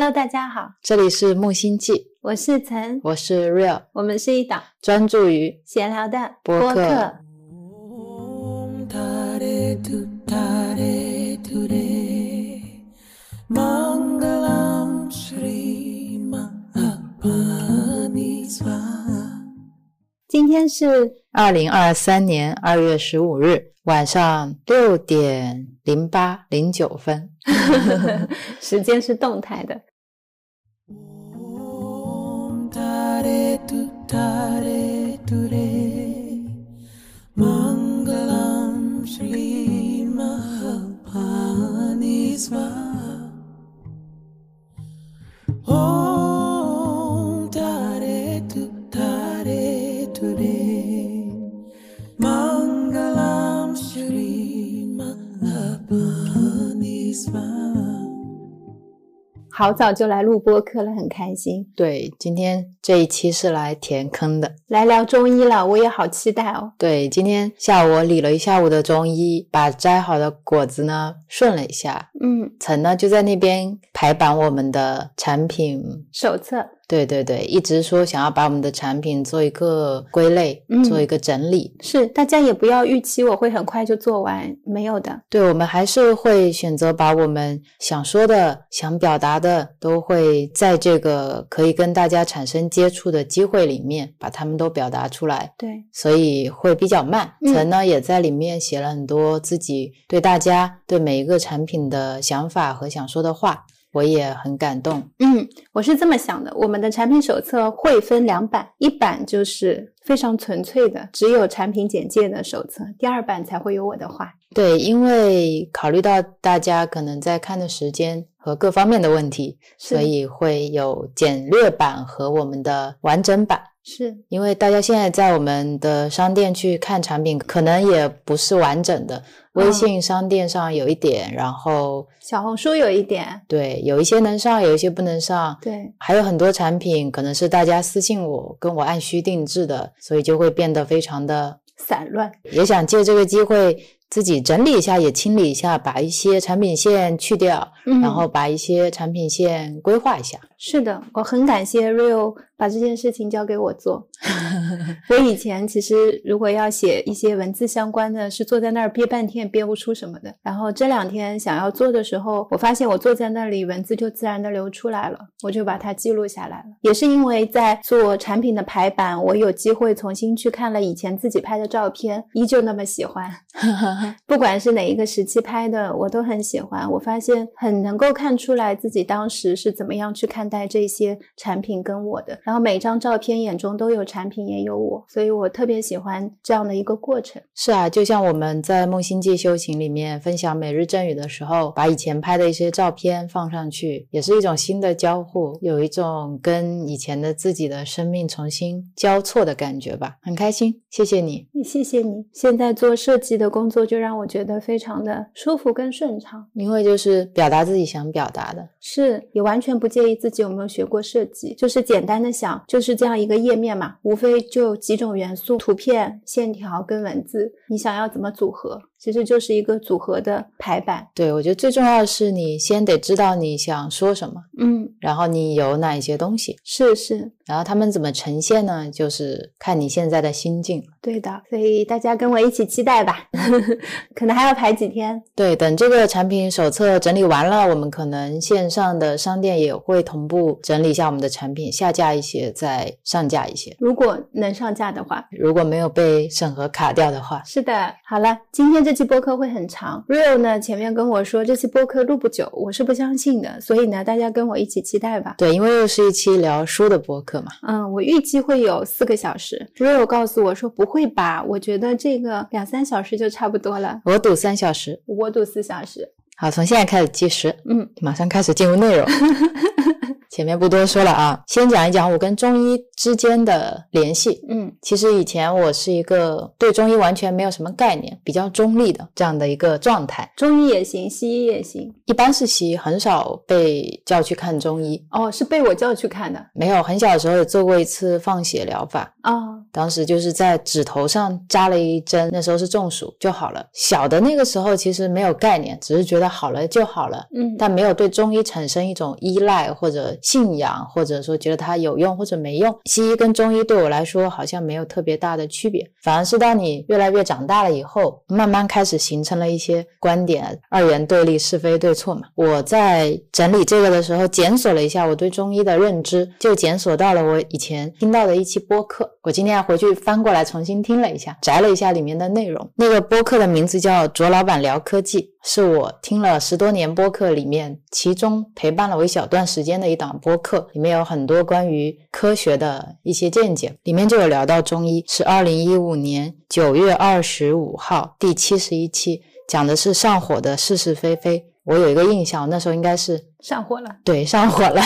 Hello，大家好，这里是木星记，我是陈，我是 Real，我们是一档专注于闲聊的播客。今天是二零二三年二月十五日晚上六点零八零九分。时间是动态的，Tare Tu Tare Mangalam Shri Mahapani Swaha Om Tare Tu Tare Ture Mangalam Shri Mahapani Swaha 好早就来录播客了，很开心。对，今天这一期是来填坑的。来聊中医了，我也好期待哦。对，今天下午我理了一下午的中医，把摘好的果子呢顺了一下。嗯，陈呢就在那边排版我们的产品手册，对对对，一直说想要把我们的产品做一个归类，嗯做一个整理。是大家也不要预期我会很快就做完，没有的。对，我们还是会选择把我们想说的、想表达的，都会在这个可以跟大家产生接触的机会里面，把它们都表达出来。对，所以会比较慢。嗯陈呢也在里面写了很多自己对大家、对每一个产品的想法和想说的话，我也很感动。嗯，我是这么想的，我们的产品手册会分两版，一版就是非常纯粹的，只有产品简介的手册，第二版才会有我的话。对，因为考虑到大家可能在看的时间和各方面的问题，所以会有简略版和我们的完整版。是，因为大家现在在我们的商店去看产品，可能也不是完整的。微嗯信商店上有一点，然后小红书有一点，对，有一些能上，有一些不能上。对，还有很多产品可能是大家私信我，跟我按需定制的，所以就会变得非常的。散乱。也想借这个机会自己整理一下，也清理一下，把一些产品线去掉，嗯然后把一些产品线规划一下。是的，我很感谢 Rio 把这件事情交给我做。我以前其实如果要写一些文字相关的，是坐在那儿憋半天也憋不出什么的。然后这两天想要做的时候，我发现我坐在那里，文字就自然的流出来了，我就把它记录下来了。也是因为在做产品的排版，我有机会重新去看了以前自己拍的照片，依旧那么喜欢。不管是哪一个时期拍的，我都很喜欢。我发现很能够看出来自己当时是怎么样去看待这些产品跟我的，然后每张照片眼中都有产品也有我，所以我特别喜欢这样的一个过程。是啊，就像我们在梦星记修行里面分享每日正语的时候，把以前拍的一些照片放上去，也是一种新的交互，有一种跟以前的自己的生命重新交错的感觉吧，很开心，谢谢你。谢谢你，现在做设计的工作就让我觉得非常的舒服跟顺畅。因为就是表达自己想表达的，是也完全不介意自己有没有学过设计，就是简单的想，就是这样一个页面嘛，无非就几种元素：图片、线条跟文字，你想要怎么组合，其实就是一个组合的排版。对我觉得最重要的是你先得知道你想说什么，嗯，然后你有哪一些东西，是是，然后他们怎么呈现呢？就是看你现在的心境。对的，所以大家跟我一起期待吧，可能还要排几天。对，等这个产品手册整理完了，我们可能线上的商店也会同步整理一下我们的产品，下架一些，再上架一些。如果能上架的话，如果没有被审核卡掉的话，是的，好了，今天这期播客会很长。Real 呢前面跟我说这期播客录不久，我是不相信的，所以呢，大家跟我一起期待吧。对，因为又是一期聊书的播客嘛。嗯，我预计会有四个小时。Real 告诉我说不会吧，我觉得这个两三小时就差不多了。我赌三小时。我赌四小时。好，从现在开始计时，嗯，马上开始进入内容。前面不多说了啊，先讲一讲我跟中医之间的联系。嗯其实以前我是一个对中医完全没有什么概念，比较中立的这样的一个状态。中医也行，西医也行。一般是西医，很少被叫去看中医。哦，是被我叫去看的没有，很小的时候也做过一次放血疗法，哦，当时就是在指头上扎了一针，那时候是中暑就好了。小的那个时候其实没有概念，只是觉得好了就好了。嗯，但没有对中医产生一种依赖或者信仰，或者说觉得它有用或者没用。西医跟中医对我来说好像没有特别大的区别，反而是当你越来越长大了以后，慢慢开始形成了一些观点，二元对立、是非对错嘛。我在整理这个的时候，检索了一下我对中医的认知，就检索到了我以前听到的一期播客。我今天还回去翻过来重新听了一下，摘了一下里面的内容。那个播客的名字叫“卓老板聊科技”，是我听了十多年播客里面，其中陪伴了我一小段时间的一档播客，里面有很多关于科学的一些见解，里面就有聊到中医，是二零一五年九月二十五号第七十一期，讲的是上火的是是非非。我有一个印象，那时候应该是上火了。对，上火了，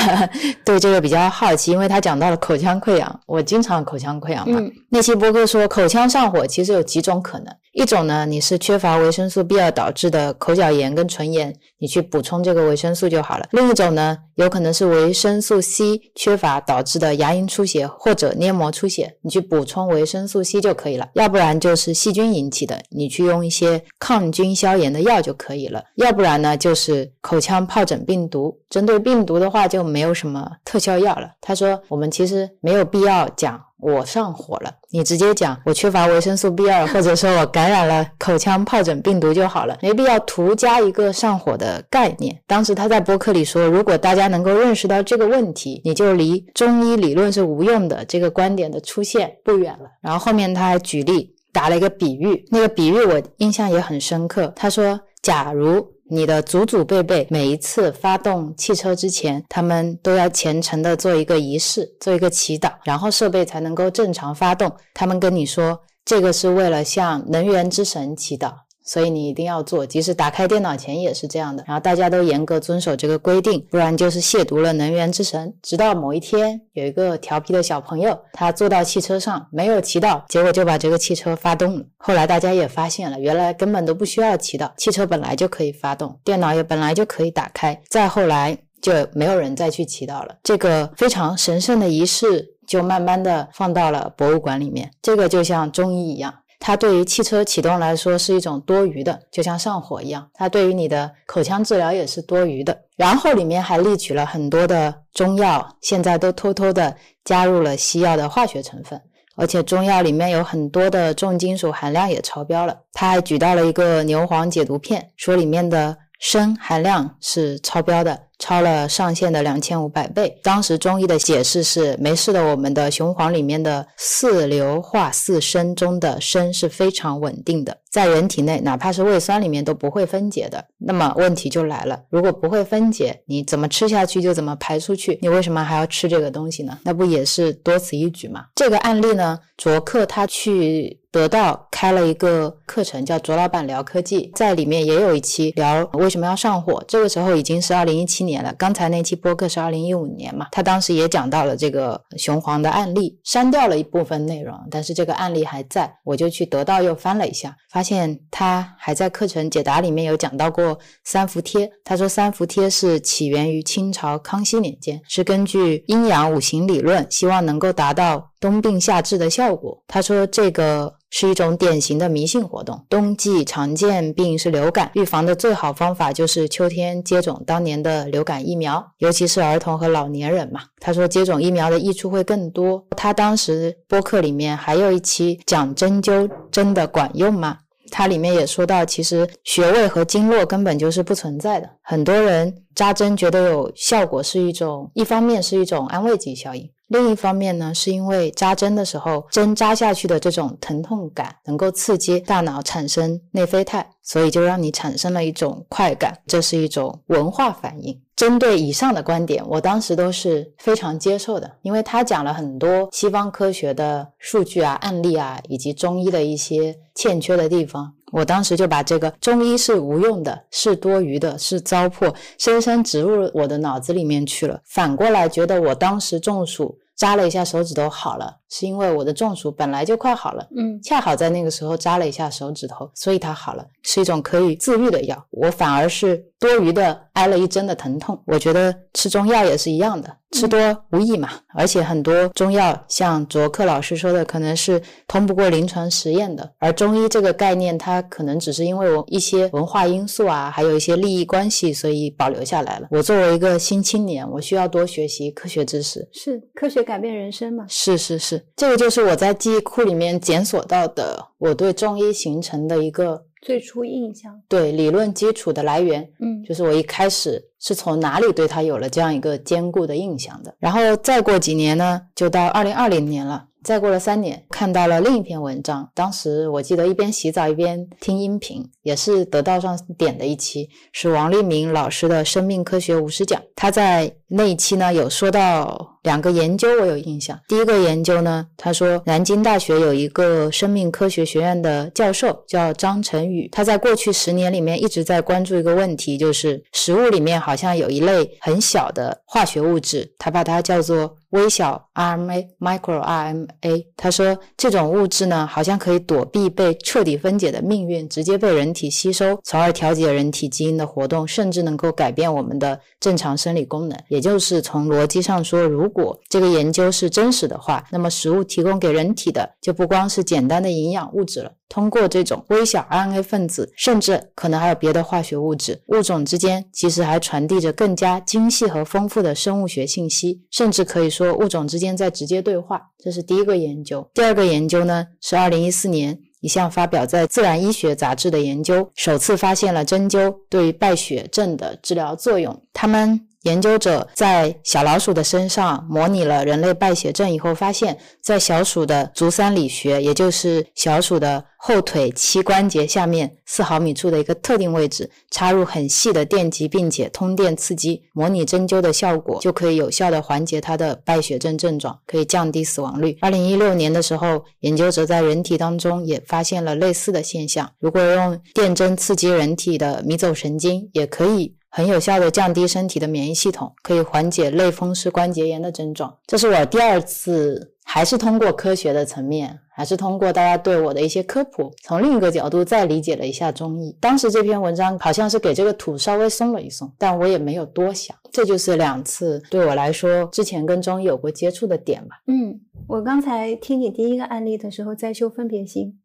对这个比较好奇，因为他讲到了口腔溃疡，我经常口腔溃疡嘛。嗯那期播客说，口腔上火其实有几种可能，一种呢，你是缺乏维生素 B 二导致的口角炎跟唇炎，你去补充这个维生素就好了；另一种呢，有可能是维生素 C 缺乏导致的牙龈出血或者黏膜出血，你去补充维生素 C 就可以了；要不然就是细菌引起的，你去用一些抗菌消炎的药就可以了；要不然呢，就是口腔疱疹病毒。针对病毒的话，就没有什么特效药了。他说，我们其实没有必要讲我上火了，你直接讲我缺乏维生素 B 二，或者说我感染了口腔疱疹病毒就好了，没必要图加一个上火的概念。当时他在博客里说，如果大家能够认识到这个问题，你就离中医理论是无用的这个观点的出现不远了。然后后面他还举例打了一个比喻，那个比喻我印象也很深刻。他说，假如你的祖祖辈辈每一次发动汽车之前，他们都要虔诚的做一个仪式，做一个祈祷，然后设备才能够正常发动。他们跟你说，这个是为了向能源之神祈祷。所以你一定要做，即使打开电脑前也是这样的。然后大家都严格遵守这个规定，不然就是亵渎了能源之神。直到某一天，有一个调皮的小朋友，他坐到汽车上没有祈祷，结果就把这个汽车发动了。后来大家也发现了，原来根本都不需要祈祷，汽车本来就可以发动，电脑也本来就可以打开。再后来就没有人再去祈祷了。这个非常神圣的仪式就慢慢的放到了博物馆里面。这个就像中医一样。它对于汽车启动来说是一种多余的，就像上火一样。它对于你的口腔治疗也是多余的。然后里面还列举了很多的中药，现在都偷偷的加入了西药的化学成分，而且中药里面有很多的重金属含量也超标了。他还举到了一个牛黄解毒片，说里面的砷含量是超标的。超了上限的两千五百倍。当时中医的解释是，没事的，我们的雄黄里面的四硫化四砷中的砷是非常稳定的，在人体内哪怕是胃酸里面都不会分解的。那么问题就来了，如果不会分解，你怎么吃下去就怎么排出去，你为什么还要吃这个东西呢？那不也是多此一举吗？这个案例呢，卓克他去。得到开了一个课程，叫卓老板聊科技，在里面也有一期聊为什么要上火。这个时候已经是二零一七年了，刚才那期播客是二零一五年嘛，他当时也讲到了这个雄黄的案例，删掉了一部分内容，但是这个案例还在，我就去得到又翻了一下，发现他还在课程解答里面有讲到过三伏贴。他说三伏贴是起源于清朝康熙年间，是根据阴阳五行理论，希望能够达到冬病夏治的效果。他说这个。是一种典型的迷信活动。冬季常见病是流感，预防的最好方法就是秋天接种当年的流感疫苗，尤其是儿童和老年人嘛。他说接种疫苗的益处会更多。他当时播客里面还有一期讲针灸真的管用吗？它里面也说到，其实穴位和经络根本就是不存在的。很多人扎针觉得有效果，是一种一方面是一种安慰剂效应。另一方面呢，是因为扎针的时候，针扎下去的这种疼痛感能够刺激大脑产生内啡肽，所以就让你产生了一种快感，这是一种文化反应。针对以上的观点，我当时都是非常接受的，因为他讲了很多西方科学的数据啊、案例啊，以及中医的一些欠缺的地方。我当时就把这个中医是无用的，是多余的，是糟粕，深深植入我的脑子里面去了。反过来觉得我当时中暑扎了一下手指头好了，是因为我的中暑本来就快好了。嗯恰好在那个时候扎了一下手指头，所以它好了，是一种可以自愈的药。我反而是多余的挨了一针的疼痛。我觉得吃中药也是一样的，吃多无益嘛。而且很多中药，像卓克老师说的，可能是通不过临床实验的。而中医这个概念，它可能只是因为我一些文化因素啊，还有一些利益关系，所以保留下来了。我作为一个新青年，我需要多学习科学知识。是科学改变人生嘛？是是是，这个就是我在记忆库里面检索到的，我对中医形成的一个最初印象，对理论基础的来源，嗯就是我一开始是从哪里对它有了这样一个坚固的印象的。然后再过几年呢，就到二零二零年了。再过了三年，看到了另一篇文章。当时我记得一边洗澡一边听音频，也是得到上点的一期，是王立明老师的《生命科学五十讲》。他在那一期呢有说到两个研究，我有印象。第一个研究呢，他说南京大学有一个生命科学学院的教授叫张晨宇，他在过去十年里面一直在关注一个问题，就是食物里面好像有一类很小的化学物质，他把它叫做微小 RNA micro RNA。他说这种物质呢，好像可以躲避被彻底分解的命运，直接被人体吸收，从而调节人体基因的活动，甚至能够改变我们的正常生理功能。也就是从逻辑上说，如果这个研究是真实的话，那么食物提供给人体的就不光是简单的营养物质了。通过这种微小 RNA 分子，甚至可能还有别的化学物质，物种之间其实还传递着更加精细和丰富的生物学信息，甚至可以说物种之间在直接对话。这是第一个研究。第二个研究呢，是二零一四年一项发表在《自然医学》杂志的研究，首次发现了针灸对败血症的治疗作用。他们研究者在小老鼠的身上模拟了人类败血症以后，发现，在小鼠的足三里穴，也就是小鼠的后腿膝关节下面四毫米处的一个特定位置，插入很细的电极，并且通电刺激，模拟针灸的效果，就可以有效的缓解它的败血症症状，可以降低死亡率。二零一六年的时候，研究者在人体当中也发现了类似的现象。如果用电针刺激人体的迷走神经，也可以。很有效的降低身体的免疫系统，可以缓解类风湿关节炎的症状。这是我第二次，还是通过科学的层面，还是通过大家对我的一些科普，从另一个角度再理解了一下中医。当时这篇文章好像是给这个土稍微松了一松，但我也没有多想。这就是两次对我来说之前跟中医有过接触的点吧。嗯，我刚才听你第一个案例的时候在修分别心，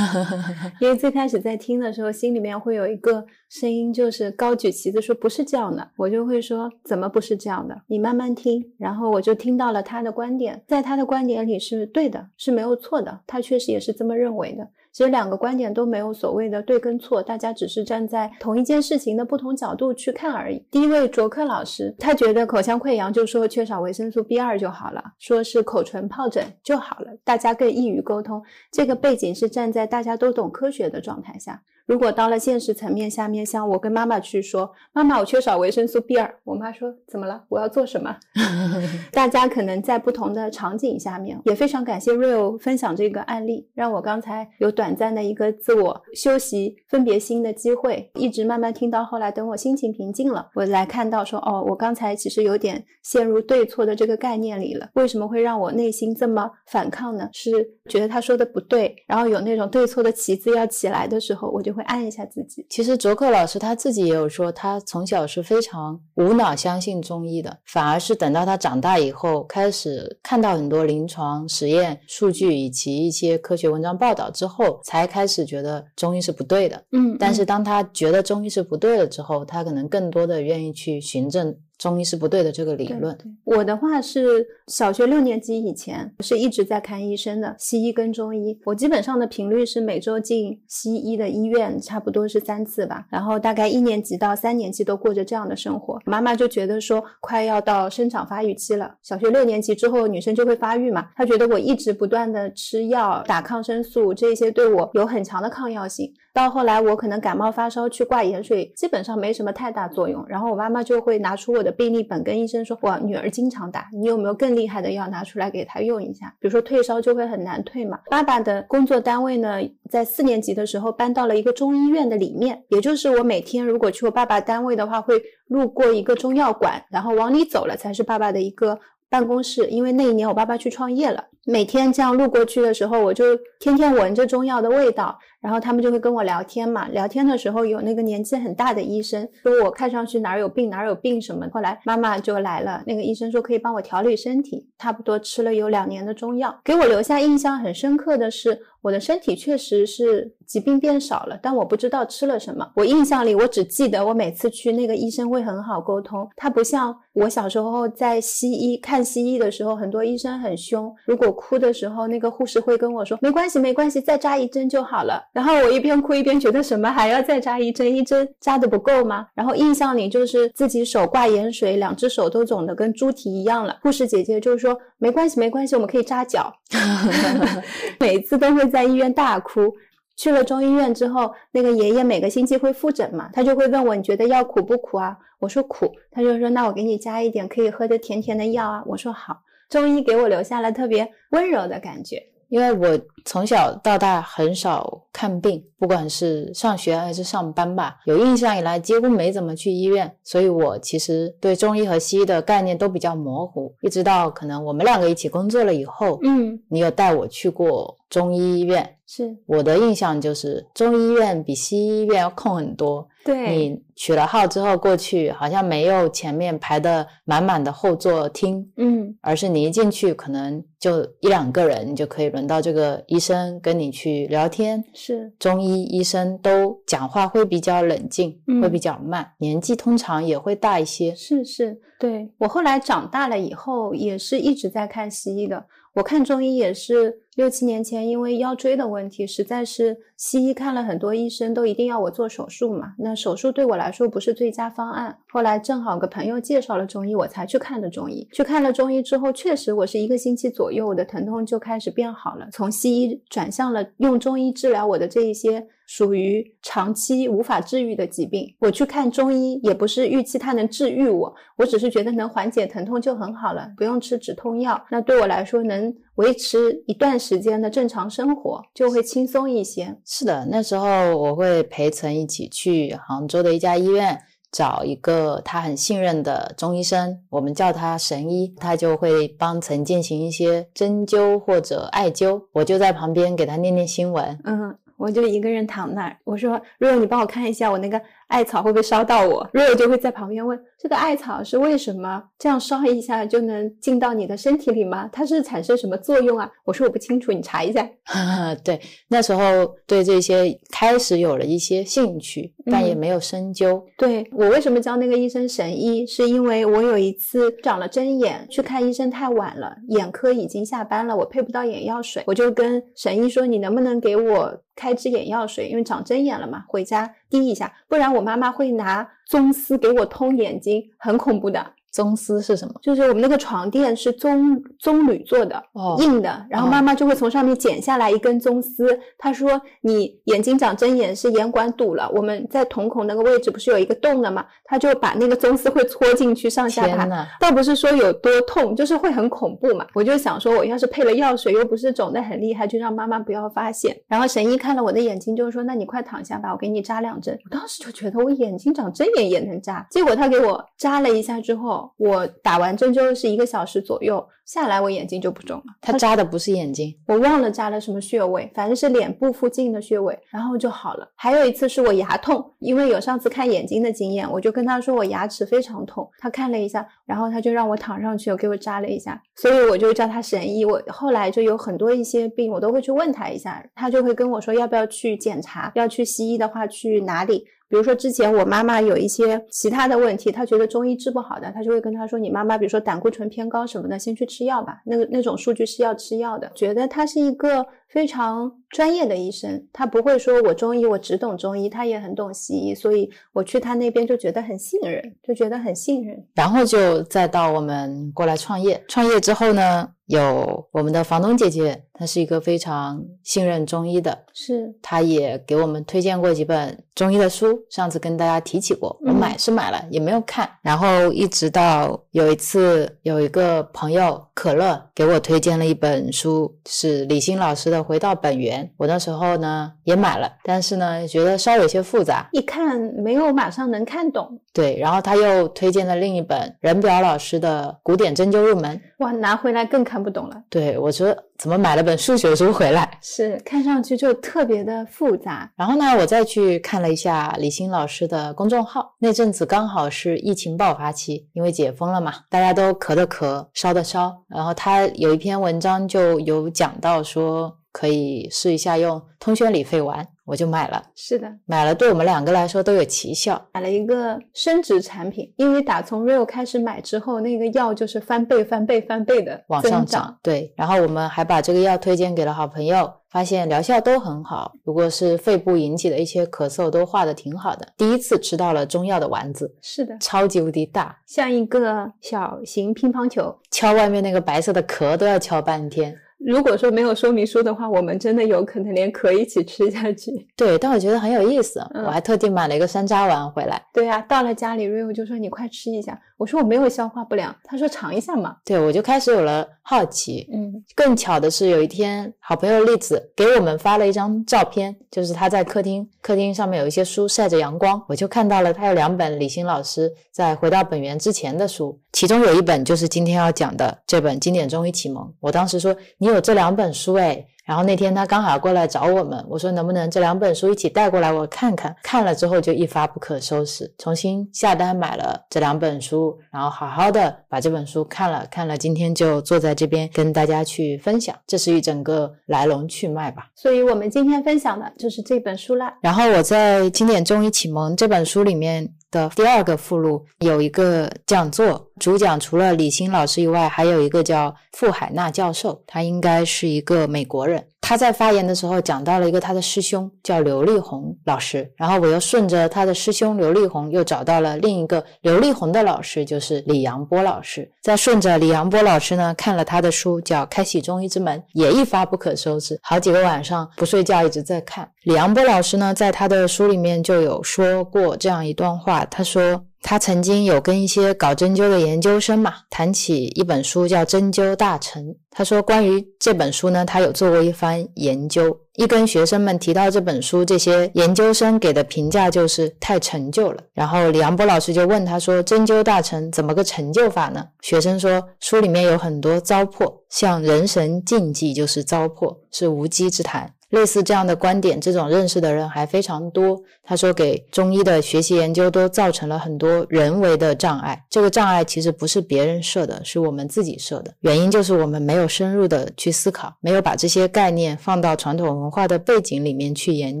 因为最开始在听的时候，心里面会有一个声音，就是高举旗子说不是这样的，我就会说怎么不是这样的？你慢慢听，然后我就听到了他的观点，在他的观点里是对的，是没有错的，他确实也是这么认为的。其实两个观点都没有所谓的对跟错，大家只是站在同一件事情的不同角度去看而已。第一位卓克老师，他觉得口腔溃疡就说缺少维生素 B 二就好了，说是口唇疱疹就好了，大家更易于沟通。这个背景是站在大家都懂科学的状态下。如果到了现实层面下面，像我跟妈妈去说，妈妈我缺少维生素 B 二，我妈说怎么了？我要做什么？大家可能在不同的场景下面，也非常感谢 Real 分享这个案例，让我刚才有短短暂的一个自我休息、分别心的机会，一直慢慢听到后来，等我心情平静了，我来看到说，哦，我刚才其实有点陷入对错的这个概念里了。为什么会让我内心这么反抗呢？是觉得他说的不对，然后有那种对错的旗帜要起来的时候，我就会按一下自己。其实卓克老师他自己也有说，他从小是非常无脑相信中医的，反而是等到他长大以后，开始看到很多临床实验数据以及一些科学文章报道之后，才开始觉得中医是不对的。嗯，但是当他觉得中医是不对了之后，他可能更多的愿意去循证中医是不对的这个理论。对我的话是小学六年级以前是一直在看医生的，西医跟中医。我基本上的频率是每周进西医的医院，差不多是三次吧。然后大概一年级到三年级都过着这样的生活。妈妈就觉得说快要到生长发育期了，小学六年级之后女生就会发育嘛。她觉得我一直不断的吃药、打抗生素，这些对我有很强的抗药性。到后来我可能感冒发烧去挂盐水，基本上没什么太大作用。然后我妈妈就会拿出我的病历本跟医生说，我女儿经常打，你有没有更厉害的药拿出来给她用一下？比如说退烧就会很难退嘛。爸爸的工作单位呢，在四年级的时候搬到了一个中医院的里面，也就是我每天如果去我爸爸单位的话，会路过一个中药馆，然后往里走了才是爸爸的一个办公室。因为那一年我爸爸去创业了，每天这样路过去的时候，我就天天闻着中药的味道，然后他们就会跟我聊天嘛。聊天的时候有那个年纪很大的医生说我看上去哪儿有病哪儿有病什么。后来妈妈就来了，那个医生说可以帮我调理身体，差不多吃了有两年的中药，给我留下印象很深刻的是我的身体确实是疾病变少了，但我不知道吃了什么。我印象里我只记得我每次去那个医生会很好沟通，他不像我小时候在西医看西医的时候，很多医生很凶，如果哭的时候，那个护士会跟我说没关系没关系，再扎一针就好了。然后我一边哭一边觉得什么还要再扎一针，一针扎的不够吗？然后印象里就是自己手挂盐水，两只手都肿的跟猪蹄一样了。护士姐姐就说没关系没关系，我们可以扎脚。每次都会在医院大哭。去了中医院之后，那个爷爷每个星期会复诊嘛，他就会问我你觉得药苦不苦啊？我说苦，他就说那我给你加一点可以喝的甜甜的药啊。我说好，中医给我留下了特别温柔的感觉。因为我从小到大很少看病，不管是上学还是上班吧，有印象以来几乎没怎么去医院，所以我其实对中医和西医的概念都比较模糊。一直到可能我们两个一起工作了以后，嗯，你有带我去过中医医院，是我的印象就是中医医院比西医医院要空很多。对，你取了号之后过去，好像没有前面排的满满的后座厅，嗯，而是你一进去可能就一两个人，你就可以轮到这个医生跟你去聊天。是中医医生都讲话会比较冷静，嗯会比较慢，年纪通常也会大一些。是是，对我后来长大了以后，也是一直在看西医的。我看中医也是六七年前，因为腰椎的问题，实在是西医看了很多医生，都一定要我做手术嘛。那手术对我来说不是最佳方案。后来正好个朋友介绍了中医，我才去看的中医。去看了中医之后，确实我是一个星期左右，我的疼痛就开始变好了。从西医转向了用中医治疗我的这一些属于长期无法治愈的疾病。我去看中医，也不是预期它能治愈我，我只是觉得能缓解疼痛就很好了，不用吃止痛药。那对我来说，能维持一段时间的正常生活，就会轻松一些。是的，那时候我会陪陈一起去杭州的一家医院。找一个他很信任的中医生，我们叫他神医，他就会帮陈进行一些针灸或者艾灸，我就在旁边给他念念新闻。嗯，我就一个人躺那儿，我说瑞友，你帮我看一下我那个艾草会不会烧到我？瑞友就会在旁边问，这个艾草是为什么这样烧一下就能进到你的身体里吗？它是产生什么作用啊？我说我不清楚，你查一下。对，那时候对这些开始有了一些兴趣，但也嗯没有深究。对我为什么叫那个医生神医，是因为我有一次长了针眼，去看医生太晚了，眼科已经下班了，我配不到眼药水，我就跟神医说，你能不能给我开支眼药水？因为长针眼了嘛，回家滴一下，不然我妈妈会拿棕丝给我通眼睛，很恐怖的。宗丝是什么？就是我们那个床垫是棕棕榈做的，哦硬的，然后哦妈妈就会从上面剪下来一根棕丝。她说你眼睛长针眼是眼管堵了，我们在瞳孔那个位置不是有一个洞的吗？她就把那个棕丝会戳进去上下巴。天呐，倒不是说有多痛，就是会很恐怖嘛。我就想说，我要是配了药水，又不是肿得很厉害，就让妈妈不要发现。然后神医看了我的眼睛，就说：“那你快躺下吧，我给你扎两针。”我当时就觉得我眼睛长针眼也能扎。结果他给我扎了一下之后，我打完针灸是一个小时左右下来，我眼睛就不肿了。他扎的不是眼睛，我忘了扎了什么穴位，反正是脸部附近的穴位，然后就好了。还有一次是我牙痛，因为有上次看眼睛的经验，我就跟他说我牙齿非常痛，他看了一下，然后他就让我躺上去，给我扎了一下，所以我就叫他神医。我后来就有很多一些病，我都会去问他一下，他就会跟我说要不要去检查，要去西医的话去哪里。比如说之前我妈妈有一些其他的问题，她觉得中医治不好的，她就会跟她说：“你妈妈比如说胆固醇偏高什么的，先去吃药吧。”那个那种数据是要吃药的。觉得他是一个非常专业的医生，他不会说我中医我只懂中医，他也很懂西医，所以我去他那边就觉得很信任，就觉得很信任。然后就再到我们过来创业。创业之后呢，有我们的房东姐姐，他是一个非常信任中医的，是他也给我们推荐过几本中医的书，上次跟大家提起过，我嗯买是买了，也没有看。然后一直到有一次，有一个朋友可乐给我推荐了一本书，是李欣老师的《回到本源》，我那时候呢也买了，但是呢觉得稍微有些复杂，一看没有马上能看懂，对。然后他又推荐了另一本任表老师的《古典针灸入门》，哇，拿回来更看不懂了。对我说怎么买了本数学书回来？是看上去就特别的复杂，然后呢，我再去看了一下李欣老师的公众号，那阵子刚好是疫情爆发期，因为解封了嘛，大家都咳的咳，烧的烧。然后他有一篇文章就有讲到说，可以试一下用通宣理肺丸，我就买了。是的，买了对我们两个来说都有奇效。买了一个升值产品，因为打从 Real 开始买之后，那个药就是翻倍、翻倍、翻倍的往上涨，。对，然后我们还把这个药推荐给了好朋友，发现疗效都很好。如果是肺部引起的一些咳嗽，都化的挺好的。第一次吃到了中药的丸子，是的，超级无敌大，像一个小型乒乓球。敲外面那个白色的壳都要敲半天。如果说没有说明书的话，我们真的有可能连壳一起吃下去。对，但我觉得很有意思，嗯我还特地买了一个山楂丸回来。对呀、到了家里，Rio 就说你快吃一下。我说我没有消化不良，他说尝一下嘛。对，我就开始有了好奇。嗯，更巧的是，有一天好朋友栗子给我们发了一张照片，就是他在客厅，客厅上面有一些书晒着阳光，我就看到了他有两本李欣老师在回到本源之前的书，其中有一本就是今天要讲的这本《经典中医启蒙》。我当时说你有这两本书诶，然后那天他刚好过来找我们，我说能不能这两本书一起带过来我看看？看了之后就一发不可收拾，重新下单买了这两本书，然后好好的把这本书看了看了，今天就坐在这边跟大家去分享，这是一整个来龙去脉吧。所以我们今天分享的就是这本书啦。然后我在《经典中医启蒙》这本书里面的第二个附录有一个讲座，主讲除了李欣老师以外，还有一个叫傅海纳教授，他应该是一个美国人。他在发言的时候讲到了一个他的师兄叫刘立宏老师，然后我又顺着他的师兄刘立宏又找到了另一个刘立宏的老师，就是李阳波老师。再顺着李阳波老师呢，看了他的书叫《开启中医之门》，也一发不可收拾，好几个晚上不睡觉一直在看。李阳波老师呢，在他的书里面就有说过这样一段话，他说。他曾经有跟一些搞针灸的研究生嘛谈起一本书叫《针灸大成》。他说关于这本书呢，他有做过一番研究。一跟学生们提到这本书，这些研究生给的评价就是太陈旧了。然后李阳波老师就问他说：“针灸大成怎么个陈旧法呢？”学生说：“书里面有很多糟粕，像人神禁忌就是糟粕，是无稽之谈。”类似这样的观点，这种认识的人还非常多。他说，给中医的学习研究都造成了很多人为的障碍。这个障碍其实不是别人设的，是我们自己设的。原因就是我们没有深入的去思考，没有把这些概念放到传统文化的背景里面去研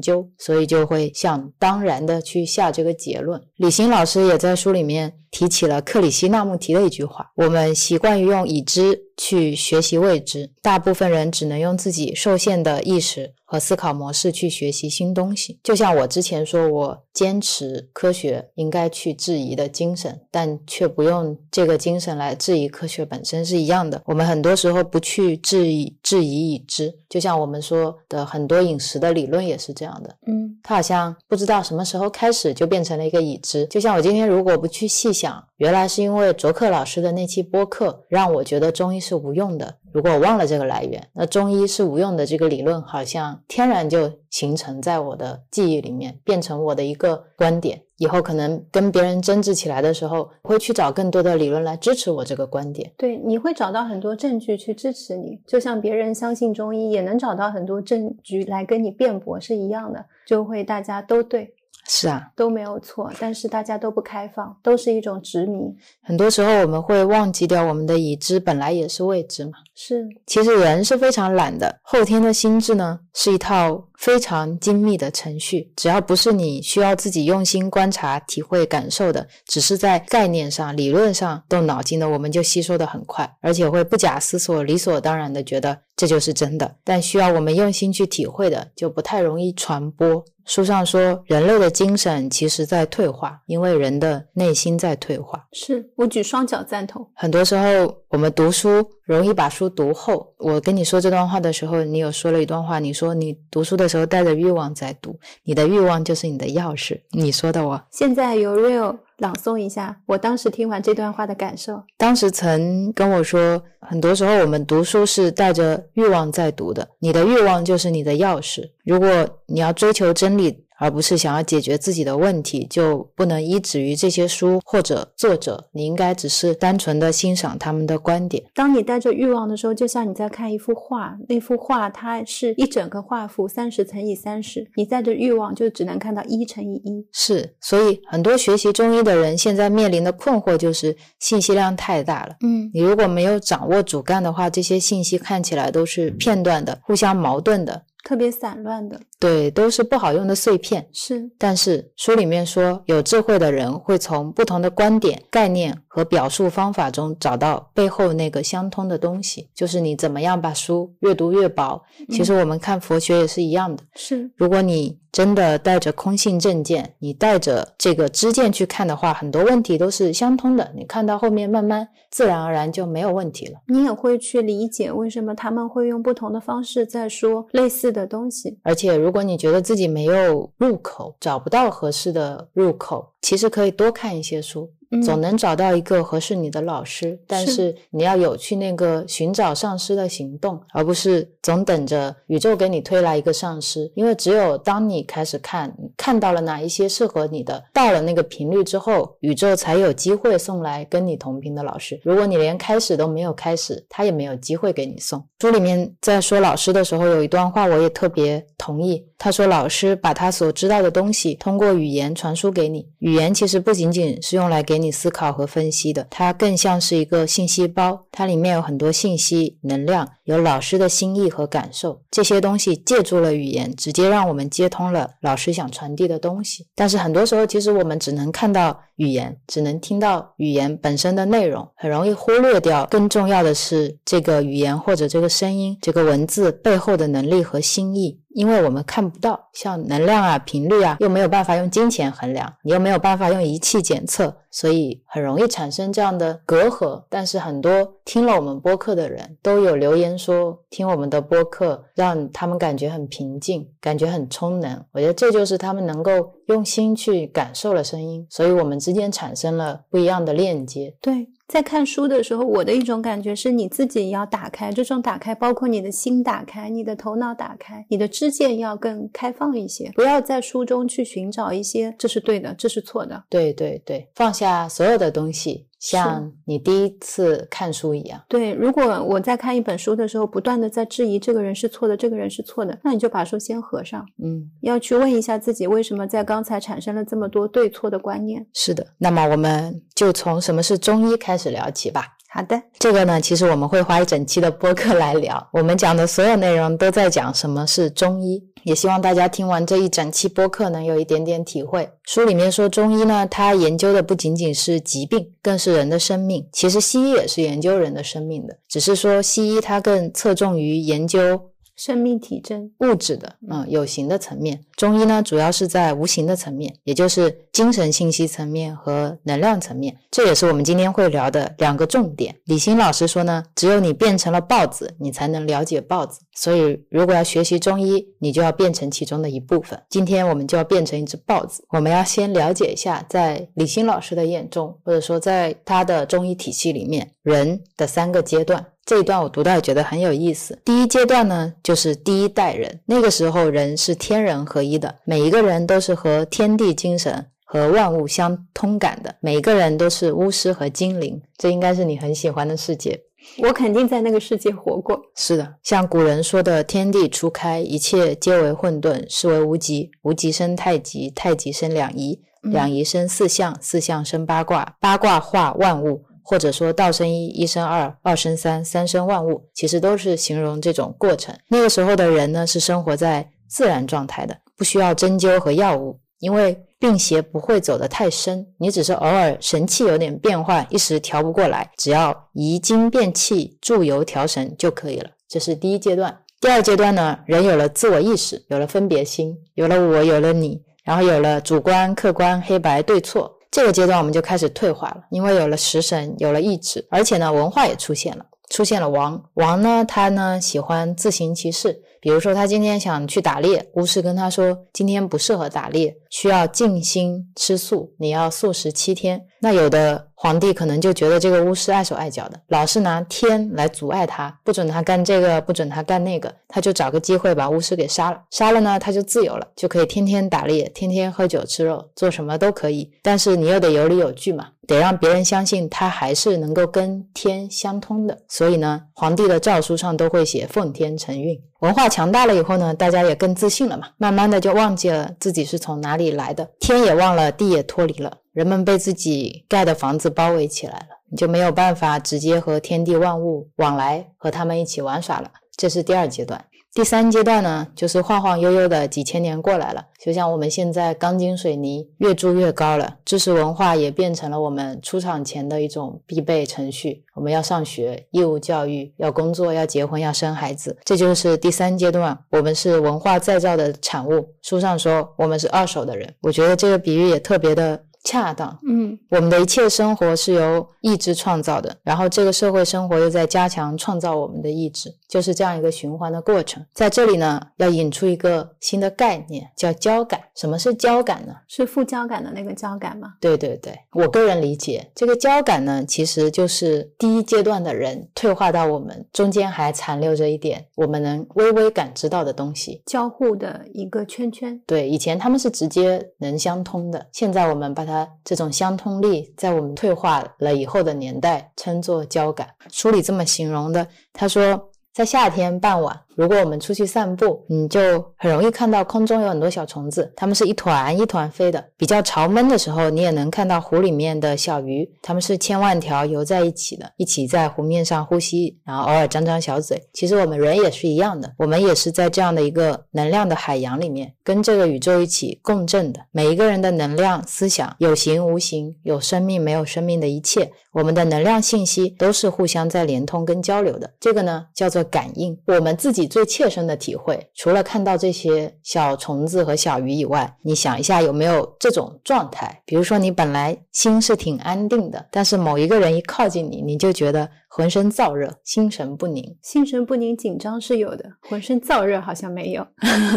究，所以就会想当然的去下这个结论。李欣老师也在书里面提起了克里希那穆提的一句话：我们习惯于用已知去学习未知，大部分人只能用自己受限的意识和思考模式去学习新东西。就像我之前说，我坚持科学应该去质疑的精神，但却不用这个精神来质疑科学本身是一样的。我们很多时候不去质疑质疑已知，就像我们说的很多饮食的理论也是这样的。嗯，它好像不知道什么时候开始就变成了一个已知。就像我今天如果不去细想，原来是因为卓克老师的那期播客让我觉得中医是无用的。如果我忘了这个来源，那中医是无用的这个理论好像天然就形成在我的记忆里面，变成我的一个观点。以后可能跟别人争执起来的时候，会去找更多的理论来支持我这个观点。对，你会找到很多证据去支持你，就像别人相信中医，也能找到很多证据来跟你辩驳是一样的，就会大家都对，是啊，都没有错，但是大家都不开放，都是一种执迷。很多时候我们会忘记掉我们的已知本来也是未知嘛。是，其实人是非常懒的，后天的心智呢是一套非常精密的程序，只要不是你需要自己用心观察、体会、感受的，只是在概念上、理论上动脑筋的，我们就吸收的很快，而且会不假思索、理所当然的觉得这就是真的。但需要我们用心去体会的，就不太容易传播。书上说，人类的精神其实在退化，因为人的内心在退化。是我举双脚赞同。很多时候，我们读书容易把书读后。我跟你说这段话的时候，你有说了一段话，你说你读书的时候带着欲望在读，你的欲望就是你的钥匙。你说的我，现在由 Real 朗诵一下我当时听完这段话的感受。当时曾跟我说，很多时候我们读书是带着欲望在读的，你的欲望就是你的钥匙。如果你要追求真理，而不是想要解决自己的问题，就不能依止于这些书或者作者。你应该只是单纯的欣赏他们的观点。当你带着欲望的时候，就像你在看一幅画，那幅画它是一整个画幅，三十乘以三十，你带着欲望就只能看到一乘以一。是，所以很多学习中医的人现在面临的困惑就是信息量太大了。嗯，你如果没有掌握主干的话，这些信息看起来都是片段的、互相矛盾的，特别散乱的，对，都是不好用的碎片。是但是书里面说，有智慧的人会从不同的观点、概念和表述方法中找到背后那个相通的东西，就是你怎么样把书越读越薄。其实我们看佛学也是一样的，是，如果你真的带着空性正见，你带着这个知见去看的话，很多问题都是相通的。你看到后面，慢慢自然而然就没有问题了。你也会去理解为什么他们会用不同的方式在说类似的东西。而且，如如果你觉得自己没有入口，找不到合适的入口，其实可以多看一些书。嗯总能找到一个合适你的老师，但是是你要有去那个寻找上师的行动，而不是总等着宇宙给你推来一个上师。因为只有当你开始看，看到了哪一些适合你的，到了那个频率之后，宇宙才有机会送来跟你同频的老师。如果你连开始都没有开始，他也没有机会给你送。书里面在说老师的时候，有一段话我也特别同意。他说，老师把他所知道的东西通过语言传输给你，语言其实不仅仅是用来给你思考和分析的，它更像是一个信息包，它里面有很多信息、能量，有老师的心意和感受，这些东西借助了语言，直接让我们接通了老师想传递的东西。但是很多时候，其实我们只能看到语言，只能听到语言本身的内容，很容易忽略掉更重要的是这个语言或者这个声音、这个文字背后的能力和心意。因为我们看不到，像能量啊、频率啊，又没有办法用金钱衡量，你又没有办法用仪器检测，所以很容易产生这样的隔阂。但是很多听了我们播客的人都有留言说，听我们的播客让他们感觉很平静，感觉很充能。我觉得这就是他们能够用心去感受了声音，所以我们之间产生了不一样的链接。对，在看书的时候，我的一种感觉是你自己要打开，这种打开包括你的心打开，你的头脑打开，你的知见要更开放一些，不要在书中去寻找一些这是对的，这是错的。对对对，放下所有的东西，像你第一次看书一样。对，如果我在看一本书的时候，不断的在质疑这个人是错的，这个人是错的，那你就把书先合上，嗯，要去问一下自己，为什么在刚才产生了这么多对错的观念。是的。那么我们就从什么是中医开始聊起吧。好的，这个呢，其实我们会花一整期的播客来聊。我们讲的所有内容都在讲什么是中医，也希望大家听完这一整期播客能有一点点体会。书里面说，中医呢，它研究的不仅仅是疾病，更是人的生命。其实西医也是研究人的生命的，只是说西医它更侧重于研究生命体征，物质的，嗯，有形的层面。中医呢，主要是在无形的层面，也就是精神信息层面和能量层面。这也是我们今天会聊的两个重点。李欣老师说呢，只有你变成了豹子，你才能了解豹子。所以，如果要学习中医，你就要变成其中的一部分。今天我们就要变成一只豹子。我们要先了解一下，在李欣老师的眼中，或者说在他的中医体系里面，人的三个阶段。这一段我读到也觉得很有意思。第一阶段呢，就是第一代人，那个时候人是天人合一的，每一个人都是和天地精神和万物相通感的，每一个人都是巫师和精灵。这应该是你很喜欢的世界。我肯定在那个世界活过。是的，像古人说的“天地初开，一切皆为混沌，是为无极。无极生太极，太极生两仪，两仪生四象，四象生八卦，八卦化万物。”或者说道生一，一生二，二生三，三生万物，其实都是形容这种过程。那个时候的人呢，是生活在自然状态的，不需要针灸和药物，因为病邪不会走得太深，你只是偶尔神气有点变化，一时调不过来，只要移精变气、注油调神就可以了。这是第一阶段。第二阶段呢，人有了自我意识，有了分别心，有了我，有了你，然后有了主观、客观、黑白、对错。这个阶段我们就开始退化了，因为有了食神，有了意志，而且呢，文化也出现了，出现了王。王呢，他呢喜欢自行其事，比如说他今天想去打猎，巫师跟他说今天不适合打猎，需要静心吃素，你要素食七天。那有的皇帝可能就觉得这个巫师碍手碍脚的，老是拿天来阻碍他，不准他干这个，不准他干那个，他就找个机会把巫师给杀了。杀了呢，他就自由了，就可以天天打猎，天天喝酒吃肉，做什么都可以。但是你又得有理有据嘛，得让别人相信他还是能够跟天相通的。所以呢，皇帝的诏书上都会写奉天承运。文化强大了以后呢，大家也更自信了嘛，慢慢的就忘记了自己是从哪里来的，天也忘了，地也脱离了，人们被自己盖的房子包围起来了，你就没有办法直接和天地万物往来，和他们一起玩耍了。这是第二阶段。第三阶段呢，就是晃晃悠悠的几千年过来了，就像我们现在钢筋水泥越筑越高了，知识文化也变成了我们出厂前的一种必备程序。我们要上学，义务教育，要工作，要结婚，要生孩子，这就是第三阶段。我们是文化再造的产物。书上说我们是二手的人，我觉得这个比喻也特别的恰当。嗯我们的一切生活是由意志创造的，然后这个社会生活又在加强创造我们的意志，就是这样一个循环的过程。在这里呢，要引出一个新的概念，叫交感。什么是交感呢？是副交感的那个交感吗？对对对，我个人理解，这个交感呢，其实就是第一阶段的人退化到我们中间还残留着一点我们能微微感知到的东西。交互的一个圈圈。对，以前他们是直接能相通的，现在我们把它这种相通力，在我们退化了以后的年代称作交感。书里这么形容的，他说。在夏天傍晚，如果我们出去散步，你就很容易看到空中有很多小虫子，它们是一团一团飞的。比较潮闷的时候，你也能看到湖里面的小鱼，它们是千万条游在一起的，一起在湖面上呼吸，然后偶尔张张小嘴。其实我们人也是一样的，我们也是在这样的一个能量的海洋里面，跟这个宇宙一起共振的。每一个人的能量、思想，有形无形，有生命没有生命的一切，我们的能量信息都是互相在连通跟交流的。这个呢，叫做感应。我们自己最切身的体会，除了看到这些小虫子和小鱼以外，你想一下有没有这种状态？比如说，你本来心是挺安定的，但是某一个人一靠近你，你就觉得浑身燥热，心神不宁。心神不宁、紧张是有的，浑身燥热好像没有。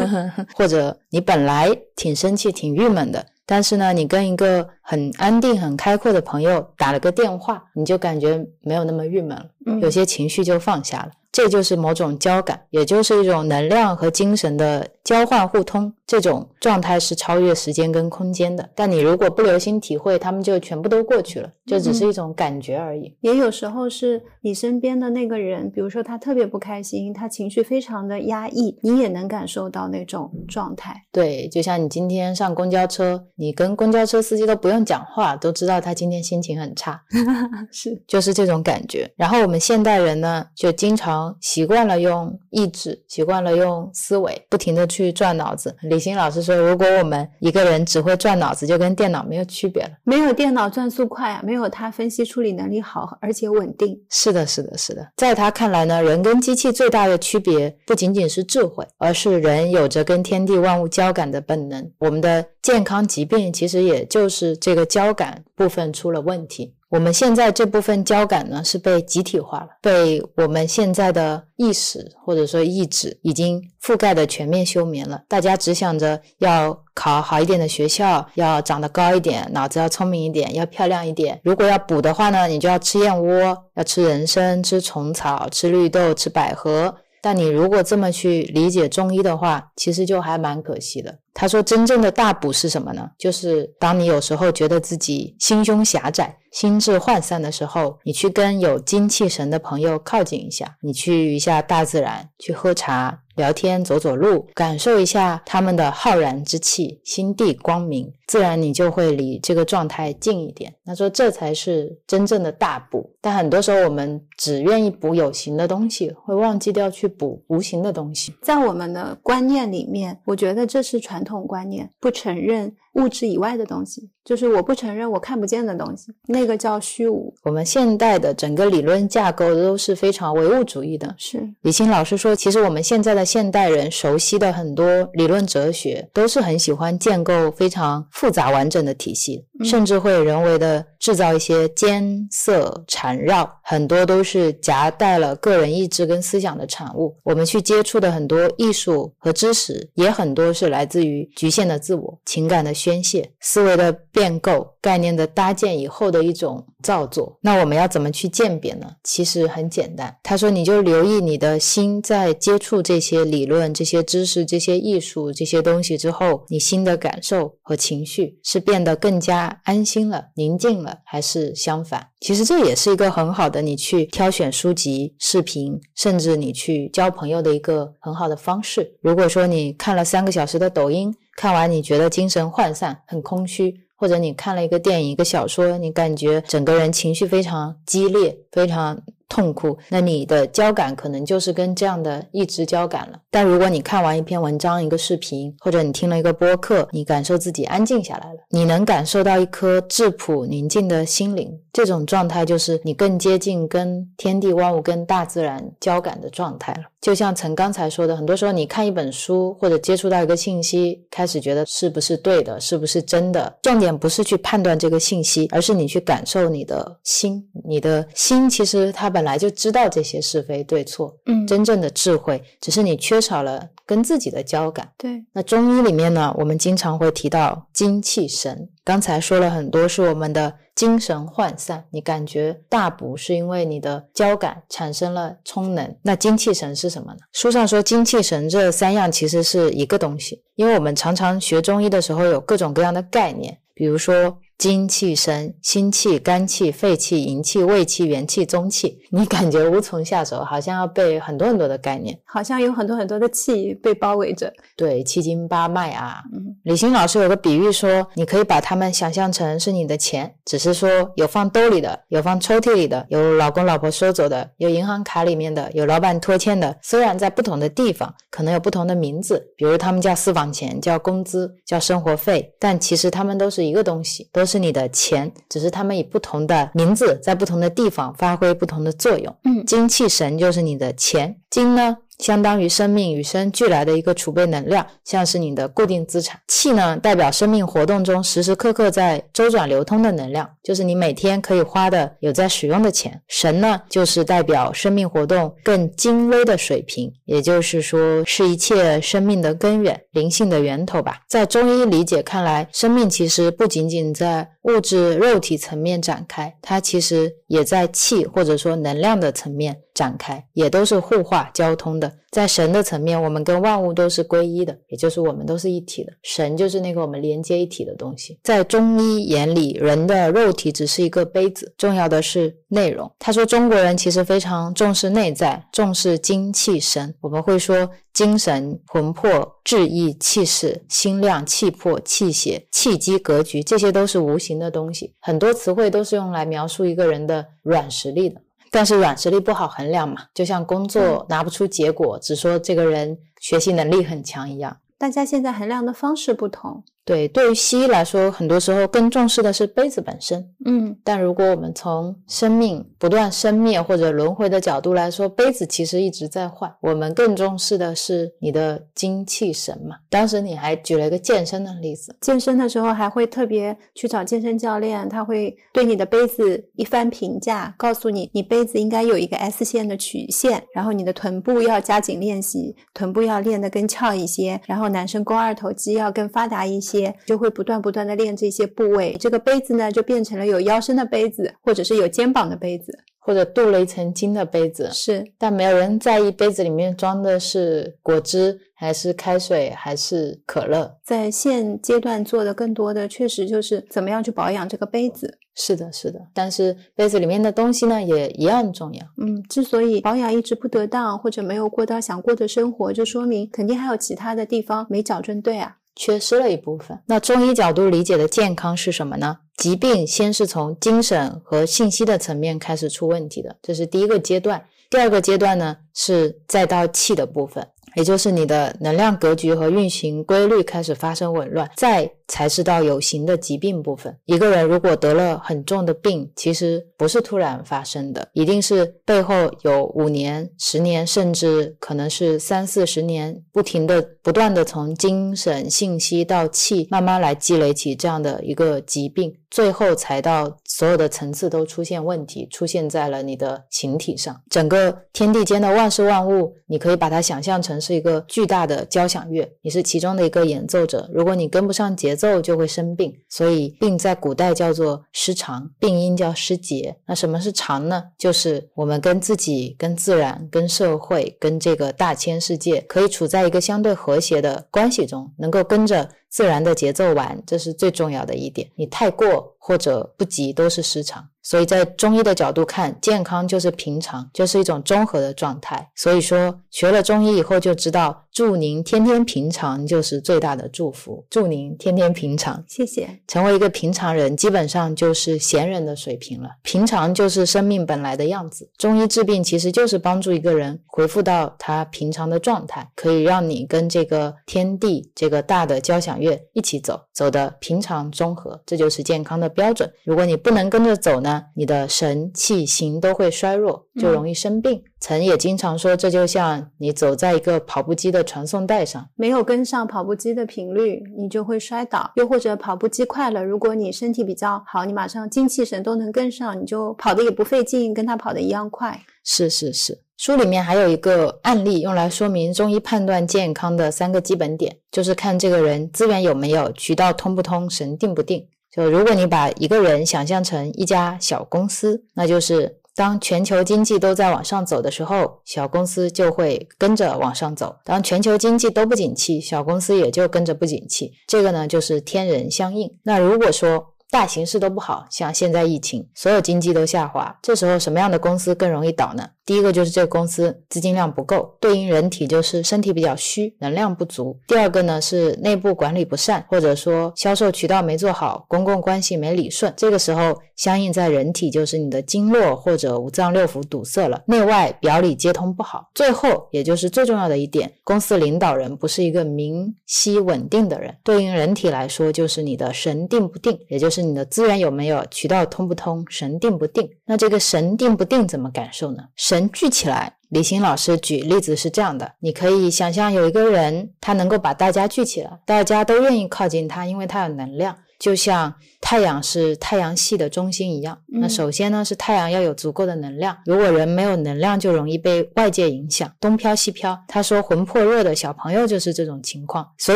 或者你本来挺生气、挺郁闷的，但是呢，你跟一个很安定、很开阔的朋友打了个电话，你就感觉没有那么郁闷了，嗯有些情绪就放下了。这就是某种交感，也就是一种能量和精神的交换互通。这种状态是超越时间跟空间的。但你如果不留心体会，他们就全部都过去了，就只是一种感觉而已。也有时候是你身边的那个人，比如说他特别不开心，他情绪非常的压抑，你也能感受到那种状态。对，就像你今天上公交车，你跟公交车司机都不用讲话，都知道他今天心情很差。是，就是这种感觉。然后我们现代人呢，就经常习惯了用意志，习惯了用思维，不停的去转脑子。李欣老师说，如果我们一个人只会转脑子，就跟电脑没有区别了。没有电脑转速快啊，没有它分析处理能力好，而且稳定。是的，是的，是的。在他看来呢，人跟机器最大的区别不仅仅是智慧，而是人有着跟天地万物交感的本能。我们的健康疾病其实也就是这个交感部分出了问题。我们现在这部分交感呢，是被集体化了，被我们现在的意识或者说意志已经覆盖的全面休眠了。大家只想着要考好一点的学校，要长得高一点，脑子要聪明一点，要漂亮一点。如果要补的话呢，你就要吃燕窝，要吃人参，吃虫草，吃绿豆，吃百合。但你如果这么去理解中医的话，其实就还蛮可惜的。他说，真正的大补是什么呢？就是当你有时候觉得自己心胸狭窄、心智涣散的时候，你去跟有精气神的朋友靠近一下，你去一下大自然，去喝茶、聊天、走走路，感受一下他们的浩然之气，心地光明，自然你就会离这个状态近一点。他说，这才是真正的大补。但很多时候我们只愿意补有形的东西，会忘记掉去补无形的东西。在我们的观念里面，我觉得这是传统观念，不承认物质以外的东西，就是我不承认我看不见的东西，那个叫虚无。我们现代的整个理论架构都是非常唯物主义的。是，李欣老师说，其实我们现在的现代人熟悉的很多理论哲学，都是很喜欢建构非常复杂完整的体系，嗯甚至会人为的制造一些艰涩缠绕，很多都是夹带了个人意志跟思想的产物。我们去接触的很多艺术和知识，也很多是来自于局限的自我、情感的宣泄、思维的变构、概念的搭建以后的一种造作。那我们要怎么去鉴别呢？其实很简单，他说你就留意你的心在接触这些理论、这些知识、这些艺术、这些东西之后，你心的感受和情绪是变得更加安心了、宁静了，还是相反？其实这也是一个很好的你去挑选书籍、视频，甚至你去交朋友的一个很好的方式。如果说你看了三个小时的抖音，看完你觉得精神涣散、很空虚，或者你看了一个电影、一个小说，你感觉整个人情绪非常激烈、非常痛苦，那你的交感可能就是跟这样的一直交感了。但如果你看完一篇文章、一个视频，或者你听了一个播客，你感受自己安静下来了，你能感受到一颗质朴宁静的心灵，这种状态就是你更接近跟天地万物、跟大自然交感的状态了。就像陈刚才说的，很多时候你看一本书或者接触到一个信息，开始觉得是不是对的，是不是真的，重点不是去判断这个信息，而是你去感受你的心。你的心其实它本来就知道这些是非对错，嗯，真正的智慧，只是你缺少了跟自己的交感。对，那中医里面呢，我们经常会提到精气神。刚才说了很多是我们的精神涣散，你感觉大补是因为你的交感产生了充能。那精气神是什么呢？书上说精气神这三样其实是一个东西，因为我们常常学中医的时候有各种各样的概念，比如说。精气神、心气、肝气、肺气、营气、胃气、元气、中气，你感觉无从下手，好像要背很多很多的概念。好像有很多很多的气被包围着。对，七经八脉啊，嗯，李欣老师有个比喻说，你可以把它们想象成是你的钱，只是说有放兜里的，有放抽屉里的，有老公老婆收走的，有银行卡里面的，有老板拖欠的。虽然在不同的地方，可能有不同的名字，比如他们叫私房钱、叫工资、叫生活费，但其实他们都是一个东西，都是你的钱，只是他们以不同的名字在不同的地方发挥不同的作用。嗯精气神就是你的钱，精呢相当于生命与生俱来的一个储备能量，像是你的固定资产。气呢代表生命活动中时时刻刻在周转流通的能量，就是你每天可以花的有在使用的钱。神呢就是代表生命活动更精微的水平，也就是说是一切生命的根源、灵性的源头吧。在中医理解看来，生命其实不仅仅在物质肉体层面展开，它其实也在气或者说能量的层面展开，也都是互化交通的。在神的层面，我们跟万物都是归一的，也就是我们都是一体的。神就是那个我们连接一体的东西。在中医眼里，人的肉体只是一个杯子，重要的是内容。他说，中国人其实非常重视内在，重视精气神。我们会说精神、魂魄、志意、气势、心量、气魄、气血、气机、格局，这些都是无形的东西。很多词汇都是用来描述一个人的软实力的。但是软实力不好衡量嘛，就像工作拿不出结果，只说这个人学习能力很强一样。大家现在衡量的方式不同。对，对于西医来说，很多时候更重视的是杯子本身。嗯，但如果我们从生命不断生灭或者轮回的角度来说，杯子其实一直在换。我们更重视的是你的精气神嘛。当时你还举了一个健身的例子，健身的时候还会特别去找健身教练，他会对你的杯子一番评价，告诉你你杯子应该有一个 S 线的曲线，然后你的臀部要加紧练习，臀部要练得更翘一些，然后男生肱二头肌要更发达一些。就会不断不断的练这些部位，这个杯子呢就变成了有腰身的杯子，或者是有肩膀的杯子，或者镀了一层金的杯子，是，但没有人在意杯子里面装的是果汁还是开水还是可乐。在现阶段做的更多的，确实就是怎么样去保养这个杯子。是的，是的，但是杯子里面的东西呢，也一样重要。嗯，之所以保养一直不得当，或者没有过到想过的生活，就说明肯定还有其他的地方没矫正对啊。缺失了一部分。那中医角度理解的健康是什么呢？疾病先是从精神和信息的层面开始出问题的，这是第一个阶段。第二个阶段呢，是再到气的部分，也就是你的能量格局和运行规律开始发生紊乱。在才是到有形的疾病部分。一个人如果得了很重的病，其实不是突然发生的，一定是背后有五年、十年，甚至可能是三四十年，不停的、不断的从精神、信息到气，慢慢来积累起这样的一个疾病。最后才到所有的层次都出现问题，出现在了你的形体上。整个天地间的万事万物，你可以把它想象成是一个巨大的交响乐，你是其中的一个演奏者。如果你跟不上节奏，就会生病。所以病在古代叫做失常，病因叫失节。那什么是常呢？就是我们跟自己、跟自然、跟社会、跟这个大千世界，可以处在一个相对和谐的关系中，能够跟着。自然的节奏玩，这是最重要的一点。你太过或者不及都是失常。所以在中医的角度看，健康就是平常，就是一种综合的状态。所以说，学了中医以后就知道，祝您天天平常就是最大的祝福。祝您天天平常，谢谢。成为一个平常人，基本上就是闲人的水平了。平常就是生命本来的样子。中医治病其实就是帮助一个人恢复到他平常的状态，可以让你跟这个天地这个大的交响乐一起走，走的平常综合，这就是健康的标准。如果你不能跟着走呢？你的神气形都会衰弱，就容易生病。曾也经常说，这就像你走在一个跑步机的传送带上，没有跟上跑步机的频率，你就会摔倒。又或者跑步机快了，如果你身体比较好，你马上精气神都能跟上，你就跑的也不费劲，跟他跑的一样快。是是是，书里面还有一个案例，用来说明中医判断健康的三个基本点，就是看这个人资源有没有，渠道通不通，神定不定。就如果你把一个人想象成一家小公司，那就是当全球经济都在往上走的时候，小公司就会跟着往上走；当全球经济都不景气，小公司也就跟着不景气。这个呢，就是天人相应。那如果说，大形势都不好，像现在疫情，所有经济都下滑，这时候什么样的公司更容易倒呢？第一个就是这个公司资金量不够，对应人体就是身体比较虚，能量不足。第二个呢是内部管理不善，或者说销售渠道没做好，公共关系没理顺，这个时候相应在人体就是你的经络或者五脏六腑堵塞了，内外表里接通不好。最后也就是最重要的一点，公司领导人不是一个明晰稳定的人，对应人体来说就是你的神定不定，也就是是你的资源有没有，渠道通不通，神定不定。那这个神定不定怎么感受呢？神聚起来，李欣老师举例子是这样的：你可以想象有一个人，他能够把大家聚起来，大家都愿意靠近他，因为他有能量。就像太阳是太阳系的中心一样，那首先呢是太阳要有足够的能量。如果人没有能量，就容易被外界影响，东飘西飘。他说魂魄弱的小朋友就是这种情况。所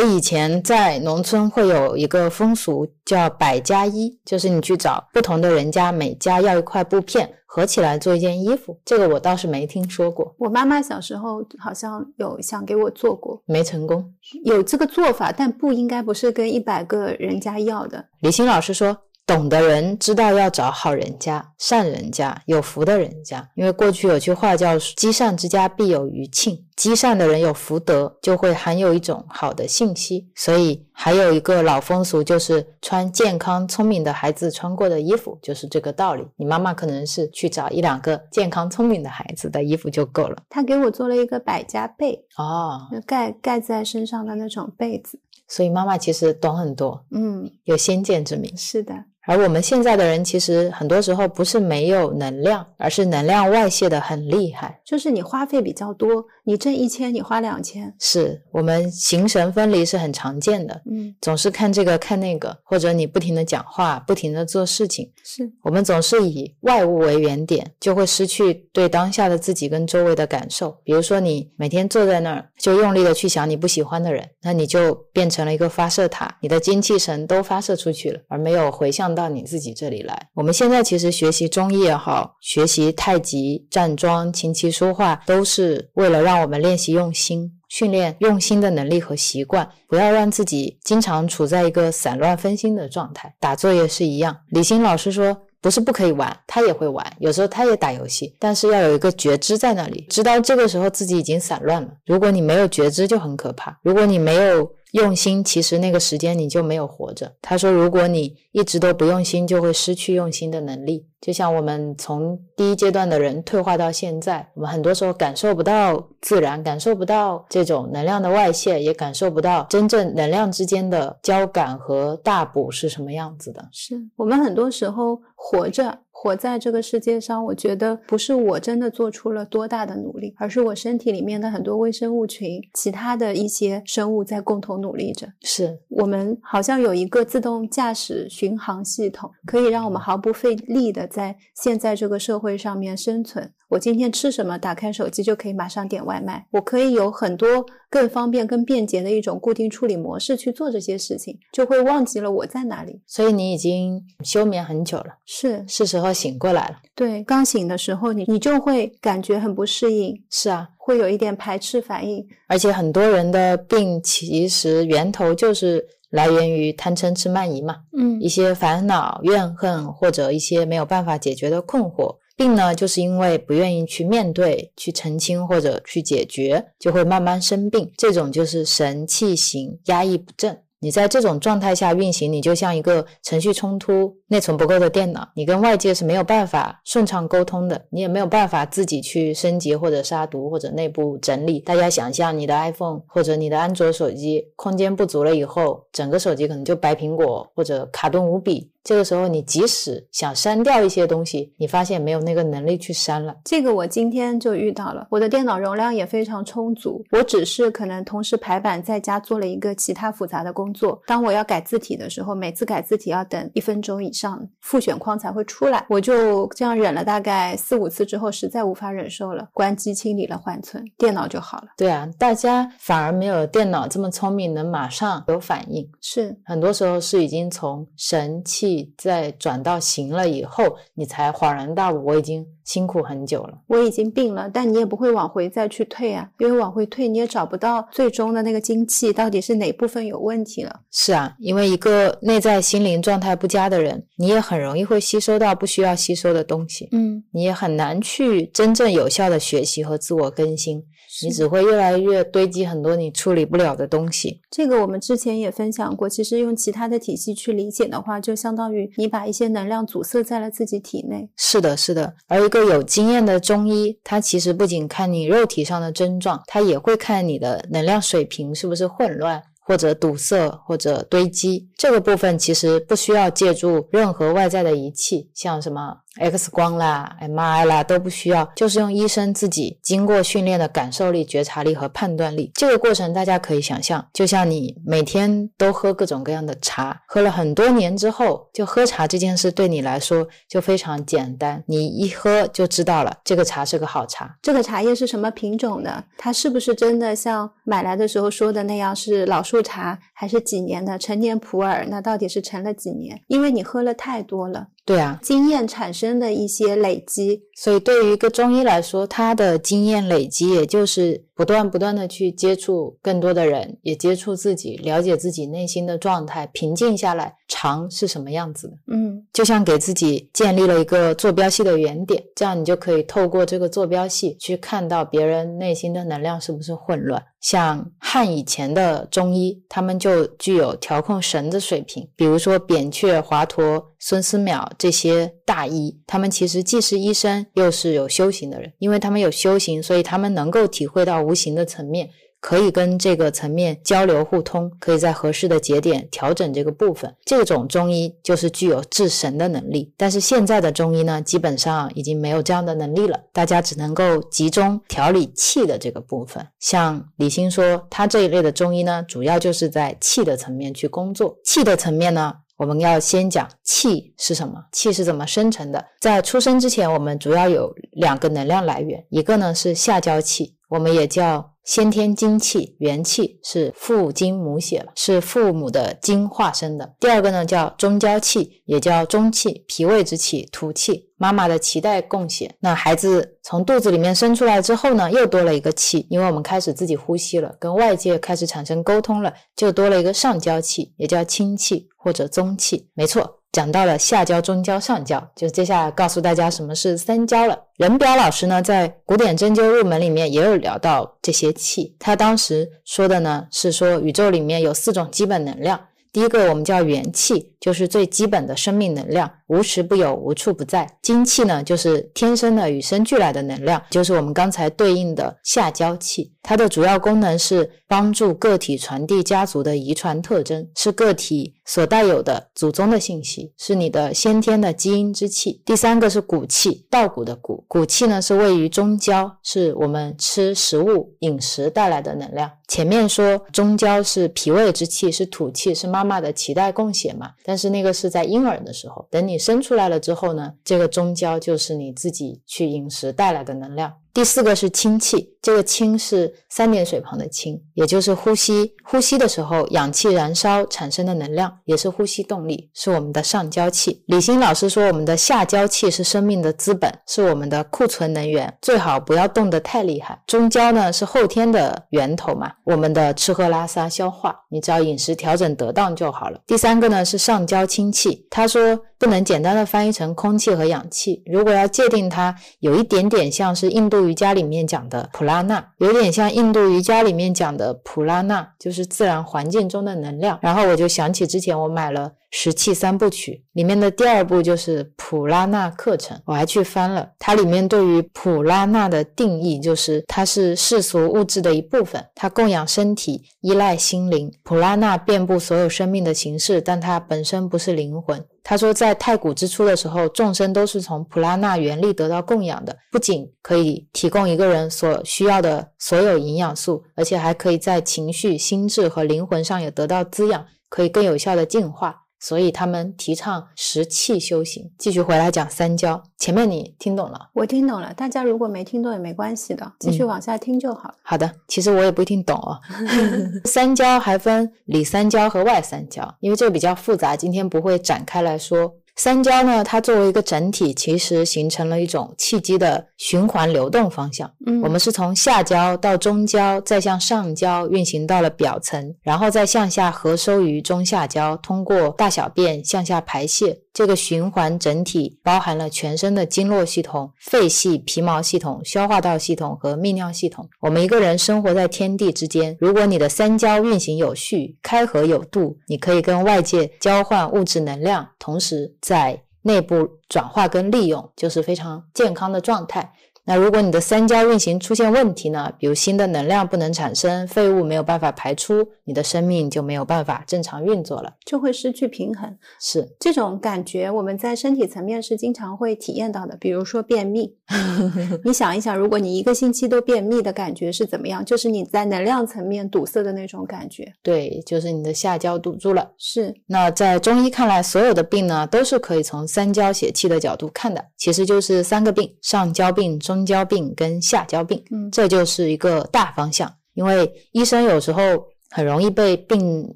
以以前在农村会有一个风俗叫百家衣，就是你去找不同的人家，每家要一块布片。合起来做一件衣服，这个我倒是没听说过。我妈妈小时候好像有想给我做过，没成功。有这个做法，但不应该不是跟一百个人家要的。李欣老师说。懂的人知道要找好人家、善人家、有福的人家，因为过去有句话叫“积善之家必有余庆”，积善的人有福德，就会含有一种好的信息。所以还有一个老风俗，就是穿健康聪明的孩子穿过的衣服，就是这个道理。你妈妈可能是去找一两个健康聪明的孩子的衣服就够了。她给我做了一个百家被哦，盖盖在身上的那种被子。所以妈妈其实懂很多，嗯，有先见之明。是的。而我们现在的人，其实很多时候不是没有能量，而是能量外泄的很厉害。就是你花费比较多，你挣一千，你花两千。是我们形神分离是很常见的，嗯，总是看这个看那个，或者你不停的讲话，不停的做事情，是我们总是以外物为原点，就会失去对当下的自己跟周围的感受。比如说，你每天坐在那儿，就用力的去想你不喜欢的人，那你就变成了一个发射塔，你的精气神都发射出去了，而没有回向。放到你自己这里来。我们现在其实学习中医也好，学习太极、站桩、琴棋书画，都是为了让我们练习用心，训练用心的能力和习惯，不要让自己经常处在一个散乱分心的状态。打坐也是一样。李欣老师说，不是不可以玩，他也会玩，有时候他也打游戏，但是要有一个觉知在那里，知道这个时候自己已经散乱了。如果你没有觉知，就很可怕。如果你没有用心，其实那个时间你就没有活着。他说，如果你一直都不用心，就会失去用心的能力。就像我们从第一阶段的人退化到现在，我们很多时候感受不到自然，感受不到这种能量的外泄，也感受不到真正能量之间的交感和大补是什么样子的。是我们很多时候活着。活在这个世界上，我觉得不是我真的做出了多大的努力，而是我身体里面的很多微生物群，其他的一些生物在共同努力着。是我们好像有一个自动驾驶巡航系统，可以让我们毫不费力的在现在这个社会上面生存。我今天吃什么，打开手机就可以马上点外卖。我可以有很多更方便、更便捷的一种固定处理模式去做这些事情，就会忘记了我在哪里。所以你已经休眠很久了，是是时候醒过来了。对，刚醒的时候，你你就会感觉很不适应，是啊，会有一点排斥反应。而且很多人的病其实源头就是来源于贪嗔痴慢疑嘛，嗯一些烦恼、怨恨或者一些没有办法解决的困惑。病呢，就是因为不愿意去面对、去澄清或者去解决，就会慢慢生病。这种就是神气型压抑不正。你在这种状态下运行，你就像一个程序冲突、内存不够的电脑，你跟外界是没有办法顺畅沟通的，你也没有办法自己去升级或者杀毒或者内部整理。大家想象你的 iPhone 或者你的安卓手机空间不足了以后，整个手机可能就白苹果或者卡顿无比。这个时候，你即使想删掉一些东西，你发现没有那个能力去删了。这个我今天就遇到了，我的电脑容量也非常充足，我只是可能同时排版在家做了一个其他复杂的工作。当我要改字体的时候，每次改字体要等一分钟以上，复选框才会出来。我就这样忍了大概四五次之后，实在无法忍受了，关机清理了缓存，电脑就好了。对啊，大家反而没有电脑这么聪明，能马上有反应。是很多时候是已经从神气再转到行了以后，你才恍然大悟，我已经辛苦很久了。我已经病了，但你也不会往回再去退啊，因为往回退你也找不到最终的那个精气到底是哪部分有问题了。是啊，因为一个内在心灵状态不佳的人，你也很容易会吸收到不需要吸收的东西，嗯，你也很难去真正有效的学习和自我更新，你只会越来越堆积很多你处理不了的东西。这个我们之前也分享过，其实用其他的体系去理解的话，就相当于你把一些能量阻塞在了自己体内。是的，是的。而一个有经验的中医，他其实不仅看你肉体上的症状，他也会看你的能量水平是不是混乱。或者堵塞，或者堆积，这个部分其实不需要借助任何外在的仪器，像什么 X 光啦、MRI 啦都不需要，就是用医生自己经过训练的感受力、觉察力和判断力。这个过程大家可以想象，就像你每天都喝各种各样的茶，喝了很多年之后，就喝茶这件事对你来说就非常简单，你一喝就知道了，这个茶是个好茶。这个茶叶是什么品种的？它是不是真的像买来的时候说的那样是老树茶，还是几年的陈年普洱？那到底是陈了几年？因为你喝了太多了，对啊，经验产生的一些累积，所以对于一个中医来说，他的经验累积，也就是不断不断的去接触更多的人，也接触自己，了解自己内心的状态，平静下来，长是什么样子的。嗯，就像给自己建立了一个坐标系的原点，这样你就可以透过这个坐标系去看到别人内心的能量是不是混乱。像汉以前的中医，他们就具有调控神的水平，比如说扁鹊、华佗、孙思邈这些大医，他们其实既是医生，又是有修行的人，因为他们有修行，所以他们能够体会到无形的层面。可以跟这个层面交流互通，可以在合适的节点调整这个部分。这种中医就是具有治神的能力。但是现在的中医呢，基本上已经没有这样的能力了，大家只能够集中调理气的这个部分。像李欣说，他这一类的中医呢，主要就是在气的层面去工作。气的层面呢，我们要先讲气是什么，气是怎么生成的。在出生之前，我们主要有两个能量来源，一个呢是下焦气，我们也叫。先天精气、元气是父精母血了，是父母的精化生的。第二个呢叫中焦气，也叫中气，脾胃之气、土气，妈妈的脐带供血。那孩子从肚子里面生出来之后呢，又多了一个气，因为我们开始自己呼吸了，跟外界开始产生沟通了，就多了一个上焦气，也叫清气或者宗气。没错。讲到了下焦、中焦、上焦，就接下来告诉大家什么是三焦了。任彪老师呢，在古典针灸入门里面也有聊到这些气，他当时说的呢是说宇宙里面有四种基本能量。第一个我们叫元气，就是最基本的生命能量，无时不有，无处不在。精气呢，就是天生的与生俱来的能量，就是我们刚才对应的下焦气。它的主要功能是帮助个体传递家族的遗传特征，是个体所带有的祖宗的信息，是你的先天的基因之气。第三个是骨气，稻谷的谷，骨气呢是位于中焦，是我们吃食物饮食带来的能量。前面说中焦是脾胃之气，是土气，是妈妈的脐带供血嘛，但是那个是在婴儿的时候，等你生出来了之后呢，这个中焦就是你自己去饮食带来的能量。第四个是氢气，这个氢是三点水旁的氢，也就是呼吸，呼吸的时候氧气燃烧产生的能量，也是呼吸动力，是我们的上焦气。李欣老师说，我们的下焦气是生命的资本，是我们的库存能源，最好不要动得太厉害。中焦呢是后天的源头嘛，我们的吃喝拉撒消化，你只要饮食调整得当就好了。第三个呢是上焦氢气，他说不能简单的翻译成空气和氧气，如果要界定它，有一点点像是印度瑜伽里面讲的普拉纳，有点像印度瑜伽里面讲的普拉纳，就是自然环境中的能量。然后我就想起之前我买了《石器三部曲》里面的第二部就是普拉纳课程，我还去翻了，它里面对于普拉纳的定义就是它是世俗物质的一部分，它供养身体，依赖心灵。普拉纳遍布所有生命的形式，但它本身不是灵魂。他说，在太古之初的时候，众生都是从普拉纳原力得到供养的，不仅可以提供一个人所需要的所有营养素，而且还可以在情绪、心智和灵魂上也得到滋养，可以更有效的净化。所以他们提倡食气修行。继续回来讲三焦，前面你听懂了？我听懂了，大家如果没听懂也没关系的，继续往下听就好了。好的，其实我也不一定懂哦。三焦还分里三焦和外三焦，因为这个比较复杂，今天不会展开来说。三焦呢，它作为一个整体，其实形成了一种气机的循环流动方向。嗯我们是从下焦到中焦，再向上焦运行到了表层，然后再向下合收于中下焦，通过大小便向下排泄。这个循环整体包含了全身的经络系统、肺系、皮毛系统、消化道系统和泌尿系统。我们一个人生活在天地之间，如果你的三焦运行有序、开合有度，你可以跟外界交换物质能量，同时在内部转化跟利用，就是非常健康的状态。那如果你的三焦运行出现问题呢？比如新的能量不能产生，废物没有办法排出，你的生命就没有办法正常运作了。就会失去平衡。是，这种感觉我们在身体层面是经常会体验到的，比如说便秘。你想一想，如果你一个星期都便秘的感觉是怎么样？就是你在能量层面堵塞的那种感觉。对，就是你的下焦堵住了。是，那在中医看来，所有的病呢，都是可以从三焦血气的角度看的，其实就是三个病：上焦病、中焦病跟下焦病。嗯这就是一个大方向。因为医生有时候很容易被病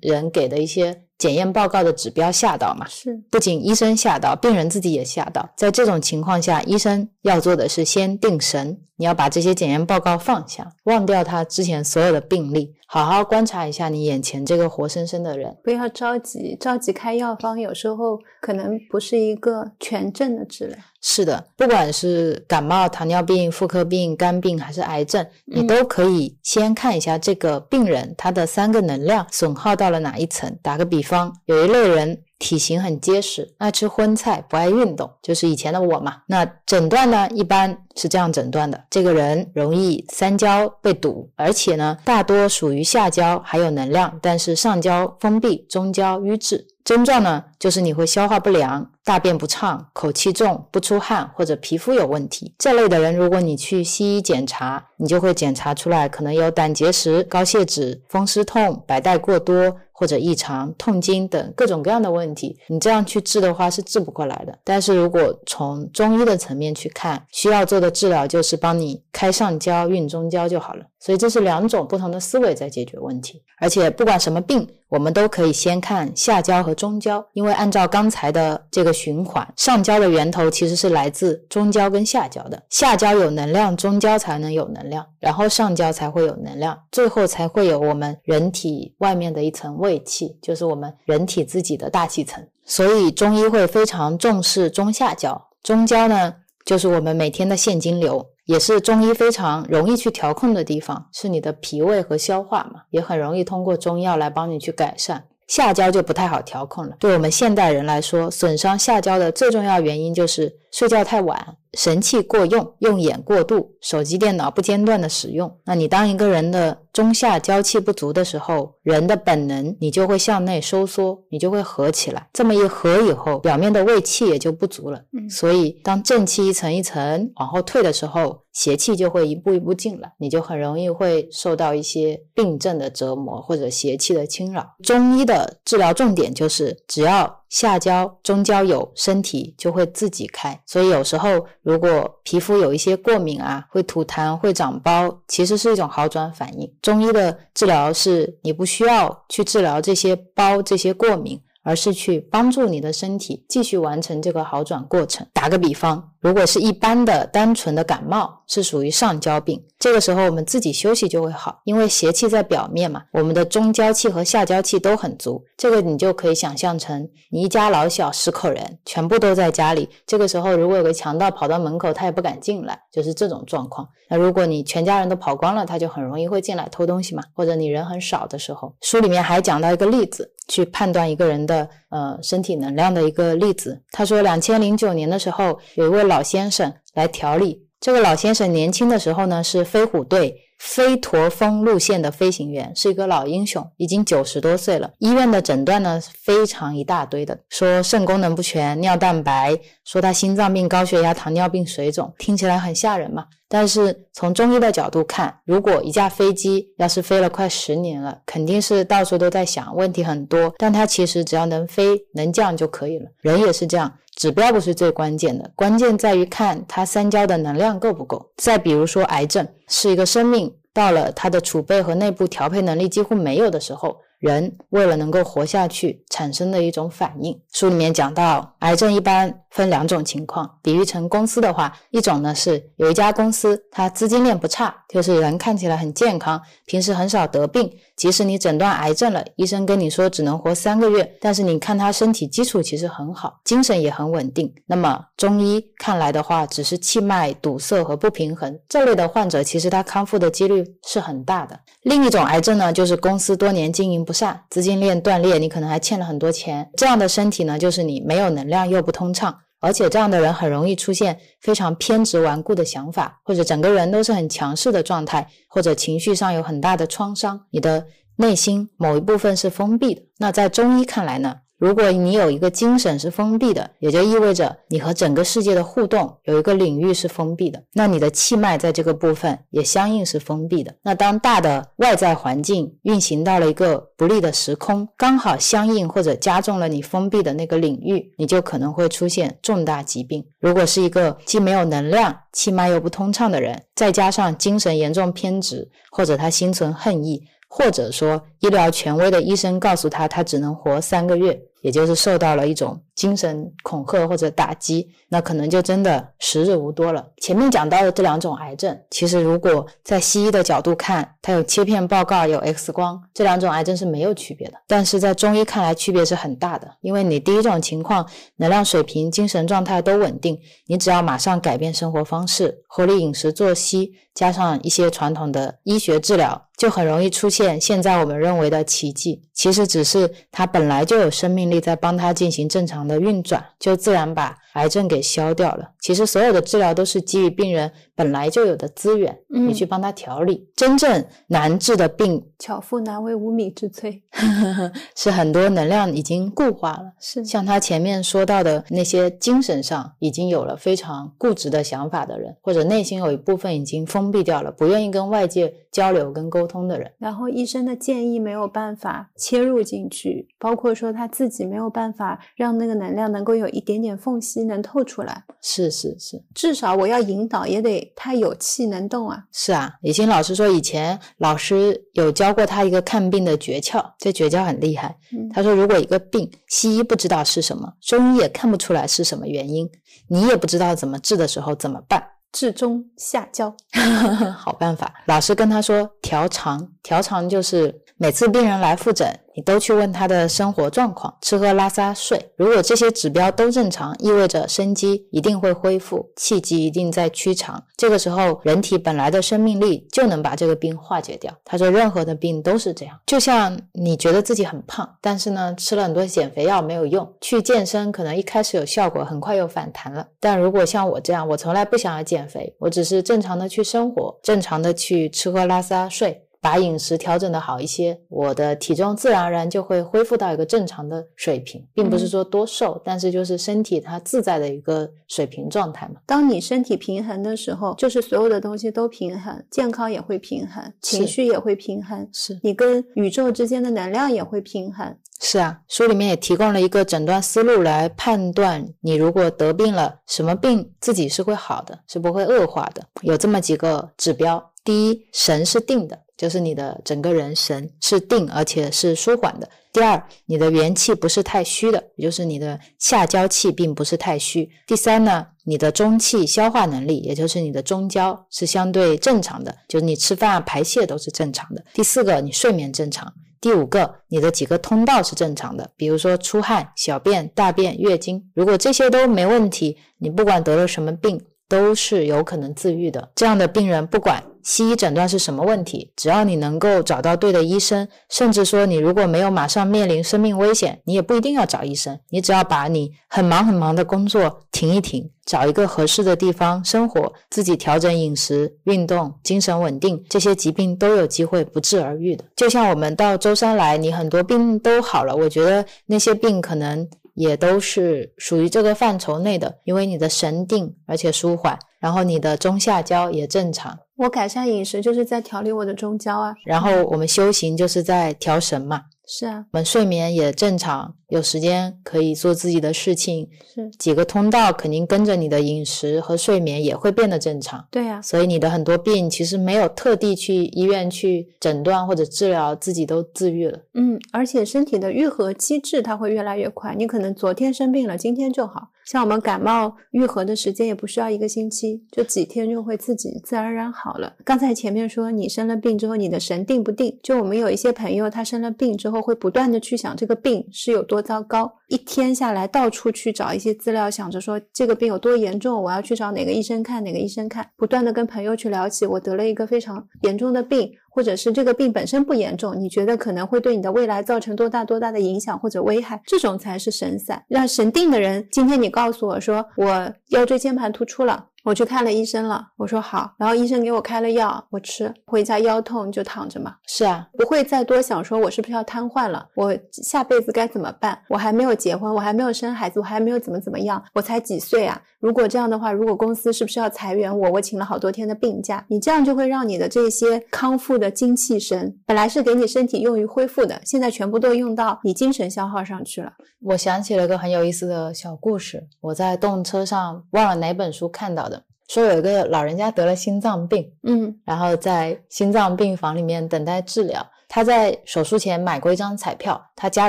人给的一些检验报告的指标吓到嘛。是，不仅医生吓到，病人自己也吓到。在这种情况下，医生要做的是先定神，你要把这些检验报告放下，忘掉他之前所有的病例，好好观察一下你眼前这个活生生的人。不要着急，着急开药方，有时候可能不是一个全症的治疗。是的，不管是感冒、糖尿病、妇科病、肝病还是癌症，你嗯都可以先看一下这个病人他的三个能量损耗到了哪一层。打个比方，有一类人体型很结实，爱吃荤菜，不爱运动，就是以前的我嘛。那诊断呢，一般是这样诊断的：这个人容易三焦被堵，而且呢，大多属于下焦还有能量，但是上焦封闭，中焦瘀滞。症状呢，就是你会消化不良、大便不畅、口气重、不出汗或者皮肤有问题。这类的人，如果你去西医检查，你就会检查出来可能有胆结石、高血脂、风湿痛、白带过多或者异常、痛经等各种各样的问题。你这样去治的话是治不过来的。但是如果从中医的层面去看，需要做的的治疗就是帮你开上焦、运中焦就好了。所以这是两种不同的思维在解决问题。而且不管什么病，我们都可以先看下焦和中焦，因为按照刚才的这个循环，上焦的源头其实是来自中焦跟下焦的。下焦有能量，中焦才能有能量，然后上焦才会有能量，最后才会有我们人体外面的一层胃气，就是我们人体自己的大气层。所以中医会非常重视中下焦，中焦呢就是我们每天的现金流，也是中医非常容易去调控的地方，是你的脾胃和消化嘛，也很容易通过中药来帮你去改善。下焦就不太好调控了。对我们现代人来说，损伤下焦的最重要原因就是睡觉太晚、神气过用、用眼过度、手机、电脑不间断的使用。那你当一个人的中下焦气不足的时候，人的本能你就会向内收缩，你就会合起来。这么一合以后，表面的胃气也就不足了。嗯所以当正气一层一层往后退的时候，邪气就会一步一步进来，你就很容易会受到一些病症的折磨或者邪气的侵扰。中医的治疗重点就是，只要下焦、中焦有，身体就会自己开。所以有时候如果皮肤有一些过敏啊，会吐痰、会长包，其实是一种好转反应。中医的治疗是你不需要去治疗这些包、这些过敏。而是去帮助你的身体继续完成这个好转过程。打个比方，如果是一般的单纯的感冒，是属于上焦病，这个时候我们自己休息就会好，因为邪气在表面嘛，我们的中焦气和下焦气都很足。这个你就可以想象成你一家老小十口人，全部都在家里，这个时候如果有个强盗跑到门口，他也不敢进来，就是这种状况。那如果你全家人都跑光了，他就很容易会进来偷东西嘛，或者你人很少的时候。书里面还讲到一个例子，去判断一个人的呃身体能量的一个例子。他说，两千零九年的时候，有一位老先生来调理。这个老先生年轻的时候呢，是飞虎队飞驼峰路线的飞行员，是一个老英雄，已经九十多岁了。医院的诊断呢非常一大堆的，说肾功能不全、尿蛋白，说他心脏病、高血压、糖尿病、水肿，听起来很吓人嘛。但是从中医的角度看，如果一架飞机要是飞了快十年了，肯定是到处都在想，问题很多。但它其实只要能飞能降就可以了。人也是这样，指标不是最关键的，关键在于看它三焦的能量够不够。再比如说癌症，是一个生命到了它的储备和内部调配能力几乎没有的时候。人为了能够活下去产生的一种反应。书里面讲到，癌症一般分两种情况，比喻成公司的话，一种呢是有一家公司，它资金链不差，就是人看起来很健康，平时很少得病，即使你诊断癌症了，医生跟你说只能活三个月，但是你看他身体基础其实很好，精神也很稳定。那么中医看来的话，只是气脉堵塞和不平衡，这类的患者其实他康复的几率是很大的。另一种癌症呢，就是公司多年经营不善，资金链断裂，你可能还欠了很多钱。这样的身体呢，就是你没有能量又不通畅，而且这样的人很容易出现非常偏执顽固的想法，或者整个人都是很强势的状态，或者情绪上有很大的创伤，你的内心某一部分是封闭的。那在中医看来呢？如果你有一个精神是封闭的，也就意味着你和整个世界的互动有一个领域是封闭的，那你的气脉在这个部分也相应是封闭的。那当大的外在环境运行到了一个不利的时空，刚好相应或者加重了你封闭的那个领域，你就可能会出现重大疾病。如果是一个既没有能量、气脉又不通畅的人，再加上精神严重偏执，或者他心存恨意。或者说，医疗权威的医生告诉他，他只能活三个月，也就是受到了一种精神恐吓或者打击，那可能就真的时日无多了。前面讲到的这两种癌症，其实如果在西医的角度看，它有切片报告，有 X 光，这两种癌症是没有区别的。但是在中医看来，区别是很大的，因为你第一种情况，能量水平、精神状态都稳定，你只要马上改变生活方式，合理饮食作息，加上一些传统的医学治疗。就很容易出现现在我们认为的奇迹，其实只是它本来就有生命力在帮他进行正常的运转，就自然把癌症给消掉了。其实所有的治疗都是基于病人本来就有的资源，嗯你去帮他调理。真正难治的病巧妇难为无米之炊。是很多能量已经固化了。是像他前面说到的那些精神上已经有了非常固执的想法的人，或者内心有一部分已经封闭掉了，不愿意跟外界交流跟沟通的人，然后医生的建议没有办法切入进去，包括说他自己没有办法让那个能量能够有一点点缝隙能透出来。是是是至少我要引导也得他有气能动啊。是啊，李欣老师说以前老师有教过他一个看病的诀窍，这诀窍很厉害。嗯他说，如果一个病西医不知道是什么，中医也看不出来是什么原因，你也不知道怎么治的时候怎么办？治中下焦，好办法。老师跟他说调肠，调肠就是每次病人来复诊，你都去问他的生活状况，吃喝拉撒睡。如果这些指标都正常，意味着生机一定会恢复，气机一定在趋长。这个时候，人体本来的生命力就能把这个病化解掉。他说，任何的病都是这样，就像你觉得自己很胖，但是呢，吃了很多减肥药没有用，去健身可能一开始有效果，很快又反弹了。但如果像我这样，我从来不想要减肥，我只是正常的去生活，正常的去吃喝拉撒睡。把饮食调整的好一些，我的体重自然而然就会恢复到一个正常的水平，并不是说多瘦，但是就是身体它自在的一个水平状态嘛。当你身体平衡的时候，就是所有的东西都平衡，健康也会平衡，情绪也会平衡，是你跟宇宙之间的能量也会平衡。是啊，书里面也提供了一个诊断思路来判断你如果得病了，什么病自己是会好的，是不会恶化的。有这么几个指标：第一，神是定的，就是你的整个人神是定而且是舒缓的；第二，你的元气不是太虚的，也就是你的下焦气并不是太虚；第三呢，你的中气消化能力，也就是你的中焦是相对正常的，就是你吃饭啊、排泄都是正常的；第四个，你睡眠正常。第五个，你的几个通道是正常的，比如说出汗、小便、大便、月经，如果这些都没问题，你不管得了什么病，都是有可能自愈的。这样的病人，不管西医诊断是什么问题，只要你能够找到对的医生，甚至说你如果没有马上面临生命危险，你也不一定要找医生，你只要把你很忙很忙的工作停一停，找一个合适的地方生活，自己调整饮食、运动、精神稳定，这些疾病都有机会不治而愈的。就像我们到舟山来，你很多病都好了，我觉得那些病可能也都是属于这个范畴内的，因为你的神定而且舒缓，然后你的中下焦也正常，我改善饮食就是在调理我的中焦啊。然后我们修行就是在调神嘛，是啊，我们睡眠也正常，有时间可以做自己的事情，是几个通道肯定跟着你的饮食和睡眠也会变得正常。对啊，所以你的很多病其实没有特地去医院去诊断或者治疗，自己都自愈了。嗯，而且身体的愈合机制它会越来越快，你可能昨天生病了，今天就好。像我们感冒愈合的时间也不需要一个星期，就几天就会自己自然而然好了。刚才前面说你生了病之后，你的神定不定？就我们有一些朋友，他生了病之后会不断的去想这个病是有多糟糕，一天下来到处去找一些资料，想着说这个病有多严重，我要去找哪个医生看，哪个医生看，不断的跟朋友去聊起我得了一个非常严重的病，或者是这个病本身不严重，你觉得可能会对你的未来造成多大多大的影响或者危害，这种才是神散。让神定的人，今天你告诉我说我腰椎间盘突出了。我去看了医生了，我说好，然后医生给我开了药，我吃，回家腰痛就躺着嘛，是啊，不会再多想说我是不是要瘫痪了，我下辈子该怎么办？我还没有结婚，我还没有生孩子，我还没有怎么怎么样，我才几岁啊？如果这样的话，如果公司是不是要裁员我？我请了好多天的病假，你这样就会让你的这些康复的精气神，本来是给你身体用于恢复的，现在全部都用到你精神消耗上去了。我想起了个很有意思的小故事，我在动车上忘了哪本书看到的，说有一个老人家得了心脏病，嗯然后在心脏病房里面等待治疗。他在手术前买过一张彩票，他家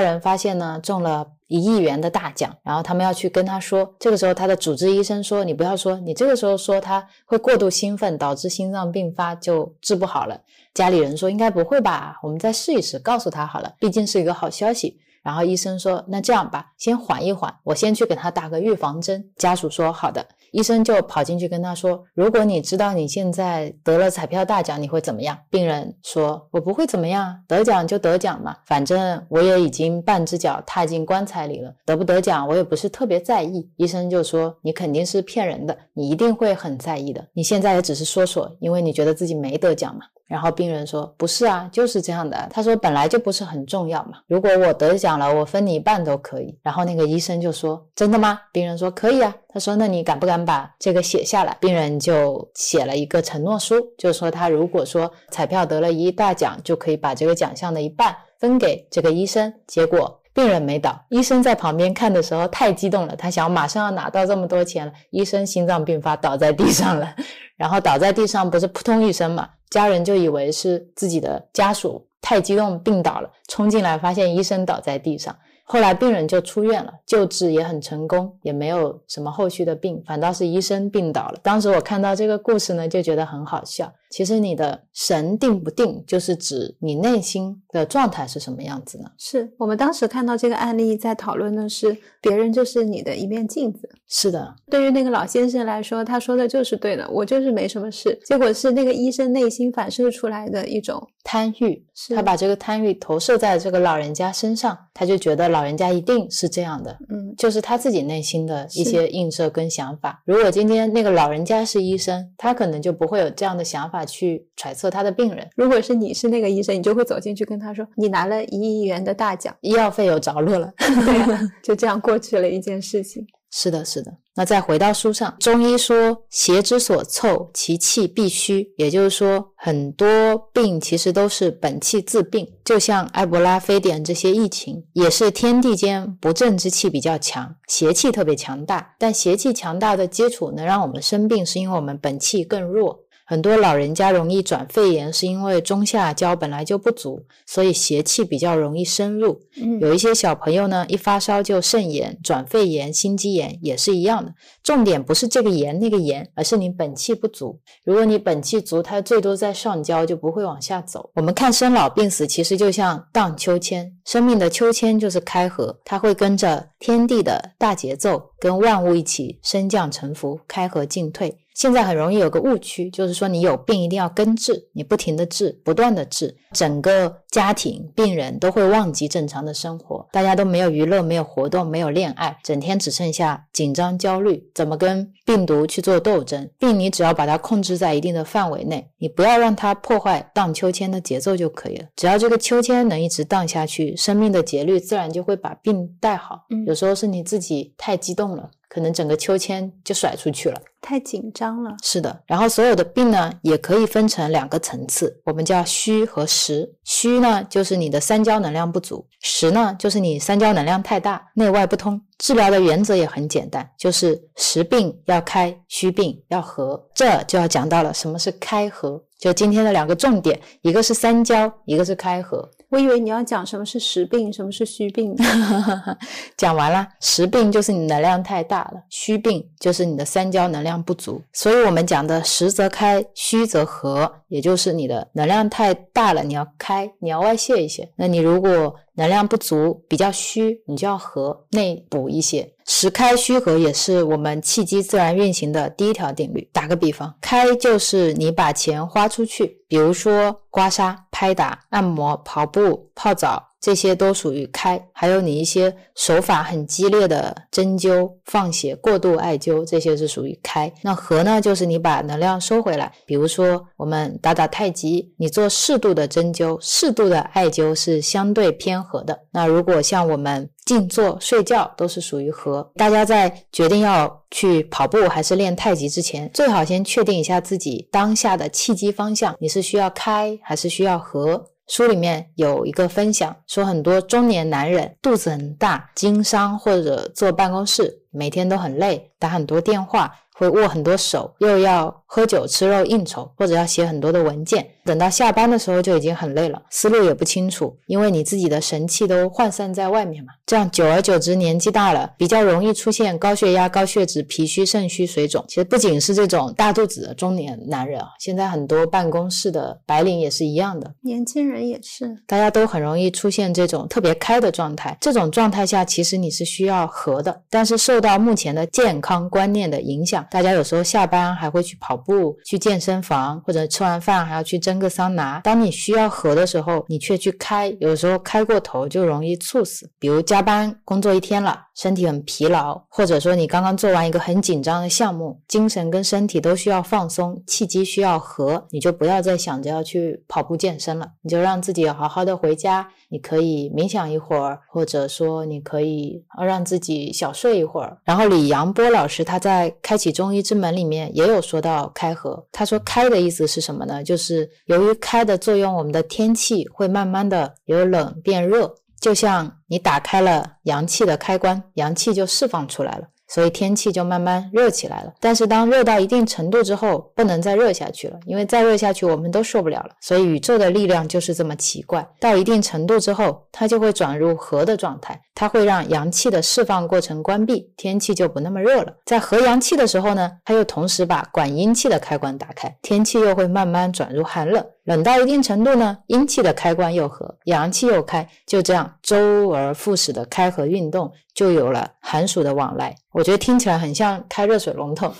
人发现呢中了一亿元的大奖，然后他们要去跟他说。这个时候，他的主治医生说：“你不要说，你这个时候说他会过度兴奋，导致心脏病发就治不好了。”家里人说：“应该不会吧，我们再试一试，告诉他好了，毕竟是一个好消息。”然后医生说：“那这样吧，先缓一缓，我先去给他打个预防针。”家属说：“好的。”医生就跑进去跟他说：“如果你知道你现在得了彩票大奖，你会怎么样？”病人说：“我不会怎么样，得奖就得奖嘛，反正我也已经半只脚踏进棺材里了，得不得奖我也不是特别在意。”医生就说：“你肯定是骗人的，你一定会很在意的。你现在也只是说说，因为你觉得自己没得奖嘛。”然后病人说：“不是啊，就是这样的。”他说：“本来就不是很重要嘛，如果我得奖了，我分你一半都可以。”然后那个医生就说：“真的吗？”病人说：“可以啊。”他说：“那你敢不敢把这个写下来？”病人就写了一个承诺书，就说他如果说彩票得了一大奖，就可以把这个奖项的一半分给这个医生。结果病人没倒，医生在旁边看的时候太激动了，他想马上要拿到这么多钱了，医生心脏病发倒在地上了，然后倒在地上不是扑通一声嘛，家人就以为是自己的家属太激动病倒了，冲进来发现医生倒在地上。后来病人就出院了，救治也很成功，也没有什么后续的病，反倒是医生病倒了。当时我看到这个故事呢，就觉得很好笑。其实你的神定不定，就是指你内心的状态是什么样子呢？是我们当时看到这个案例，在讨论的是别人就是你的一面镜子。是的，对于那个老先生来说，他说的就是对的，我就是没什么事。结果是那个医生内心反射出来的一种贪欲，是他把这个贪欲投射在这个老人家身上，他就觉得老人家一定是这样的，嗯，就是他自己内心的一些映射跟想法。如果今天那个老人家是医生，他可能就不会有这样的想法去揣测他的病人。如果是你是那个医生，你就会走进去跟他说：“你拿了一亿元的大奖。医药费有着落了，”对呀、就这样过去了一件事情。是的，是的。那再回到书上，中医说邪之所凑，其气必虚，也就是说，很多病其实都是本气自病。就像埃博拉、非典这些疫情，也是天地间不正之气比较强，邪气特别强大。但邪气强大的基础能让我们生病，是因为我们本气更弱。很多老人家容易转肺炎，是因为中下焦本来就不足，所以邪气比较容易深入。嗯，有一些小朋友呢，一发烧就肾炎、转肺炎、心肌炎，也是一样的。重点不是这个炎那个炎，而是你本气不足。如果你本气足，它最多在上焦，就不会往下走。我们看生老病死，其实就像荡秋千，生命的秋千就是开合，它会跟着天地的大节奏，跟万物一起升降沉浮、开合进退。现在很容易有个误区，就是说你有病一定要根治，你不停的治，不断的治，整个家庭病人都会忘记正常的生活，大家都没有娱乐，没有活动，没有恋爱，整天只剩下紧张焦虑，怎么跟病毒去做斗争？病你只要把它控制在一定的范围内，你不要让它破坏荡秋千的节奏就可以了。只要这个秋千能一直荡下去，生命的节律自然就会把病带好。嗯有时候是你自己太激动了。可能整个秋千就甩出去了。太紧张了。是的，然后所有的病呢，也可以分成两个层次，我们叫虚和实。虚呢，就是你的三焦能量不足；实呢，就是你三焦能量太大，内外不通。治疗的原则也很简单，就是实病要开，虚病要合。这就要讲到了什么是开合，就今天的两个重点，一个是三焦，一个是开合。我以为你要讲什么是实病，什么是虚病。讲完了，实病就是你能量太大了，虚病就是你的三焦能量不足。所以我们讲的实则开，虚则合，也就是你的能量太大了，你要开，你要外泄一些。那你如果能量不足，比较虚，你就要和，内补一些。实开虚合也是我们气机自然运行的第一条定律。打个比方，开就是你把钱花出去，比如说刮痧、拍打、按摩、跑步、泡澡。这些都属于开，还有你一些手法很激烈的针灸、放血、过度艾灸，这些是属于开。那合呢，就是你把能量收回来，比如说我们打打太极，你做适度的针灸、适度的艾灸是相对偏合的。那如果像我们静坐、睡觉，都是属于合。大家在决定要去跑步还是练太极之前，最好先确定一下自己当下的气机方向，你是需要开还是需要合。书里面有一个分享，说很多中年男人肚子很大，经商或者坐办公室，每天都很累，打很多电话，会握很多手，又要喝酒吃肉应酬，或者要写很多的文件，等到下班的时候就已经很累了，思路也不清楚，因为你自己的神气都涣散在外面嘛。这样久而久之，年纪大了，比较容易出现高血压、高血脂、脾虚、肾虚、水肿。其实不仅是这种大肚子的中年男人啊，现在很多办公室的白领也是一样的。年轻人也是，大家都很容易出现这种特别开的状态。这种状态下，其实你是需要和的，但是受到目前的健康观念的影响，大家有时候下班还会去跑步、去健身房，或者吃完饭还要去蒸个桑拿。当你需要和的时候，你却去开，有时候开过头就容易猝死。比如加班工作一天了，身体很疲劳，或者说你刚刚做完一个很紧张的项目，精神跟身体都需要放松，气机需要和，你就不要再想着要去跑步健身了，你就让自己好好的回家，你可以冥想一会儿，或者说你可以让自己小睡一会儿。然后李阳波老师他在《开启中医之门》里面也有说到开合，他说开的意思是什么呢？就是由于开的作用，我们的天气会慢慢的由冷变热。就像你打开了阳气的开关，阳气就释放出来了。所以天气就慢慢热起来了。但是当热到一定程度之后，不能再热下去了，因为再热下去我们都受不了了。所以宇宙的力量就是这么奇怪，到一定程度之后，它就会转入和的状态，它会让阳气的释放过程关闭，天气就不那么热了。在和阳气的时候呢，它又同时把管阴气的开关打开，天气又会慢慢转入寒冷。冷到一定程度呢，阴气的开关又合，阳气又开，就这样周而复始的开合运动，就有了寒暑的往来。我觉得听起来很像开热水龙头，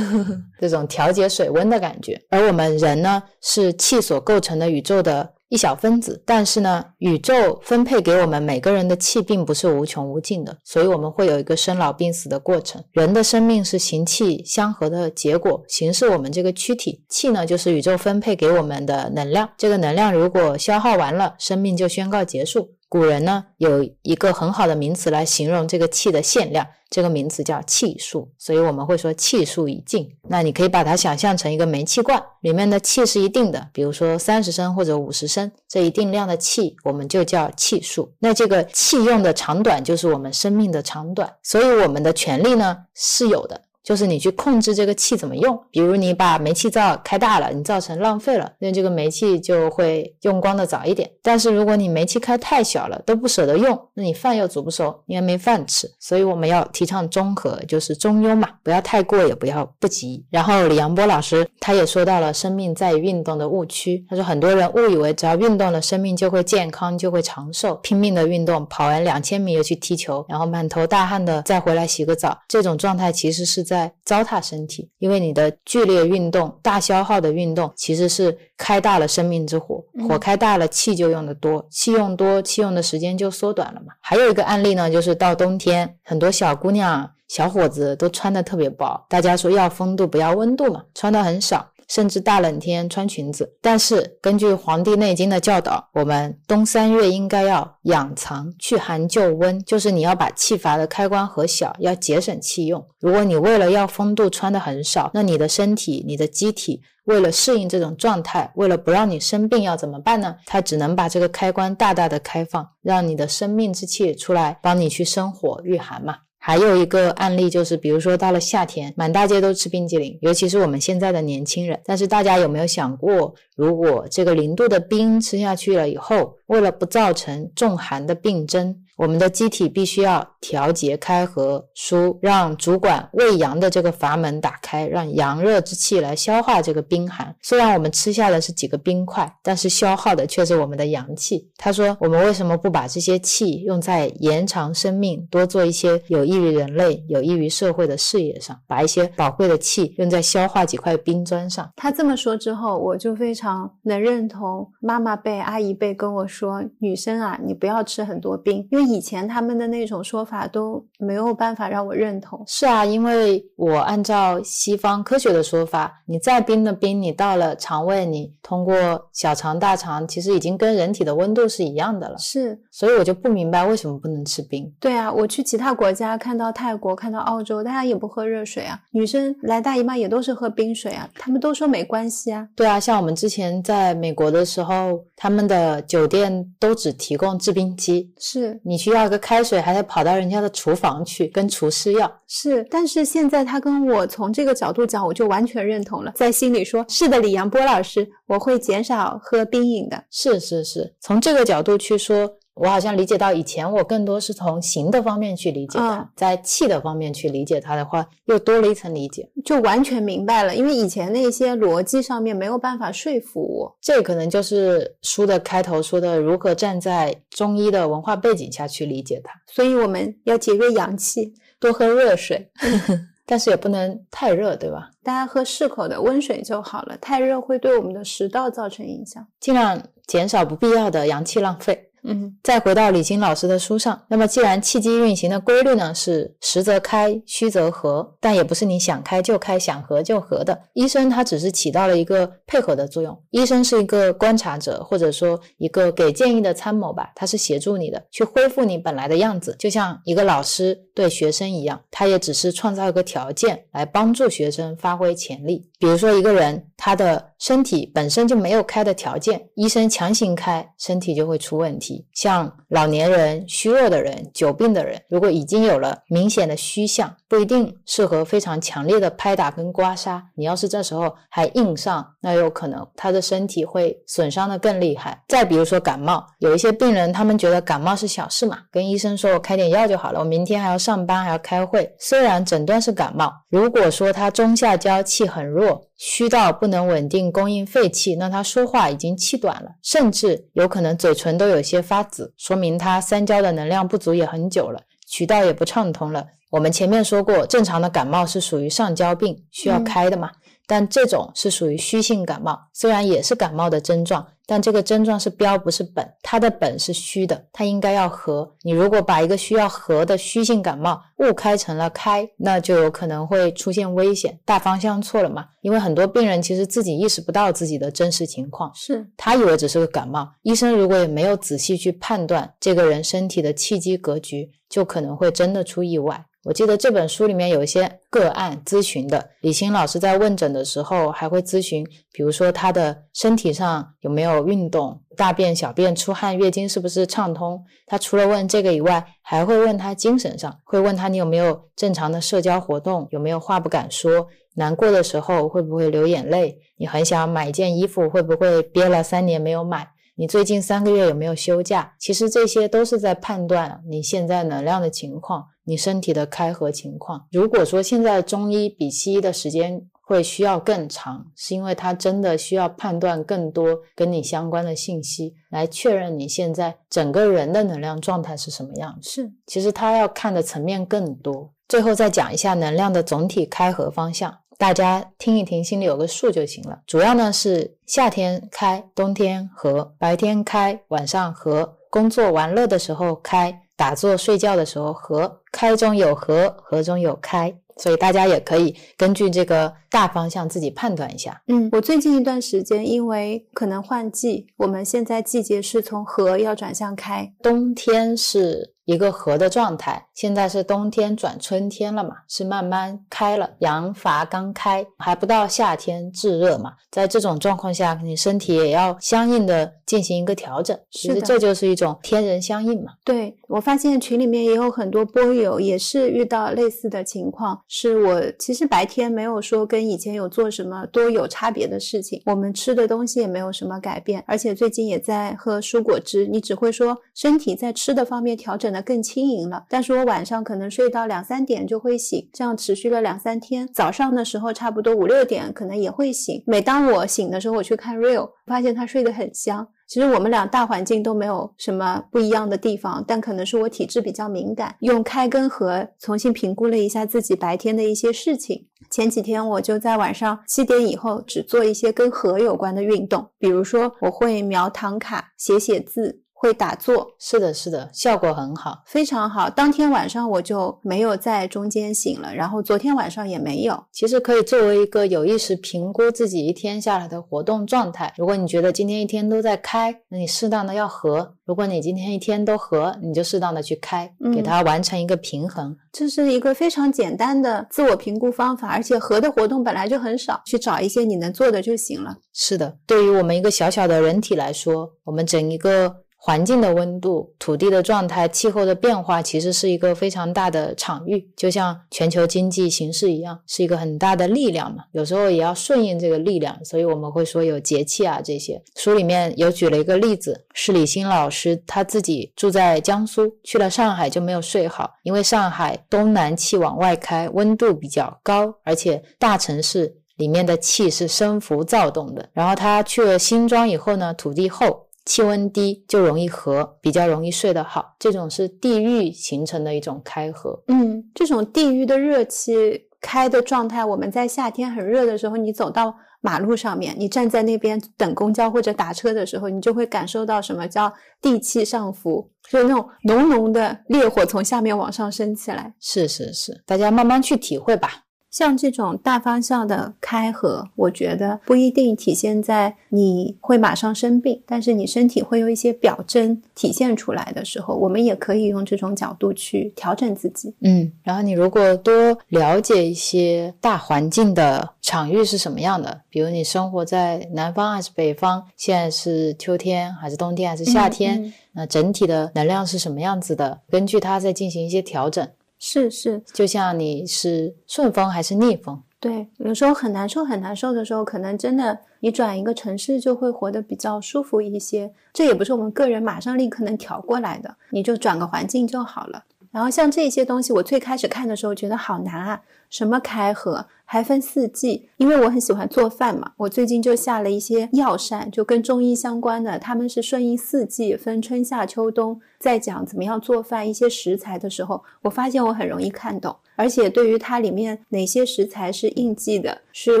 这种调节水温的感觉。而我们人呢，是气所构成的宇宙的一小分子，但是呢，宇宙分配给我们每个人的气并不是无穷无尽的，所以我们会有一个生老病死的过程。人的生命是形气相合的结果，形是我们这个躯体，气呢就是宇宙分配给我们的能量。这个能量如果消耗完了，生命就宣告结束。古人呢有一个很好的名词来形容这个气的限量，这个名词叫气数，所以我们会说气数已尽。那你可以把它想象成一个煤气罐，里面的气是一定的，比如说三十升或者五十升，这一定量的气我们就叫气数。那这个气用的长短就是我们生命的长短，所以我们的权利呢是有的。就是你去控制这个气怎么用，比如你把煤气灶开大了，你造成浪费了，那这个煤气就会用光的早一点。但是如果你煤气开太小了，都不舍得用，那你饭又煮不熟，你也没饭吃。所以我们要提倡中和，就是中庸嘛，不要太过，也不要不及。然后李阳波老师他也说到了生命在于运动的误区，他说很多人误以为只要运动了，生命就会健康，就会长寿，拼命的运动，跑完两千米又去踢球，然后满头大汗的再回来洗个澡，这种状态其实是在。在糟蹋身体，因为你的剧烈运动、大消耗的运动，其实是开大了生命之火，火开大了，气就用的多，气用多，气用的时间就缩短了嘛。还有一个案例呢，就是到冬天，很多小姑娘、小伙子都穿的特别薄，大家说要风度不要温度嘛，穿的很少。甚至大冷天穿裙子，但是根据《黄帝内经》的教导，我们冬三月应该要养藏去寒救温，就是你要把气阀的开关合小，要节省气用。如果你为了要风度穿的很少，那你的身体、你的机体为了适应这种状态，为了不让你生病，要怎么办呢？它只能把这个开关大大的开放，让你的生命之气出来，帮你去生火御寒嘛。还有一个案例就是，比如说到了夏天，满大街都吃冰激凌，尤其是我们现在的年轻人。但是大家有没有想过，如果这个零度的冰吃下去了以后，为了不造成重寒的病症？我们的机体必须要调节开合疏，让主管喂阳的这个阀门打开，让阳热之气来消化这个冰寒。虽然我们吃下的是几个冰块，但是消耗的却是我们的阳气。他说：“我们为什么不把这些气用在延长生命、多做一些有益于人类、有益于社会的事业上？把一些宝贵的气用在消化几块冰砖上？”他这么说之后，我就非常能认同妈妈辈、阿姨辈跟我说：“女生啊，你不要吃很多冰，因为。”以前他们的那种说法都没有办法让我认同。是啊，因为我按照西方科学的说法，你再冰的冰，你到了肠胃，你通过小肠、大肠，其实已经跟人体的温度是一样的了。是，所以我就不明白为什么不能吃冰。对啊，我去其他国家看到泰国、看到澳洲，大家也不喝热水啊，女生来大姨妈也都是喝冰水啊，他们都说没关系啊。对啊，像我们之前在美国的时候，他们的酒店都只提供制冰机，是你。你去要个开水，还得跑到人家的厨房去跟厨师要。是，但是现在他跟我从这个角度讲，我就完全认同了，在心里说是的，李阳波老师，我会减少喝冰饮的。是是是，从这个角度去说。我好像理解到，以前我更多是从形的方面去理解它，在气的方面去理解它的话，又多了一层理解，就完全明白了。因为以前那些逻辑上面没有办法说服我，这可能就是书的开头说的如何站在中医的文化背景下去理解它。所以我们要节约阳气，多喝热水，但是也不能太热，对吧？大家喝适口的温水就好了，太热会对我们的食道造成影响，尽量减少不必要的阳气浪费。嗯，再回到李菁老师的书上，那么既然气机运行的规律呢是实则开，虚则合，但也不是你想开就开，想合就合的。医生他只是起到了一个配合的作用，医生是一个观察者，或者说一个给建议的参谋吧，他是协助你的，去恢复你本来的样子，就像一个老师对学生一样，他也只是创造一个条件来帮助学生发挥潜力。比如说一个人他的身体本身就没有开的条件，医生强行开，身体就会出问题。像老年人、虚弱的人、久病的人，如果已经有了明显的虚象，不一定适合非常强烈的拍打跟刮痧。你要是这时候还硬上，那有可能他的身体会损伤的更厉害。再比如说感冒，有一些病人他们觉得感冒是小事嘛，跟医生说我开点药就好了，我明天还要上班还要开会。虽然诊断是感冒，如果说他中下焦气很弱，虚到不能稳定供应肺气，那他说话已经气短了，甚至有可能嘴唇都有些发紫，说明他三焦的能量不足也很久了，渠道也不畅通了。我们前面说过，正常的感冒是属于上焦病，需要开的嘛。但这种是属于虚性感冒，虽然也是感冒的症状，但这个症状是标不是本，它的本是虚的，它应该要和。你如果把一个需要和的虚性感冒误开成了开，那就有可能会出现危险，大方向错了嘛。因为很多病人其实自己意识不到自己的真实情况，是他以为只是个感冒，医生如果也没有仔细去判断这个人身体的气机格局，就可能会真的出意外。我记得这本书里面有一些个案咨询的，李欣老师在问诊的时候还会咨询，比如说他的身体上有没有运动，大便、小便、出汗、月经是不是畅通。他除了问这个以外，还会问他精神上，会问他你有没有正常的社交活动，有没有话不敢说，难过的时候会不会流眼泪，你很想买一件衣服，会不会憋了三年没有买。你最近三个月有没有休假？其实这些都是在判断你现在能量的情况，你身体的开合情况。如果说现在中医比西医的时间会需要更长，是因为它真的需要判断更多跟你相关的信息，来确认你现在整个人的能量状态是什么样。是，其实它要看的层面更多。最后再讲一下能量的总体开合方向。大家听一听，心里有个数就行了。主要呢是夏天开，冬天合，白天开，晚上合，工作玩乐的时候开，打坐睡觉的时候合，开中有合，合中有开。所以大家也可以根据这个大方向自己判断一下。嗯，我最近一段时间因为可能换季，我们现在季节是从合要转向开，冬天是一个合的状态，现在是冬天转春天了嘛，是慢慢开了，阳阀刚开，还不到夏天炙热嘛。在这种状况下，你身体也要相应的进行一个调整。其实是的这就是一种天人相应嘛。对我发现群里面也有很多波友也是遇到类似的情况，是我其实白天没有说跟以前有做什么多有差别的事情，我们吃的东西也没有什么改变，而且最近也在喝蔬果汁，你只会说身体在吃的方面调整的更轻盈了，但是我晚上可能睡到两三点就会醒，这样持续了两三天，早上的时候差不多五六点可能也会醒，每当我醒的时候，我去看 real，发现他睡得很香。其实我们俩大环境都没有什么不一样的地方，但可能是我体质比较敏感。用开跟合重新评估了一下自己白天的一些事情。前几天我就在晚上七点以后只做一些跟合有关的运动，比如说我会描唐卡、写写字，会打坐，是的，是的，效果很好。非常好。当天晚上我就没有在中间醒了，然后昨天晚上也没有。其实可以作为一个有意识评估自己一天下来的活动状态。如果你觉得今天一天都在开，那你适当的要合；如果你今天一天都合，你就适当的去开，嗯给它完成一个平衡。这是一个非常简单的自我评估方法，而且合的活动本来就很少，去找一些你能做的就行了。是的，对于我们一个小小的人体来说，我们整一个环境的温度、土地的状态、气候的变化，其实是一个非常大的场域，就像全球经济形势一样，是一个很大的力量嘛。有时候也要顺应这个力量，所以我们会说有节气啊这些。书里面有举了一个例子，是李欣老师他自己住在江苏，去了上海就没有睡好，因为上海东南气往外开，温度比较高，而且大城市里面的气是升浮躁动的。然后他去了新庄以后呢，土地厚，气温低，就容易合，比较容易睡得好。这种是地域形成的一种开合。嗯，这种地域的热气开的状态，我们在夏天很热的时候，你走到马路上面，你站在那边等公交或者打车的时候，你就会感受到什么叫地气上浮，就是那种浓浓的烈火从下面往上升起来。是是是，大家慢慢去体会吧。像这种大方向的开合，我觉得不一定体现在你会马上生病，但是你身体会有一些表征体现出来的时候，我们也可以用这种角度去调整自己。嗯，然后你如果多了解一些大环境的场域是什么样的，比如你生活在南方还是北方，现在是秋天还是冬天还是夏天，嗯嗯那整体的能量是什么样子的，根据它再进行一些调整。是是，就像你是顺风还是逆风，对，有时候很难受很难受的时候，可能真的你转一个城市就会活得比较舒服一些。这也不是我们个人马上立刻能调过来的，你就转个环境就好了。然后像这些东西，我最开始看的时候觉得好难啊，什么开合，还分四季，因为我很喜欢做饭嘛，我最近就下了一些药膳，就跟中医相关的，他们是顺应四季，分春夏秋冬，在讲怎么样做饭一些食材的时候，我发现我很容易看懂，而且对于它里面哪些食材是应季的，是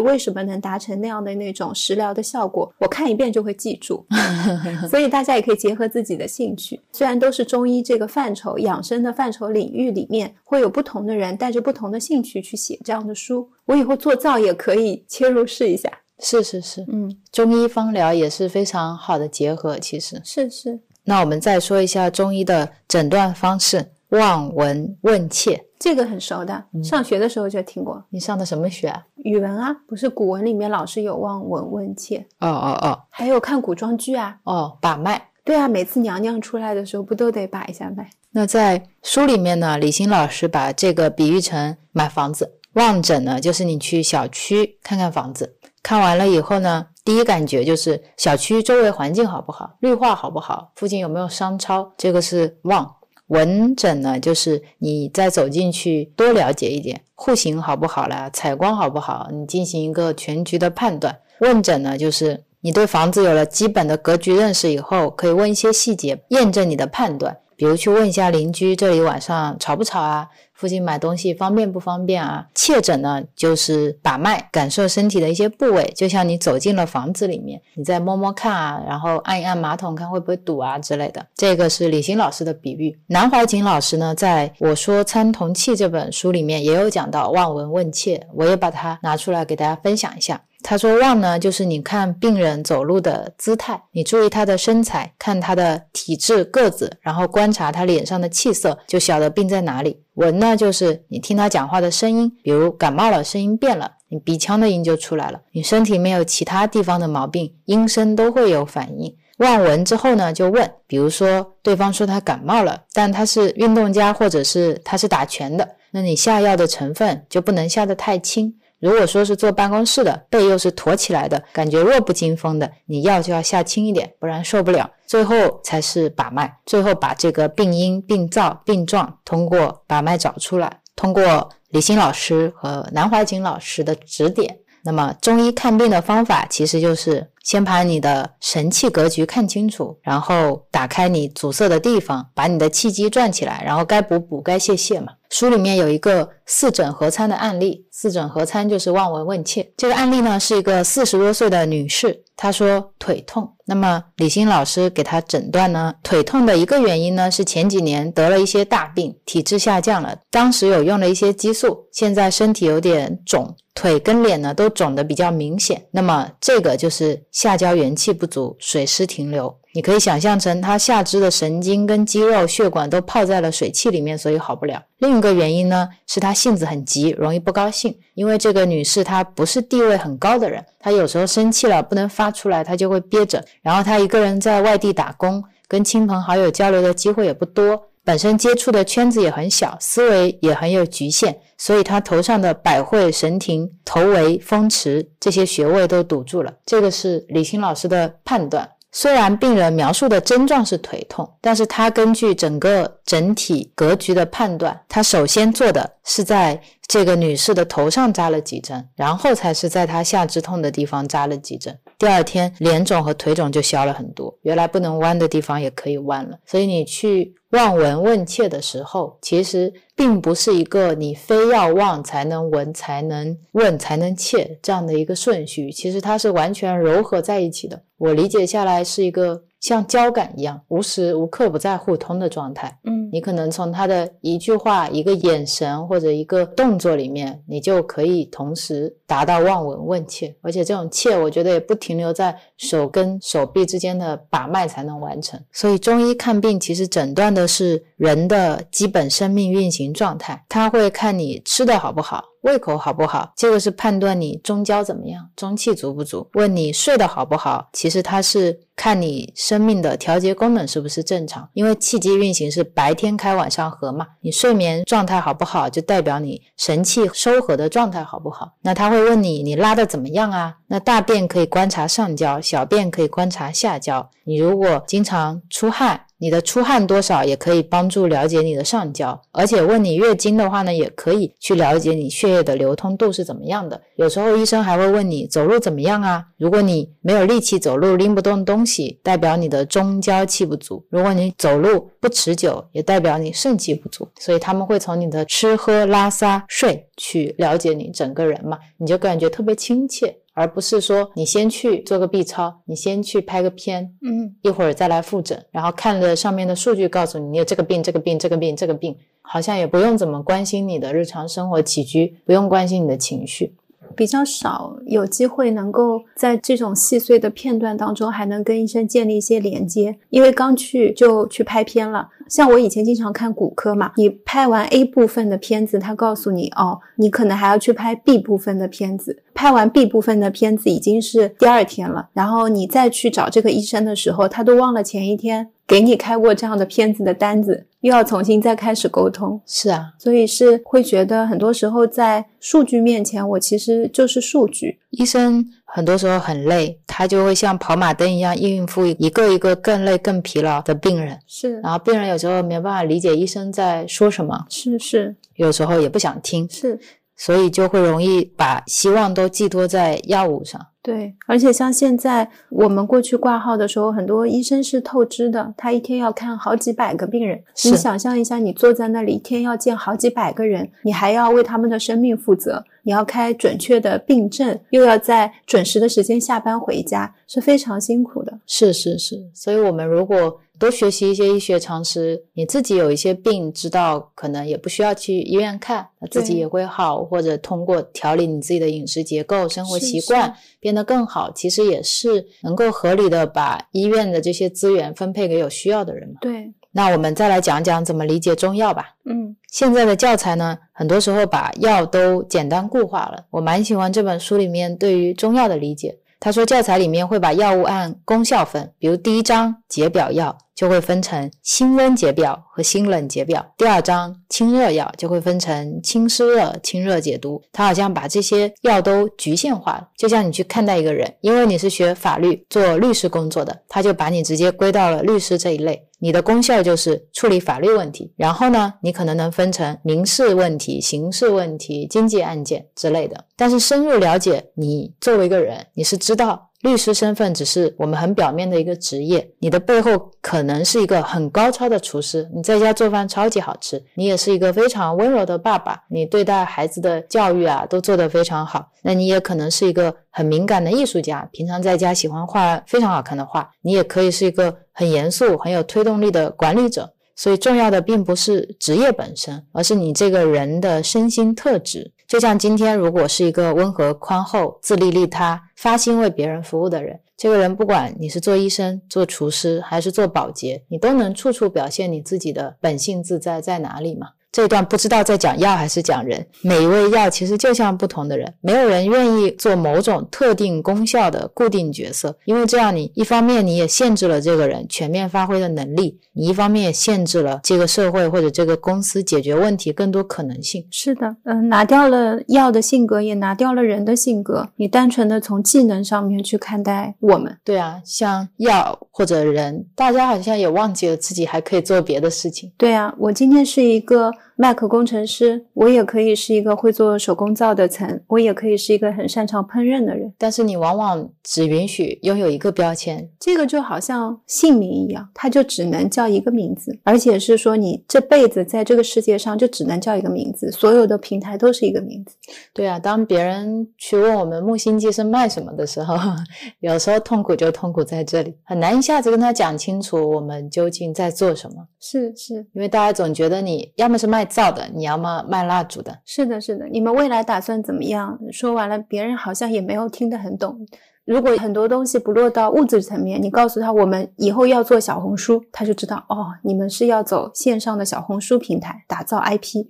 为什么能达成那样的那种食疗的效果，我看一遍就会记住。所以大家也可以结合自己的兴趣，虽然都是中医这个范畴、养生的范畴领域里面，会有不同的人带着不同的兴趣去写这样的书。我以后做灶也可以切入试一下。是是是，嗯，中医方疗也是非常好的结合。其实，是是，那我们再说一下中医的诊断方式：望闻问切。这个很熟的，上学的时候就听过。你上的什么学啊？语文啊，不是古文里面老是有望闻问切，哦哦哦还有看古装剧啊。哦，把脉。对啊，每次娘娘出来的时候，不都得把一下脉？那在书里面呢，李欣老师把这个比喻成买房子，望诊呢就是你去小区看看房子，看完了以后呢，第一感觉就是小区周围环境好不好，绿化好不好，附近有没有商超，这个是望。闻诊呢，就是你再走进去多了解一点，户型好不好啦，采光好不好，你进行一个全局的判断。问诊呢，就是你对房子有了基本的格局认识以后，可以问一些细节，验证你的判断。比如去问一下邻居，这里晚上吵不吵啊？附近买东西方便不方便啊？切诊呢，就是把脉，感受身体的一些部位，就像你走进了房子里面，你再摸摸看啊，然后按一按马桶，看会不会堵啊之类的。这个是李欣老师的比喻。南怀瑾老师呢，在我说参同契这本书里面也有讲到望闻问切，我也把它拿出来给大家分享一下。他说望呢，就是你看病人走路的姿态，你注意他的身材，看他的体质、个子，然后观察他脸上的气色，就晓得病在哪里。闻呢，就是你听他讲话的声音，比如感冒了，声音变了，你鼻腔的音就出来了。你身体没有其他地方的毛病，音声都会有反应。望闻之后呢，就问，比如说对方说他感冒了，但他是运动家或者是他是打拳的，那你下药的成分就不能下得太轻。如果说是坐办公室的，背又是驼起来的，感觉弱不禁风的，你药就要下轻一点，不然受不了。最后才是把脉，最后把这个病因、病灶、病状通过把脉找出来，通过李欣老师和南怀瑾老师的指点。那么中医看病的方法其实就是先把你的神气格局看清楚，然后打开你阻塞的地方，把你的气机转起来，然后该补补，该泄泄嘛。书里面有一个四诊合参的案例，四诊合参就是望闻问切。这个案例呢是一个四十多岁的女士，她说腿痛。那么李欣老师给她诊断呢，腿痛的一个原因呢是前几年得了一些大病，体质下降了，当时有用了一些激素，现在身体有点肿，腿跟脸呢都肿得比较明显。那么这个就是下焦元气不足，水湿停留。你可以想象成她下肢的神经跟肌肉、血管都泡在了水汽里面，所以好不了。另一个原因呢，是她性子很急，容易不高兴。因为这个女士她不是地位很高的人，她有时候生气了不能发出来，她就会憋着。然后她一个人在外地打工，跟亲朋好友交流的机会也不多，本身接触的圈子也很小，思维也很有局限，所以她头上的百会、神庭、头围、风池这些穴位都堵住了。这个是李欣老师的判断。虽然病人描述的症状是腿痛，但是他根据整个整体格局的判断，他首先做的是在这个女士的头上扎了几针，然后才是在她下肢痛的地方扎了几针。第二天脸肿和腿肿就消了很多，原来不能弯的地方也可以弯了。所以你去望闻问切的时候，其实并不是一个你非要望才能闻、才能问、才能切这样的一个顺序，其实它是完全糅合在一起的。我理解下来是一个像交感一样，无时无刻不在互通的状态。嗯你可能从他的一句话、一个眼神或者一个动作里面，你就可以同时达到望闻问切，而且这种切，我觉得也不停留在手跟手臂之间的把脉才能完成。所以中医看病其实诊断的是人的基本生命运行状态，他会看你吃的好不好。胃口好不好，这个是判断你中焦怎么样，中气足不足。问你睡得好不好，其实它是看你生命的调节功能是不是正常。因为气机运行是白天开晚上合嘛，你睡眠状态好不好，就代表你神气收合的状态好不好。那他会问你，你拉的怎么样啊？那大便可以观察上焦，小便可以观察下焦。你如果经常出汗，你的出汗多少也可以帮助了解你的上焦，而且问你月经的话呢，也可以去了解你血液的流通度是怎么样的。有时候医生还会问你走路怎么样啊？如果你没有力气走路，拎不动东西，代表你的中焦气不足；如果你走路不持久，也代表你肾气不足。所以他们会从你的吃喝拉撒睡去了解你整个人嘛，你就感觉特别亲切。而不是说你先去做个 B 超，你先去拍个片，嗯一会儿再来复诊，然后看了上面的数据，告诉你你有这个病、这个病、这个病、这个病，好像也不用怎么关心你的日常生活起居，不用关心你的情绪。比较少有机会能够在这种细碎的片段当中，还能跟医生建立一些连接。因为刚去就去拍片了，像我以前经常看骨科嘛，你拍完 A 部分的片子，他告诉你哦，你可能还要去拍 B 部分的片子。拍完 B 部分的片子已经是第二天了，然后你再去找这个医生的时候，他都忘了前一天给你开过这样的片子的单子，又要重新再开始沟通。是啊，所以是会觉得很多时候在数据面前，我其实就是数据。医生很多时候很累，他就会像跑马灯一样应付一个一个更累、更疲劳的病人，是。然后病人有时候没办法理解医生在说什么，是是。有时候也不想听，是，所以就会容易把希望都寄托在药物上。对。而且像现在我们过去挂号的时候，很多医生是透支的，他一天要看好几百个病人。你想象一下，你坐在那里一天要见好几百个人，你还要为他们的生命负责，你要开准确的病症，又要在准时的时间下班回家，是非常辛苦的。是是是，所以我们如果多学习一些医学常识，你自己有一些病，知道可能也不需要去医院看，那自己也会好，或者通过调理你自己的饮食结构、生活习惯变得更好，其实也是能够合理的把医院的这些资源分配给有需要的人嘛。对，那我们再来讲讲怎么理解中药吧。嗯现在的教材呢，很多时候把药都简单固化了。我蛮喜欢这本书里面对于中药的理解。他说教材里面会把药物按功效分，比如第一章解表药就会分成辛温解表和辛冷解表，第二章清热药就会分成清湿热、清热解毒。他好像把这些药都局限化了，就像你去看待一个人，因为你是学法律、做律师工作的，他就把你直接归到了律师这一类。你的功效就是处理法律问题，然后呢，你可能能分成民事问题、刑事问题、经济案件之类的。但是深入了解你作为一个人，你是知道律师身份只是我们很表面的一个职业，你的背后可能是一个很高超的厨师，你在家做饭超级好吃，你也是一个非常温柔的爸爸，你对待孩子的教育啊都做得非常好。那你也可能是一个很敏感的艺术家，平常在家喜欢画非常好看的画。你也可以是一个很严肃、很有推动力的管理者。所以重要的并不是职业本身，而是你这个人的身心特质。就像今天，如果是一个温和、宽厚、自利利他、发心为别人服务的人，这个人不管你是做医生、做厨师还是做保洁，你都能处处表现你自己的本性自在在哪里嘛？这一段不知道在讲药还是讲人，每一味药其实就像不同的人，没有人愿意做某种特定功效的固定角色，因为这样你一方面你也限制了这个人全面发挥的能力，你一方面也限制了这个社会或者这个公司解决问题更多可能性。是的，嗯、拿掉了药的性格，也拿掉了人的性格。你单纯的从技能上面去看待我们，对啊，像药或者人，大家好像也忘记了自己还可以做别的事情。对啊，我今天是一个 Mac 工程师，我也可以是一个会做手工皂的层，我也可以是一个很擅长烹饪的人。但是你往往只允许拥有一个标签，这个就好像姓名一样，它就只能叫一个名字，而且是说你这辈子在这个世界上就只能叫一个名字，所有的平台都是一个名字。对啊，当别人去问我们木星记是卖什么的时候，有时候痛苦就痛苦在这里，很难一下子跟他讲清楚我们究竟在做什么，是是因为大家总觉得你要么是卖皂的，你要么卖蜡烛的。是的，是的，你们未来打算怎么样？说完了，别人好像也没有听得很懂。如果很多东西不落到物质层面，你告诉他我们以后要做小红书，他就知道哦，你们是要走线上的小红书平台，打造 IP。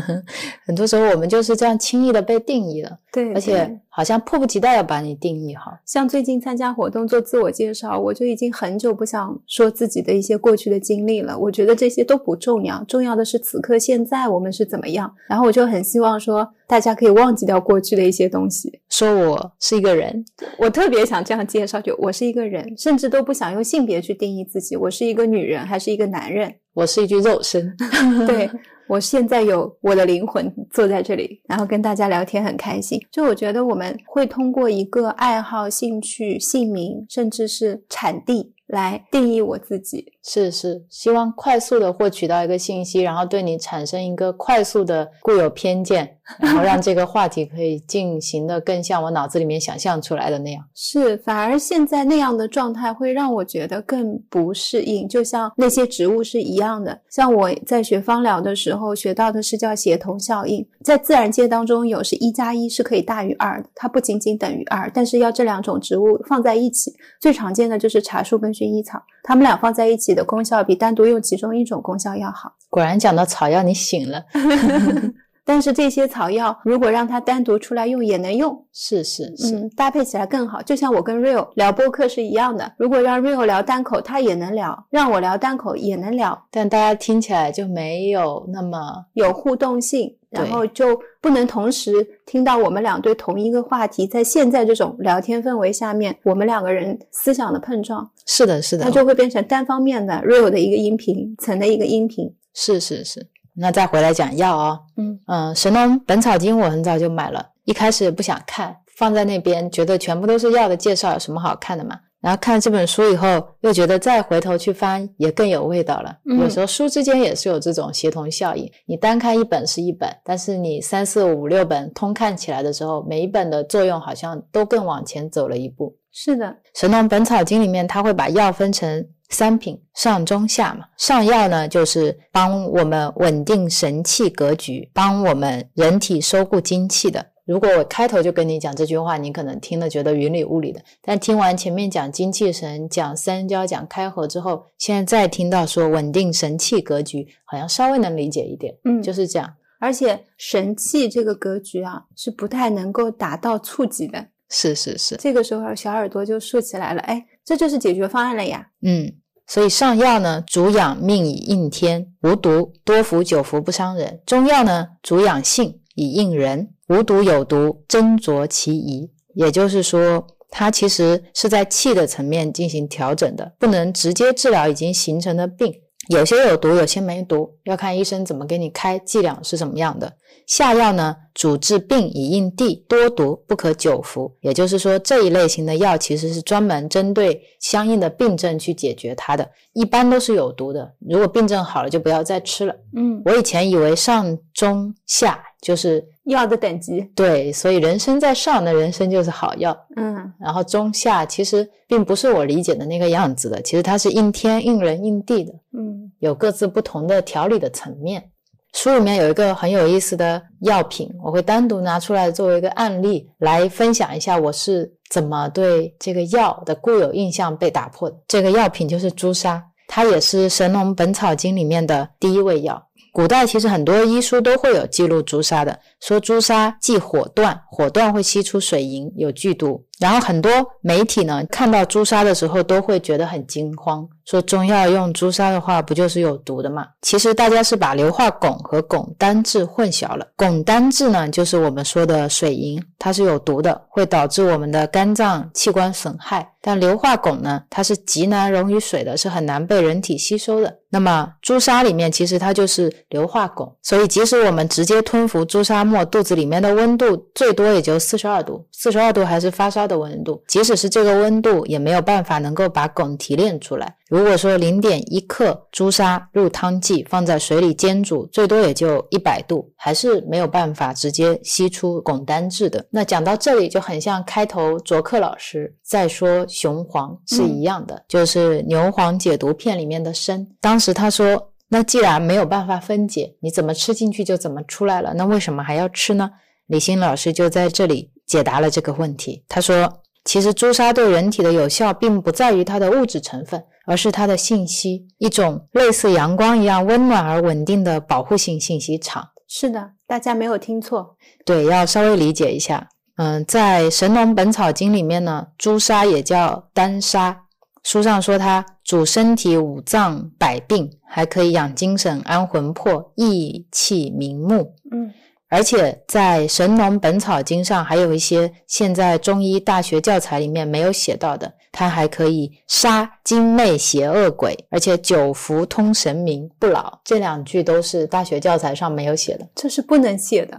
很多时候我们就是这样轻易的被定义了，对，而且对好像迫不及待要把你定义好。像最近参加活动做自我介绍，我就已经很久不想说自己的一些过去的经历了。我觉得这些都不重要，重要的是此刻现在我们是怎么样。然后我就很希望说，大家可以忘记掉过去的一些东西。说我是一个人，我特别想这样介绍，就我是一个人，甚至都不想用性别去定义自己，我是一个女人还是一个男人。我是一具肉身。对我现在有我的灵魂坐在这里，然后跟大家聊天很开心。就我觉得我们会通过一个爱好、兴趣、姓名，甚至是产地来定义我自己。是是，希望快速的获取到一个信息，然后对你产生一个快速的固有偏见，然后让这个话题可以进行的更像我脑子里面想象出来的那样。是，反而现在那样的状态会让我觉得更不适应，就像那些植物是一样的。像我在学芳疗的时候学到的是叫协同效应，在自然界当中有是一加一是可以大于二的，它不仅仅等于二，但是要这两种植物放在一起，最常见的就是茶树跟薰衣草，它们俩放在一起的功效比单独用其中一种功效要好。果然讲到草药，你醒了。但是这些草药如果让它单独出来用也能用，是是是，嗯，搭配起来更好。就像我跟 Real 聊播客是一样的，如果让 Real 聊单口，他也能聊；让我聊单口也能聊，但大家听起来就没有那么有互动性，然后就不能同时听到我们俩对同一个话题，在现在这种聊天氛围下面，我们两个人思想的碰撞，是的，是的它，就会变成单方面的 Real 的一个音频，层的一个音频。是是是。那再回来讲药哦，嗯嗯，《神农本草经》我很早就买了，一开始不想看，放在那边，觉得全部都是药的介绍，有什么好看的嘛？然后看了这本书以后，又觉得再回头去翻也更有味道了。嗯有时候书之间也是有这种协同效应，你单看一本是一本，但是你三四五六本通看起来的时候，每一本的作用好像都更往前走了一步。是的，《神农本草经》里面，它会把药分成三品，上中下嘛。上药呢，就是帮我们稳定神气格局，帮我们人体收固精气的。如果我开头就跟你讲这句话，你可能听了觉得云里雾里的，但听完前面讲精气神、讲三焦、讲开合之后，现在再听到说稳定神气格局，好像稍微能理解一点，嗯，就是这样。而且神气这个格局啊，是不太能够达到触及的。是是是，这个时候小耳朵就竖起来了，哎，这就是解决方案了呀。嗯，所以上药呢，主养命以应天，无毒，多服久服不伤人；中药呢，主养性以应人，无毒有毒，斟酌其宜。也就是说，它其实是在气的层面进行调整的，不能直接治疗已经形成的病。有些有毒，有些没毒，要看医生怎么给你开，剂量是什么样的。下药呢，主治病以应地，多毒不可久服。也就是说，这一类型的药其实是专门针对相应的病症去解决它的，一般都是有毒的。如果病症好了，就不要再吃了。嗯，我以前以为上中下就是药的等级，对，所以人参在上，那人参就是好药。嗯然后中下其实并不是我理解的那个样子的，其实它是应天、应人、应地的。嗯有各自不同的调理的层面。书里面有一个很有意思的药品，我会单独拿出来作为一个案例来分享一下，我是怎么对这个药的固有印象被打破的。这个药品就是朱砂，它也是《神农本草经》里面的第一味药。古代其实很多医书都会有记录朱砂的，说朱砂忌火断，火断会吸出水银，有剧毒。然后很多媒体呢看到朱砂的时候都会觉得很惊慌，说中药用朱砂的话不就是有毒的吗？其实大家是把硫化汞和汞单质混淆了。汞单质呢就是我们说的水银，它是有毒的，会导致我们的肝脏器官损害。但硫化汞呢，它是极难溶于水的，是很难被人体吸收的。那么朱砂里面其实它就是硫化汞，所以即使我们直接吞服朱砂末，肚子里面的温度最多也就四十二度，四十二度还是发烧的温度，即使是这个温度，也没有办法能够把汞提炼出来。如果说零点一克朱砂入汤剂，放在水里煎煮，最多也就一百度，还是没有办法直接吸出汞单质的。那讲到这里就很像开头卓克老师在说雄黄是一样的，就是牛黄解毒片里面的砷。当时他说，那既然没有办法分解，你怎么吃进去就怎么出来了，那为什么还要吃呢？李欣老师就在这里解答了这个问题。他说，其实朱砂对人体的有效，并不在于它的物质成分。而是它的信息，一种类似阳光一样温暖而稳定的保护性信息场。是的，大家没有听错。对，要稍微理解一下。嗯，在《神农本草经》里面呢，朱砂也叫丹砂。书上说它主身体五脏百病，还可以养精神、安魂魄、益气明目。嗯，而且在《神农本草经》上还有一些现在中医大学教材里面没有写到的。它还可以杀精魅邪恶鬼，而且久服通神明不老。这两句都是大学教材上没有写的，这是不能写的，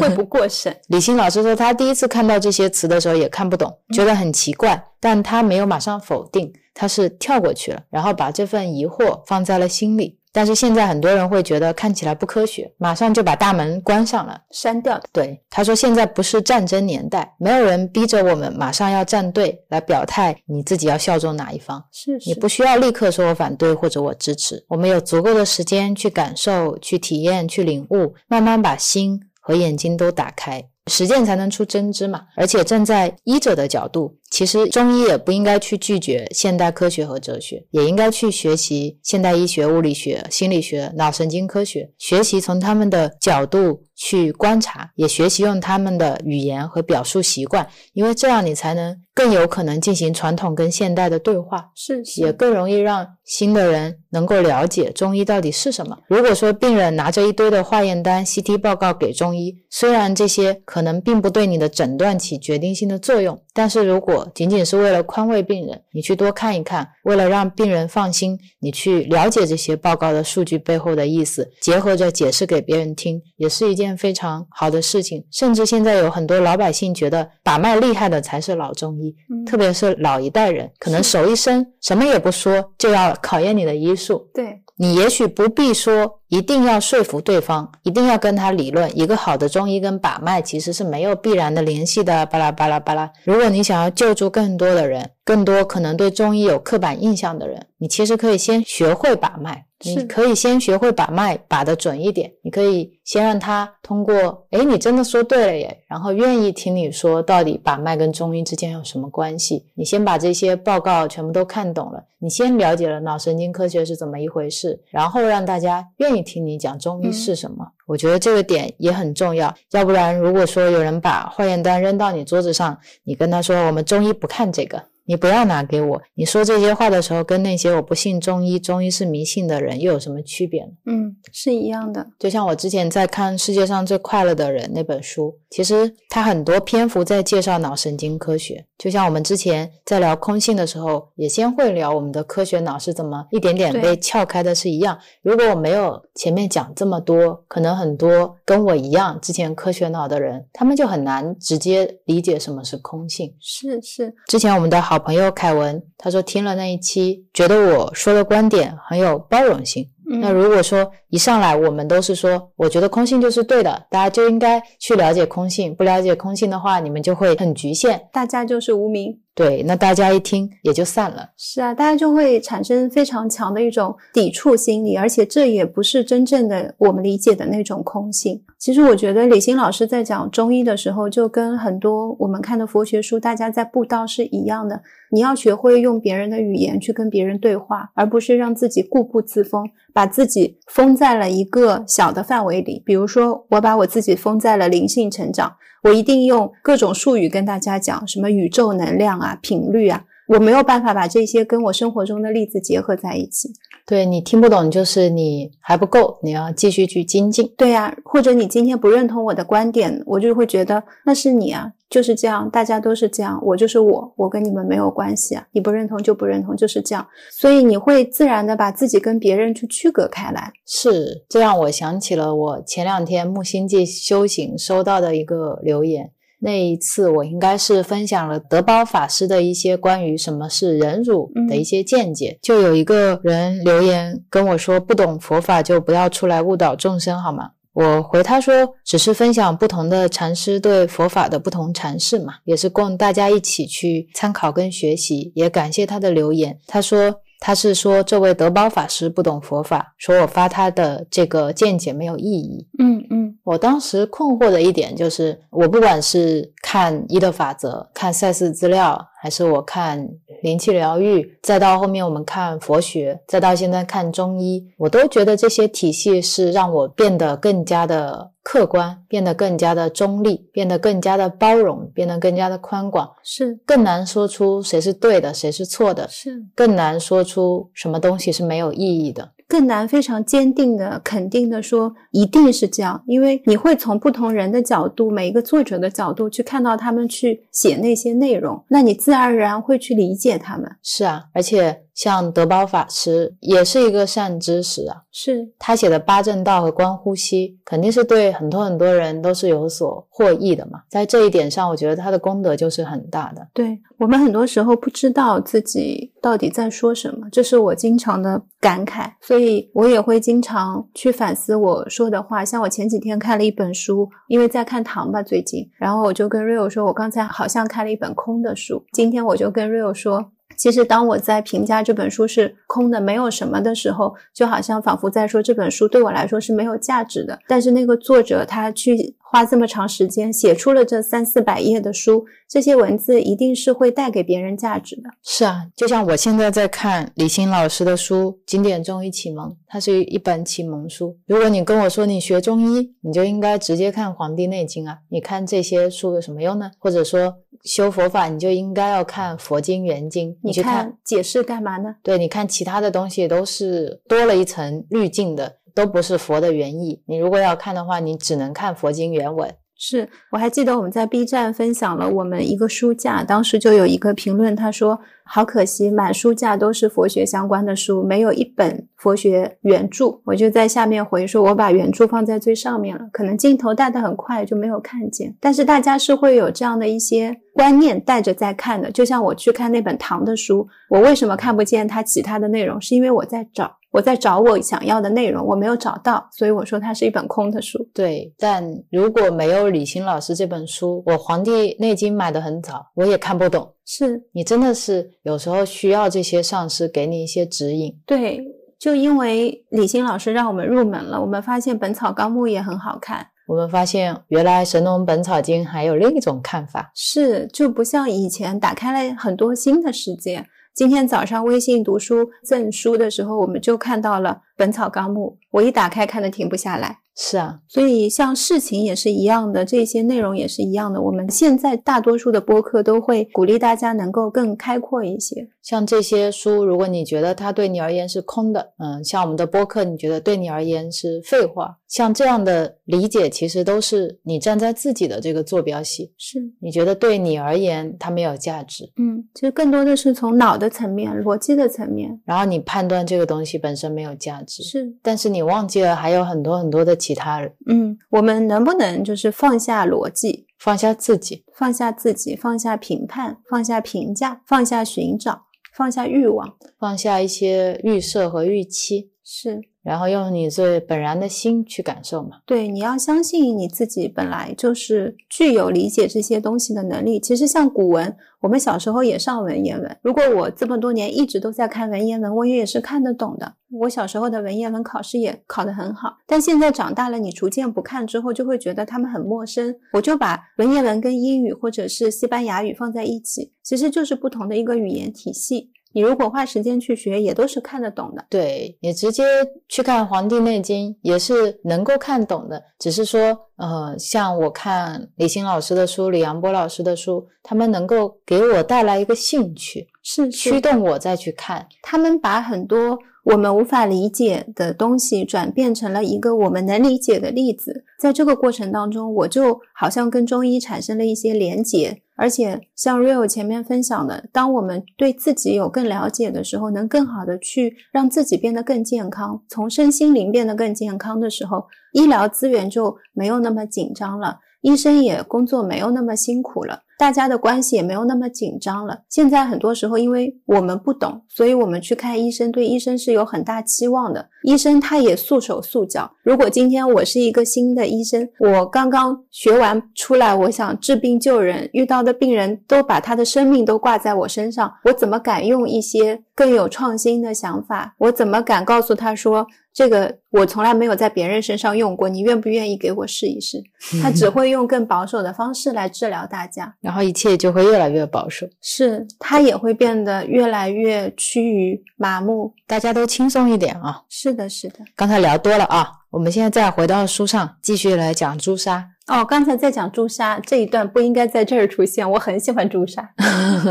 会不过审。李欣老师说，他第一次看到这些词的时候也看不懂，觉得很奇怪，但他没有马上否定，他是跳过去了，然后把这份疑惑放在了心里。但是现在很多人会觉得看起来不科学，马上就把大门关上了，删掉。对，他说现在不是战争年代，没有人逼着我们马上要站队来表态，你自己要效忠哪一方？是，你不需要立刻说我反对或者我支持，我们有足够的时间去感受、去体验、去领悟，慢慢把心和眼睛都打开。实践才能出真知嘛！而且站在医者的角度，其实中医也不应该去拒绝现代科学和哲学，也应该去学习现代医学、物理学、心理学、脑神经科学，学习从他们的角度去观察，也学习用他们的语言和表述习惯，因为这样你才能更有可能进行传统跟现代的对话，是也更容易让新的人能够了解中医到底是什么。如果说病人拿着一堆的化验单、CT 报告给中医，虽然这些可能并不对你的诊断起决定性的作用，但是如果仅仅是为了宽慰病人，你去多看一看，为了让病人放心，你去了解这些报告的数据背后的意思，结合着解释给别人听，也是一件非常好的事情。甚至现在有很多老百姓觉得把脉厉害的才是老中医，特别是老一代人，可能手一伸，什么也不说，就要考验你的医术。对你也许不必说，一定要说服对方，一定要跟他理论。一个好的中医跟把脉其实是没有必然的联系的。巴拉巴拉巴拉。如果你想要救助更多的人，更多可能对中医有刻板印象的人，你其实可以先学会把脉。你可以先学会把脉，把得准一点。你可以先让他通过，哎，你真的说对了耶，然后愿意听你说到底把脉跟中医之间有什么关系。你先把这些报告全部都看懂了，你先了解了脑神经科学是怎么一回事，然后让大家愿意听你讲中医是什么。我觉得这个点也很重要，要不然如果说有人把化验单扔到你桌子上，你跟他说我们中医不看这个。你不要拿给我。你说这些话的时候，跟那些我不信中医、中医是迷信的人又有什么区别呢？嗯，是一样的。就像我之前在看《世界上最快乐的人》那本书，其实它很多篇幅在介绍脑神经科学。就像我们之前在聊空性的时候，也先会聊我们的科学脑是怎么一点点被撬开的，是一样。如果我没有前面讲这么多，可能很多跟我一样之前科学脑的人，他们就很难直接理解什么是空性。是是，之前我们的好朋友凯文，他说听了那一期，觉得我说的观点很有包容性。那如果说一上来我们都是说，我觉得空性就是对的，大家就应该去了解空性，不了解空性的话，你们就会很局限。大家就是无名。对，那大家一听也就散了。是啊，大家就会产生非常强的一种抵触心理，而且这也不是真正的我们理解的那种空性。其实我觉得李欣老师在讲中医的时候，就跟很多我们看的佛学书，大家在布道是一样的。你要学会用别人的语言去跟别人对话，而不是让自己固步自封，把自己封在了一个小的范围里。比如说，我把我自己封在了灵性成长，我一定用各种术语跟大家讲什么宇宙能量啊、频率啊，我没有办法把这些跟我生活中的例子结合在一起。对你听不懂，就是你还不够，你要继续去精进。对呀、或者你今天不认同我的观点，我就会觉得那是你啊，就是这样，大家都是这样，我就是我，我跟你们没有关系啊，你不认同就不认同，就是这样，所以你会自然的把自己跟别人去区隔开来。是，这让我想起了我前两天木星记修行收到的一个留言。那一次我应该是分享了德包法师的一些关于什么是忍辱的一些见解，就有一个人留言跟我说，不懂佛法就不要出来误导众生好吗？我回他说，只是分享不同的禅师对佛法的不同阐释嘛，也是供大家一起去参考跟学习。也感谢他的留言，他说他是说这位德宝法师不懂佛法，说我发他的这个见解没有意义。嗯嗯我当时困惑的一点就是，我不管是看一的法则、看赛事资料，还是我看灵气疗愈，再到后面我们看佛学，再到现在看中医，我都觉得这些体系是让我变得更加的客观，变得更加的中立，变得更加的包容，变得更加的宽广，是。更难说出谁是对的，谁是错的，是，更难说出什么东西是没有意义的。更难非常坚定的、肯定的说一定是这样，因为你会从不同人的角度、每一个作者的角度去看到他们去写那些内容，那你自然而然会去理解他们。是啊，而且像德宝法师也是一个善知识啊，是他写的八正道和观呼吸，肯定是对很多很多人都是有所获益的嘛。在这一点上，我觉得他的功德就是很大的。对我们很多时候不知道自己到底在说什么，这是我经常的感慨，所以我也会经常去反思我说的话。像我前几天看了一本书，因为在看糖吧最近，然后我就跟 Rio 说，我刚才好像看了一本空的书。今天我就跟 Rio 说。其实，当我在评价这本书是空的、没有什么的时候，就好像仿佛在说这本书对我来说是没有价值的。但是那个作者他去花这么长时间写出了这三四百页的书，这些文字一定是会带给别人价值的。是啊，就像我现在在看李欣老师的书《经典中医启蒙》，它是一本启蒙书。如果你跟我说你学中医，你就应该直接看《黄帝内经》啊，你看这些书有什么用呢？或者说修佛法，你就应该要看佛经原经，你去看看解释干嘛呢？对，你看其他的东西都是多了一层滤镜的，都不是佛的原意。你如果要看的话，你只能看佛经原文。是我还记得我们在 B 站分享了我们一个书架，当时就有一个评论，他说好可惜，满书架都是佛学相关的书，没有一本佛学原著。我就在下面回说，我把原著放在最上面了，可能镜头带得很快就没有看见，但是大家是会有这样的一些观念带着在看的。就像我去看那本唐的书，我为什么看不见它其他的内容？是因为我在找。我在找我想要的内容，我没有找到，所以我说它是一本空的书。对，但如果没有李欣老师这本书，我《黄帝内经》买的很早，我也看不懂。是你真的是有时候需要这些上师给你一些指引。对，就因为李欣老师让我们入门了，我们发现《本草纲目》也很好看。我们发现，原来《神农本草经》还有另一种看法。是，就不像以前打开了很多新的世界。今天早上微信读书赠书的时候，我们就看到了《本草纲目》，我一打开看的停不下来。是啊，所以像事情也是一样的，这些内容也是一样的。我们现在大多数的播客都会鼓励大家能够更开阔一些。像这些书，如果你觉得它对你而言是空的，嗯，像我们的播客，你觉得对你而言是废话，像这样的理解，其实都是你站在自己的这个坐标系，是，你觉得对你而言它没有价值，嗯，其实更多的是从脑的层面、逻辑的层面。然后你判断这个东西本身没有价值，是，但是你忘记了还有很多很多的其他人，嗯，我们能不能就是放下逻辑，放下自己，放下自己，放下评判，放下评价，放下寻找，放下欲望？放下一些预设和预期，是然后用你最本然的心去感受嘛。对，你要相信你自己本来就是具有理解这些东西的能力。其实像古文，我们小时候也上文言文。如果我这么多年一直都在看文言文，我也是看得懂的。我小时候的文言文考试也考得很好，但现在长大了，你逐渐不看之后，就会觉得他们很陌生。我就把文言文跟英语或者是西班牙语放在一起，其实就是不同的一个语言体系。你如果花时间去学，也都是看得懂的。对你直接去看《黄帝内经》也是能够看懂的，只是说，呃，像我看李欣老师的书、李阳波老师的书，他们能够给我带来一个兴趣，是驱动我再去看。他们把很多我们无法理解的东西转变成了一个我们能理解的例子，在这个过程当中，我就好像跟中医产生了一些连结。而且像 Real 前面分享的，当我们对自己有更了解的时候，能更好的去让自己变得更健康，从身心灵变得更健康的时候，医疗资源就没有那么紧张了，医生也工作没有那么辛苦了。大家的关系也没有那么紧张了。现在很多时候，因为我们不懂，所以我们去看医生，对医生是有很大期望的。医生他也束手束脚。如果今天我是一个新的医生，我刚刚学完出来，我想治病救人，遇到的病人都把他的生命都挂在我身上，我怎么敢用一些更有创新的想法？我怎么敢告诉他说？这个我从来没有在别人身上用过，你愿不愿意给我试一试？他只会用更保守的方式来治疗大家，然后一切就会越来越保守，是他也会变得越来越趋于麻木。大家都轻松一点啊！是的，是的。刚才聊多了啊，我们现在再回到书上，继续来讲朱砂。哦，刚才在讲朱砂这一段不应该在这儿出现，我很喜欢朱砂。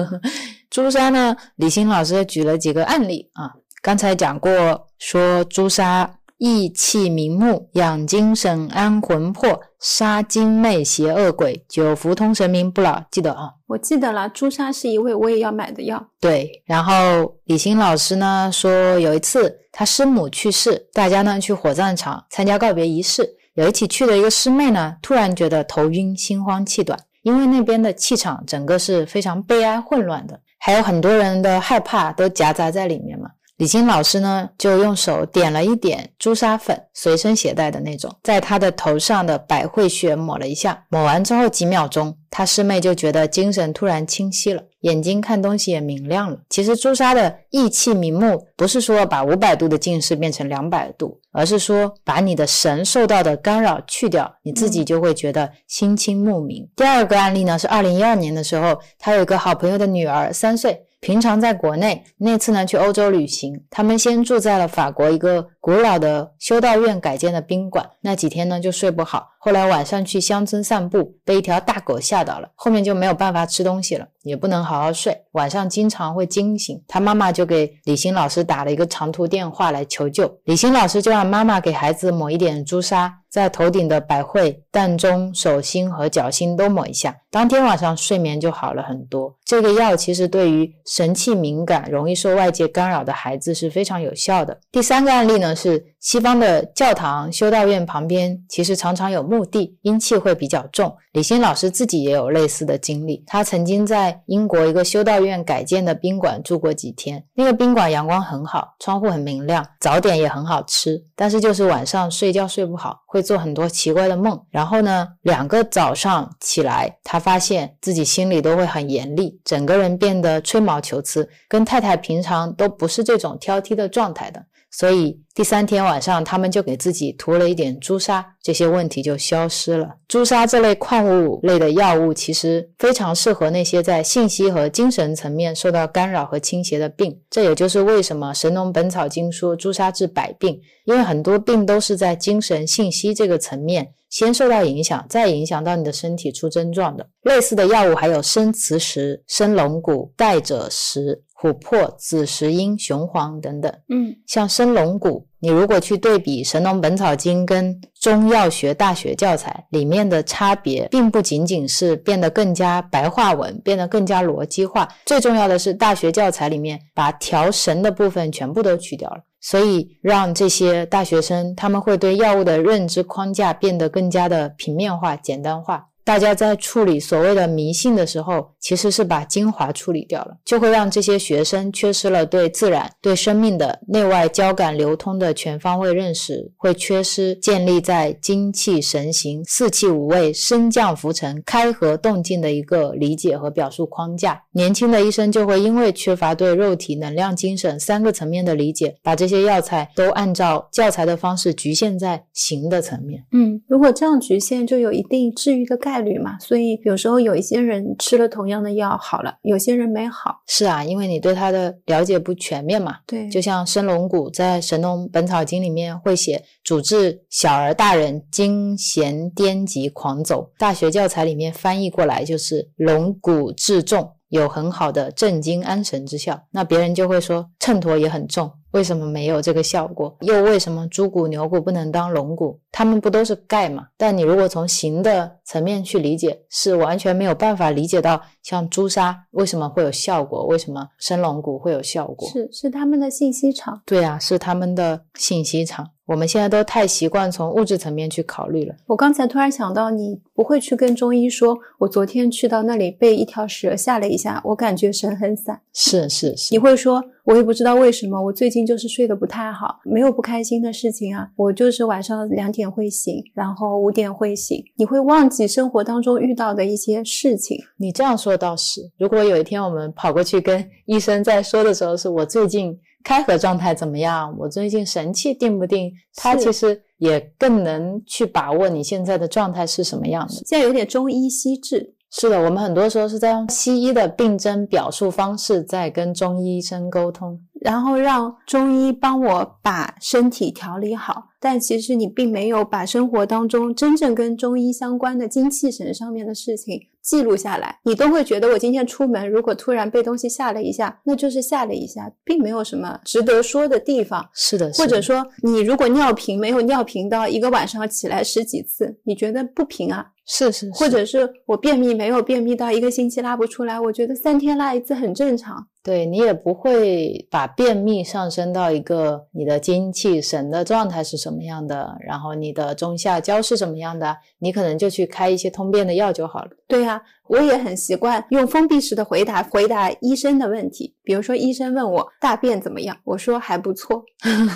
朱砂呢，李欣老师举了几个案例啊。刚才讲过，说朱砂益气明目，养精神，安魂魄，杀精魅邪恶鬼，久服通神明不老。记得啊，我记得了。朱砂是一味我也要买的药。对，然后李欣老师呢说，有一次他师母去世，大家呢去火葬场参加告别仪式，有一起去的一个师妹呢，突然觉得头晕、心慌、气短，因为那边的气场整个是非常悲哀、混乱的，还有很多人的害怕都夹杂在里面嘛。李欣老师呢，就用手点了一点朱砂粉，随身携带的那种，在他的头上的百会穴抹了一下。抹完之后几秒钟，他师妹就觉得精神突然清晰了，眼睛看东西也明亮了。其实朱砂的益气明目，不是说把五百度的近视变成两百度，而是说把你的神受到的干扰去掉，你自己就会觉得心清目明。第二个案例呢，是二零一二年的时候，他有一个好朋友的女儿三岁。平常在国内，那次呢去欧洲旅行，他们先住在了法国一个古老的修道院改建的宾馆。那几天呢就睡不好，后来晚上去乡村散步，被一条大狗吓到了，后面就没有办法吃东西了，也不能好好睡，晚上经常会惊醒。他妈妈就给李欣老师打了一个长途电话来求救，李欣老师就让妈妈给孩子抹一点朱砂。在头顶的百会、膻中、手心和脚心都抹一下，当天晚上睡眠就好了很多。这个药其实对于神气敏感、容易受外界干扰的孩子是非常有效的。第三个案例呢是西方的教堂、修道院旁边，其实常常有墓地，阴气会比较重。李欣老师自己也有类似的经历，他曾经在英国一个修道院改建的宾馆住过几天，那个宾馆阳光很好，窗户很明亮，早点也很好吃，但是就是晚上睡觉睡不好，会。会做很多奇怪的梦，然后呢，两个早上起来，他发现自己心里都会很严厉，整个人变得吹毛求疵，跟太太平常都不是这种挑剔的状态的。所以第三天晚上，他们就给自己涂了一点朱砂，这些问题就消失了。朱砂这类矿物类的药物，其实非常适合那些在信息和精神层面受到干扰和倾斜的病。这也就是为什么《神农本草经》说朱砂治百病，因为很多病都是在精神信息这个层面先受到影响，再影响到你的身体出症状的。类似的药物还有生磁石、生龙骨、带赭石。琥珀、紫石英、雄黄等等，嗯，像生龙骨，你如果去对比《神农本草经》跟《中药学大学教材》里面的差别，并不仅仅是变得更加白话文，变得更加逻辑化，最重要的是大学教材里面把调神的部分全部都去掉了，所以让这些大学生他们会对药物的认知框架变得更加的平面化、简单化。大家在处理所谓的迷信的时候，其实是把精华处理掉了，就会让这些学生缺失了对自然、对生命的内外交感流通的全方位认识，会缺失建立在精气神行、四气五味升降浮沉、开合动静的一个理解和表述框架。年轻的医生就会因为缺乏对肉体、能量、精神三个层面的理解，把这些药材都按照教材的方式局限在形的层面。嗯，如果这样局限，就有一定治愈的概率嘛。所以有时候有一些人吃了同样的药好了，有些人没好。是啊，因为你对他的了解不全面嘛。对，就像生龙骨在《神农本草经》里面会写主治小儿大人惊痫癫疾狂走，大学教材里面翻译过来就是龙骨治重，有很好的镇惊安神之效。那别人就会说秤砣也很重，为什么没有这个效果？又为什么猪骨牛骨不能当龙骨？它们不都是钙吗？但你如果从形的层面去理解，是完全没有办法理解到像朱砂为什么会有效果，为什么生龙骨会有效果。是是他们的信息场。对啊，是他们的信息场。我们现在都太习惯从物质层面去考虑了。我刚才突然想到，你不会去跟中医说，我昨天去到那里被一条蛇吓了一下，我感觉神很散。是是是，你会说，我也不知道为什么，我最近就是睡得不太好，没有不开心的事情啊，我就是晚上两点会醒，然后五点会醒。你会忘记生活当中遇到的一些事情。你这样说倒是。如果有一天我们跑过去跟医生在说的时候，是我最近开合状态怎么样？我最近神气定不定？它其实也更能去把握你现在的状态是什么样的。现在有点中医西治，是的，我们很多时候是在用西医的病症表述方式在跟中医医生沟通。然后让中医帮我把身体调理好，但其实你并没有把生活当中真正跟中医相关的精气神上面的事情记录下来，你都会觉得我今天出门如果突然被东西吓了一下，那就是吓了一下，并没有什么值得说的地方。是的，是的或者说，你如果尿频没有尿频到一个晚上起来十几次，你觉得不平啊？是是，或者是我便秘没有便秘到一个星期拉不出来，我觉得三天拉一次很正常。对你也不会把便秘上升到一个你的精气神的状态是什么样的，然后你的中下焦是什么样的，你可能就去开一些通便的药就好了。对呀、我也很习惯用封闭式的回答回答医生的问题。比如说，医生问我大便怎么样，我说还不错，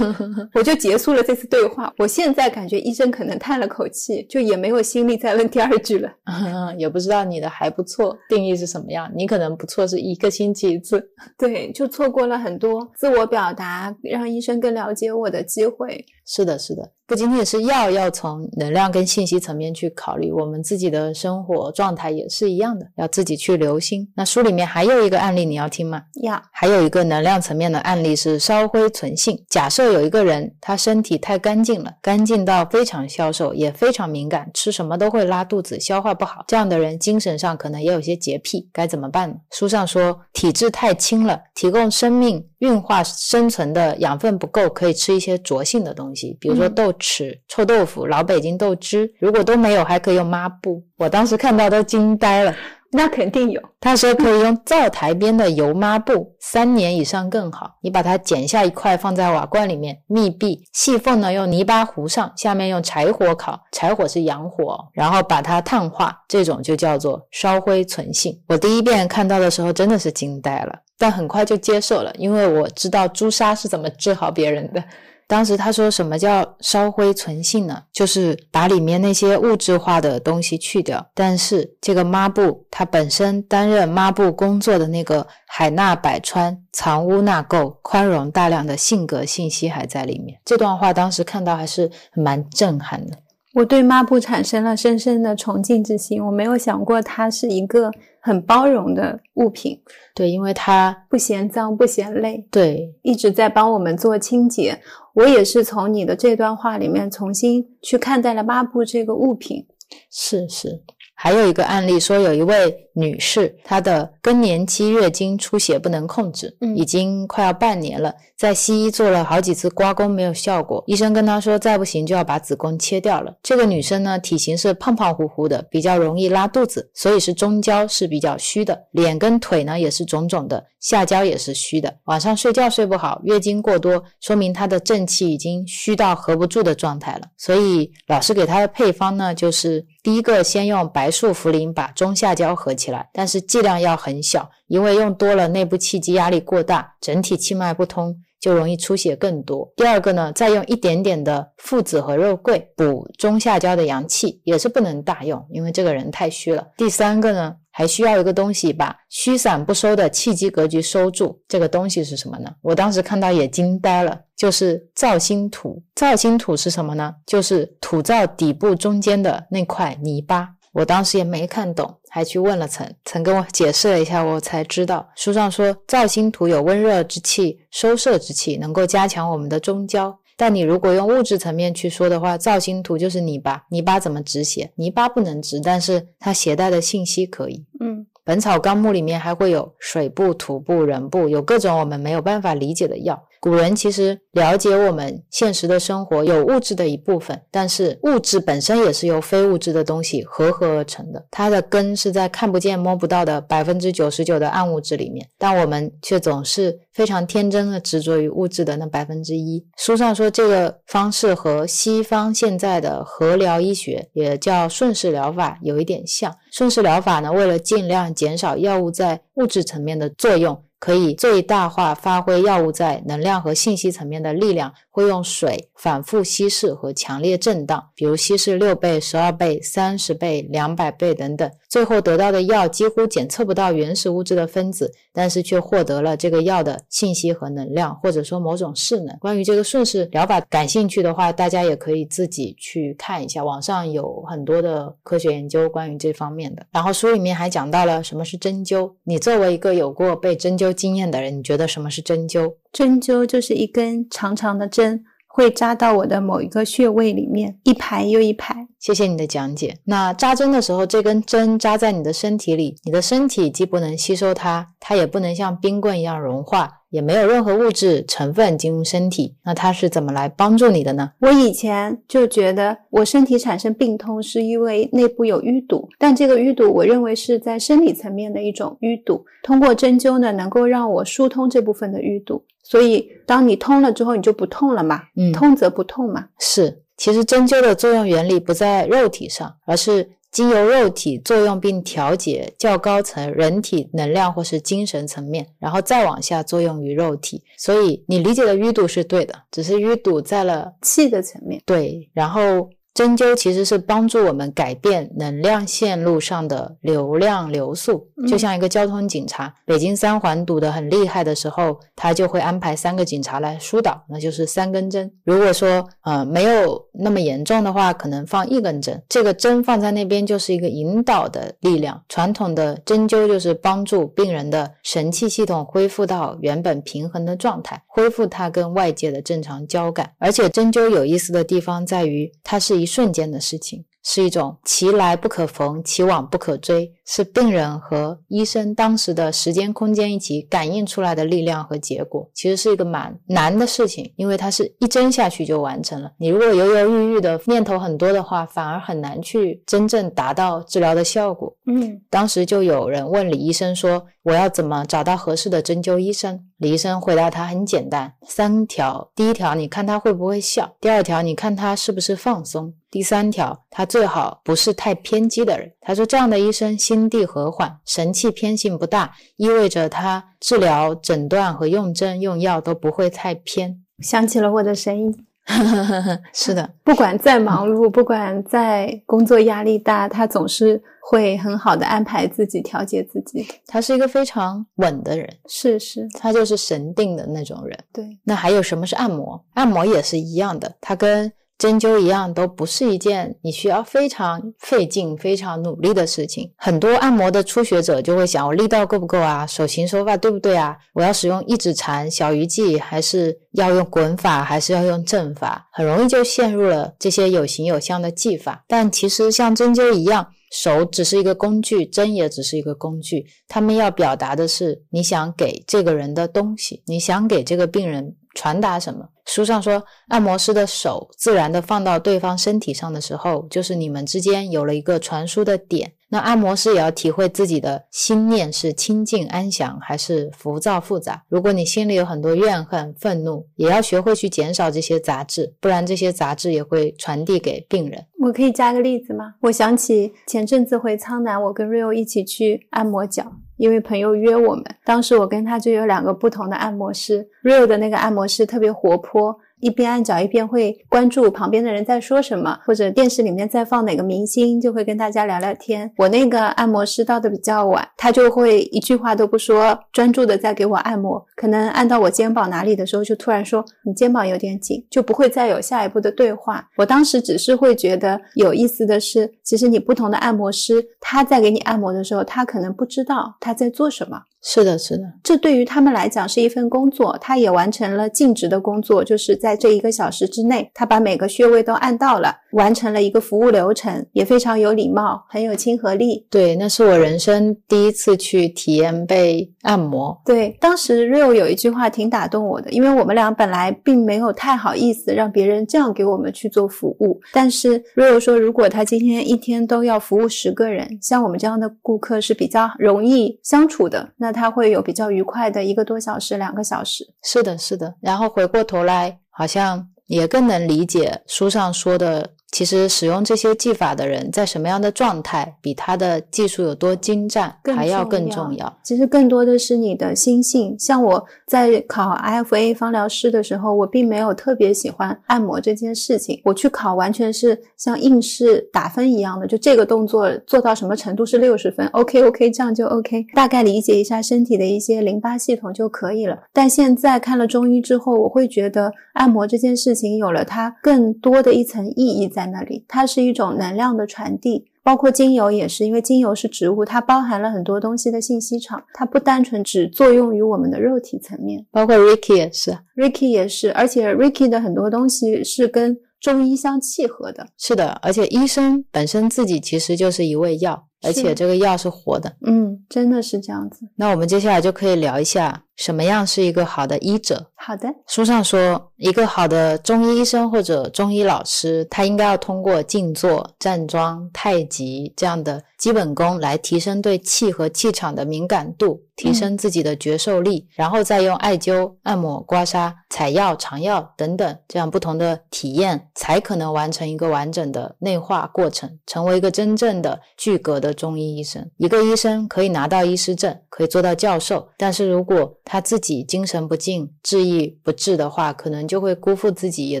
我就结束了这次对话。我现在感觉医生可能叹了口气，就也没有心力再问第二句了。也不知道你的还不错定义是什么样，你可能不错是一个星期一次。对，就错过了很多自我表达，让医生更了解我的机会。是的，是的，不仅仅是药要从能量跟信息层面去考虑，我们自己的生活状态也是一样的，要自己去留心。那书里面还有一个案例，你要听吗？呀，还有一个能量层面的案例是烧灰存性。假设有一个人，他身体太干净了，干净到非常消瘦，也非常敏感，吃什么都会拉肚子，消化不好。这样的人精神上可能也有些洁癖，该怎么办呢？书上说，体质太轻了，提供生命运化生存的养分不够，可以吃一些浊性的东西，比如说嗯豆豉、臭豆腐、老北京豆汁。如果都没有，还可以用抹布。我当时看到都惊呆了。那肯定有。他说可以用灶台边的油抹布，三年以上更好。你把它剪下一块放在瓦罐里面，密闭，细缝呢用泥巴糊上，下面用柴火烤，柴火是洋火哦，然后把它碳化，这种就叫做烧灰存性。我第一遍看到的时候真的是惊呆了，但很快就接受了，因为我知道朱砂是怎么治好别人的。当时他说什么叫烧灰存性呢？就是把里面那些物质化的东西去掉。但是这个抹布它本身担任抹布工作的那个海纳百川、藏污纳垢、宽容大量的性格信息还在里面。这段话当时看到还是蛮震撼的。我对抹布产生了深深的崇敬之心。我没有想过它是一个很包容的物品，对，因为它不嫌脏不嫌累，对一直在帮我们做清洁。我也是从你的这段话里面重新去看待了抹布这个物品。是是，还有一个案例说，有一位女士，她的更年期月经出血不能控制，嗯已经快要半年了，在西医做了好几次刮宫没有效果，医生跟她说再不行就要把子宫切掉了。这个女生呢，体型是胖胖乎乎的，比较容易拉肚子，所以是中焦是比较虚的，脸跟腿呢也是肿肿的，下焦也是虚的，晚上睡觉睡不好，月经过多，说明她的正气已经虚到合不住的状态了。所以老师给她的配方呢，就是第一个先用白术茯苓把中下焦合起来，但是剂量要很小，因为用多了内部气机压力过大，整体气脉不通。就容易出血更多。第二个呢，再用一点点的附子和肉桂补中下焦的阳气，也是不能大用，因为这个人太虚了。第三个呢，还需要一个东西把虚散不收的气机格局收住。这个东西是什么呢？我当时看到也惊呆了，就是造心土。造心土是什么呢？就是土灶底部中间的那块泥巴。我当时也没看懂，还去问了曾，曾跟我解释了一下，我才知道书上说造心土有温热之气、收摄之气，能够加强我们的中焦。但你如果用物质层面去说的话，造星土就是泥巴，泥巴怎么止血？泥巴不能止，但是它携带的信息可以。嗯《本草纲目》里面还会有水部、土部、人部，有各种我们没有办法理解的药。古人其实了解我们现实的生活，有物质的一部分，但是物质本身也是由非物质的东西合合而成的，它的根是在看不见摸不到的百分之九十九的暗物质里面，但我们却总是非常天真的执着于物质的那百分之一。书上说这个方式和西方现在的合疗医学，也叫顺势疗法，有一点像。顺势疗法呢，为了尽量减少药物在物质层面的作用。可以最大化发挥药物在能量和信息层面的力量，会用水反复稀释和强烈震荡，比如稀释六倍、十二倍、三十倍、两百倍等等，最后得到的药几乎检测不到原始物质的分子，但是却获得了这个药的信息和能量，或者说某种势能。关于这个顺势疗法感兴趣的话，大家也可以自己去看一下，网上有很多的科学研究关于这方面的。然后书里面还讲到了什么是针灸，你作为一个有过被针灸经验的人，你觉得什么是针灸？针灸就是一根长长的针，会扎到我的某一个穴位里面，一排又一排。谢谢你的讲解。那扎针的时候，这根针扎在你的身体里，你的身体既不能吸收它，它也不能像冰棍一样融化，也没有任何物质成分进入身体。那它是怎么来帮助你的呢？我以前就觉得我身体产生病痛是因为内部有淤堵，但这个淤堵我认为是在生理层面的一种淤堵。通过针灸呢，能够让我疏通这部分的淤堵。所以，当你通了之后，你就不痛了嘛。嗯通则不痛嘛。是，其实针灸的作用原理不在肉体上，而是经由肉体作用并调节较高层人体能量或是精神层面，然后再往下作用于肉体。所以你理解的淤堵是对的，只是淤堵在了气的层面，对，然后针灸其实是帮助我们改变能量线路上的流量流速，就嗯像一个交通警察，北京三环堵得很厉害的时候，他就会安排三个警察来疏导，那就是三根针。如果说呃没有那么严重的话，可能放一根针，这个针放在那边就是一个引导的力量。传统的针灸就是帮助病人的神气系统恢复到原本平衡的状态，恢复它跟外界的正常交感。而且针灸有意思的地方在于，它是一瞬间的事情。是一种其来不可逢，其往不可追，是病人和医生当时的时间空间一起感应出来的力量和结果。其实是一个蛮难的事情，因为它是一针下去就完成了。你如果犹犹豫豫的念头很多的话，反而很难去真正达到治疗的效果。嗯，当时就有人问李医生说：“我要怎么找到合适的针灸医生？”李医生回答他很简单，三条：第一条，你看他会不会笑；第二条，你看他是不是放松；第三条，他最好不是太偏激的人。他说，这样的医生心地和缓，神气偏性不大，意味着他治疗、诊断和用针用药都不会太偏。想起了我的声音。是的，不管再忙碌，不管再工作压力大，他总是会很好的安排自己，调节自己。他是一个非常稳的人，是是，他就是神定的那种人。对，那还有什么是按摩？按摩也是一样的，它跟针灸一样，都不是一件你需要非常费劲、非常努力的事情。很多按摩的初学者就会想：我力道够不够啊？手型手法对不对啊？我要使用一指禅、小鱼际，还是要用滚法，还是要用正法？很容易就陷入了这些有形有相的技法。但其实像针灸一样。手只是一个工具，针也只是一个工具。他们要表达的是你想给这个人的东西，你想给这个病人传达什么。书上说，按摩师的手自然的放到对方身体上的时候，就是你们之间有了一个传输的点。那按摩师也要体会自己的心念是清静安详还是浮躁复杂。如果你心里有很多怨恨、愤怒，也要学会去减少这些杂质，不然这些杂质也会传递给病人。我可以加个例子吗？我想起前阵子回苍南，我跟 Rio 一起去按摩脚，因为朋友约我们。当时我跟他就有两个不同的按摩师，Rio 的那个按摩师特别活泼。一边按脚一边会关注旁边的人在说什么，或者电视里面在放哪个明星，就会跟大家聊聊天。我那个按摩师到的比较晚，他就会一句话都不说，专注的在给我按摩。可能按到我肩膀哪里的时候，就突然说你肩膀有点紧，就不会再有下一步的对话。我当时只是会觉得有意思的是，其实你不同的按摩师，他在给你按摩的时候，他可能不知道他在做什么。是的，是的，这对于他们来讲是一份工作，他也完成了尽职的工作，就是在这一个小时之内，他把每个穴位都按到了，完成了一个服务流程，也非常有礼貌，很有亲和力。对，那是我人生第一次去体验被按摩。对，当时 Rio 有一句话挺打动我的，因为我们俩本来并没有太好意思让别人这样给我们去做服务，但是 Rio 说，如果他今天一天都要服务十个人，像我们这样的顾客是比较容易相处的，那他会有比较愉快的一个多小时、两个小时。是的，是的。然后回过头来，好像也更能理解书上说的。其实使用这些技法的人在什么样的状态，比他的技术有多精湛还要更重要。其实更多的是你的心性。像我在考 IFA 芳疗师的时候，我并没有特别喜欢按摩这件事情。我去考完全是像应试打分一样的，就这个动作做到什么程度是六十分，OK OK，这样就 OK，大概理解一下身体的一些淋巴系统就可以了。但现在看了中医之后，我会觉得按摩这件事情有了它更多的一层意义在那里，它是一种能量的传递。包括精油也是，因为精油是植物，它包含了很多东西的信息场，它不单纯只作用于我们的肉体层面。包括 Ricky 也是，Ricky 也是，而且 Ricky 的很多东西是跟中医相契合的。是的，而且医生本身自己其实就是一味药，而且这个药是活的。嗯，真的是这样子。那我们接下来就可以聊一下什么样是一个好的医者。好的，书上说，一个好的中医医生或者中医老师，他应该要通过静坐、站桩、太极这样的基本功来提升对气和气场的敏感度，提升自己的觉受力，然后再用艾灸、按摩、刮痧、采药、尝药等等这样不同的体验，才可能完成一个完整的内化过程，成为一个真正的具格的中医医生。一个医生可以拿到医师证，可以做到教授，但是如果他自己精神不静、志意不治的话，可能就会辜负自己，也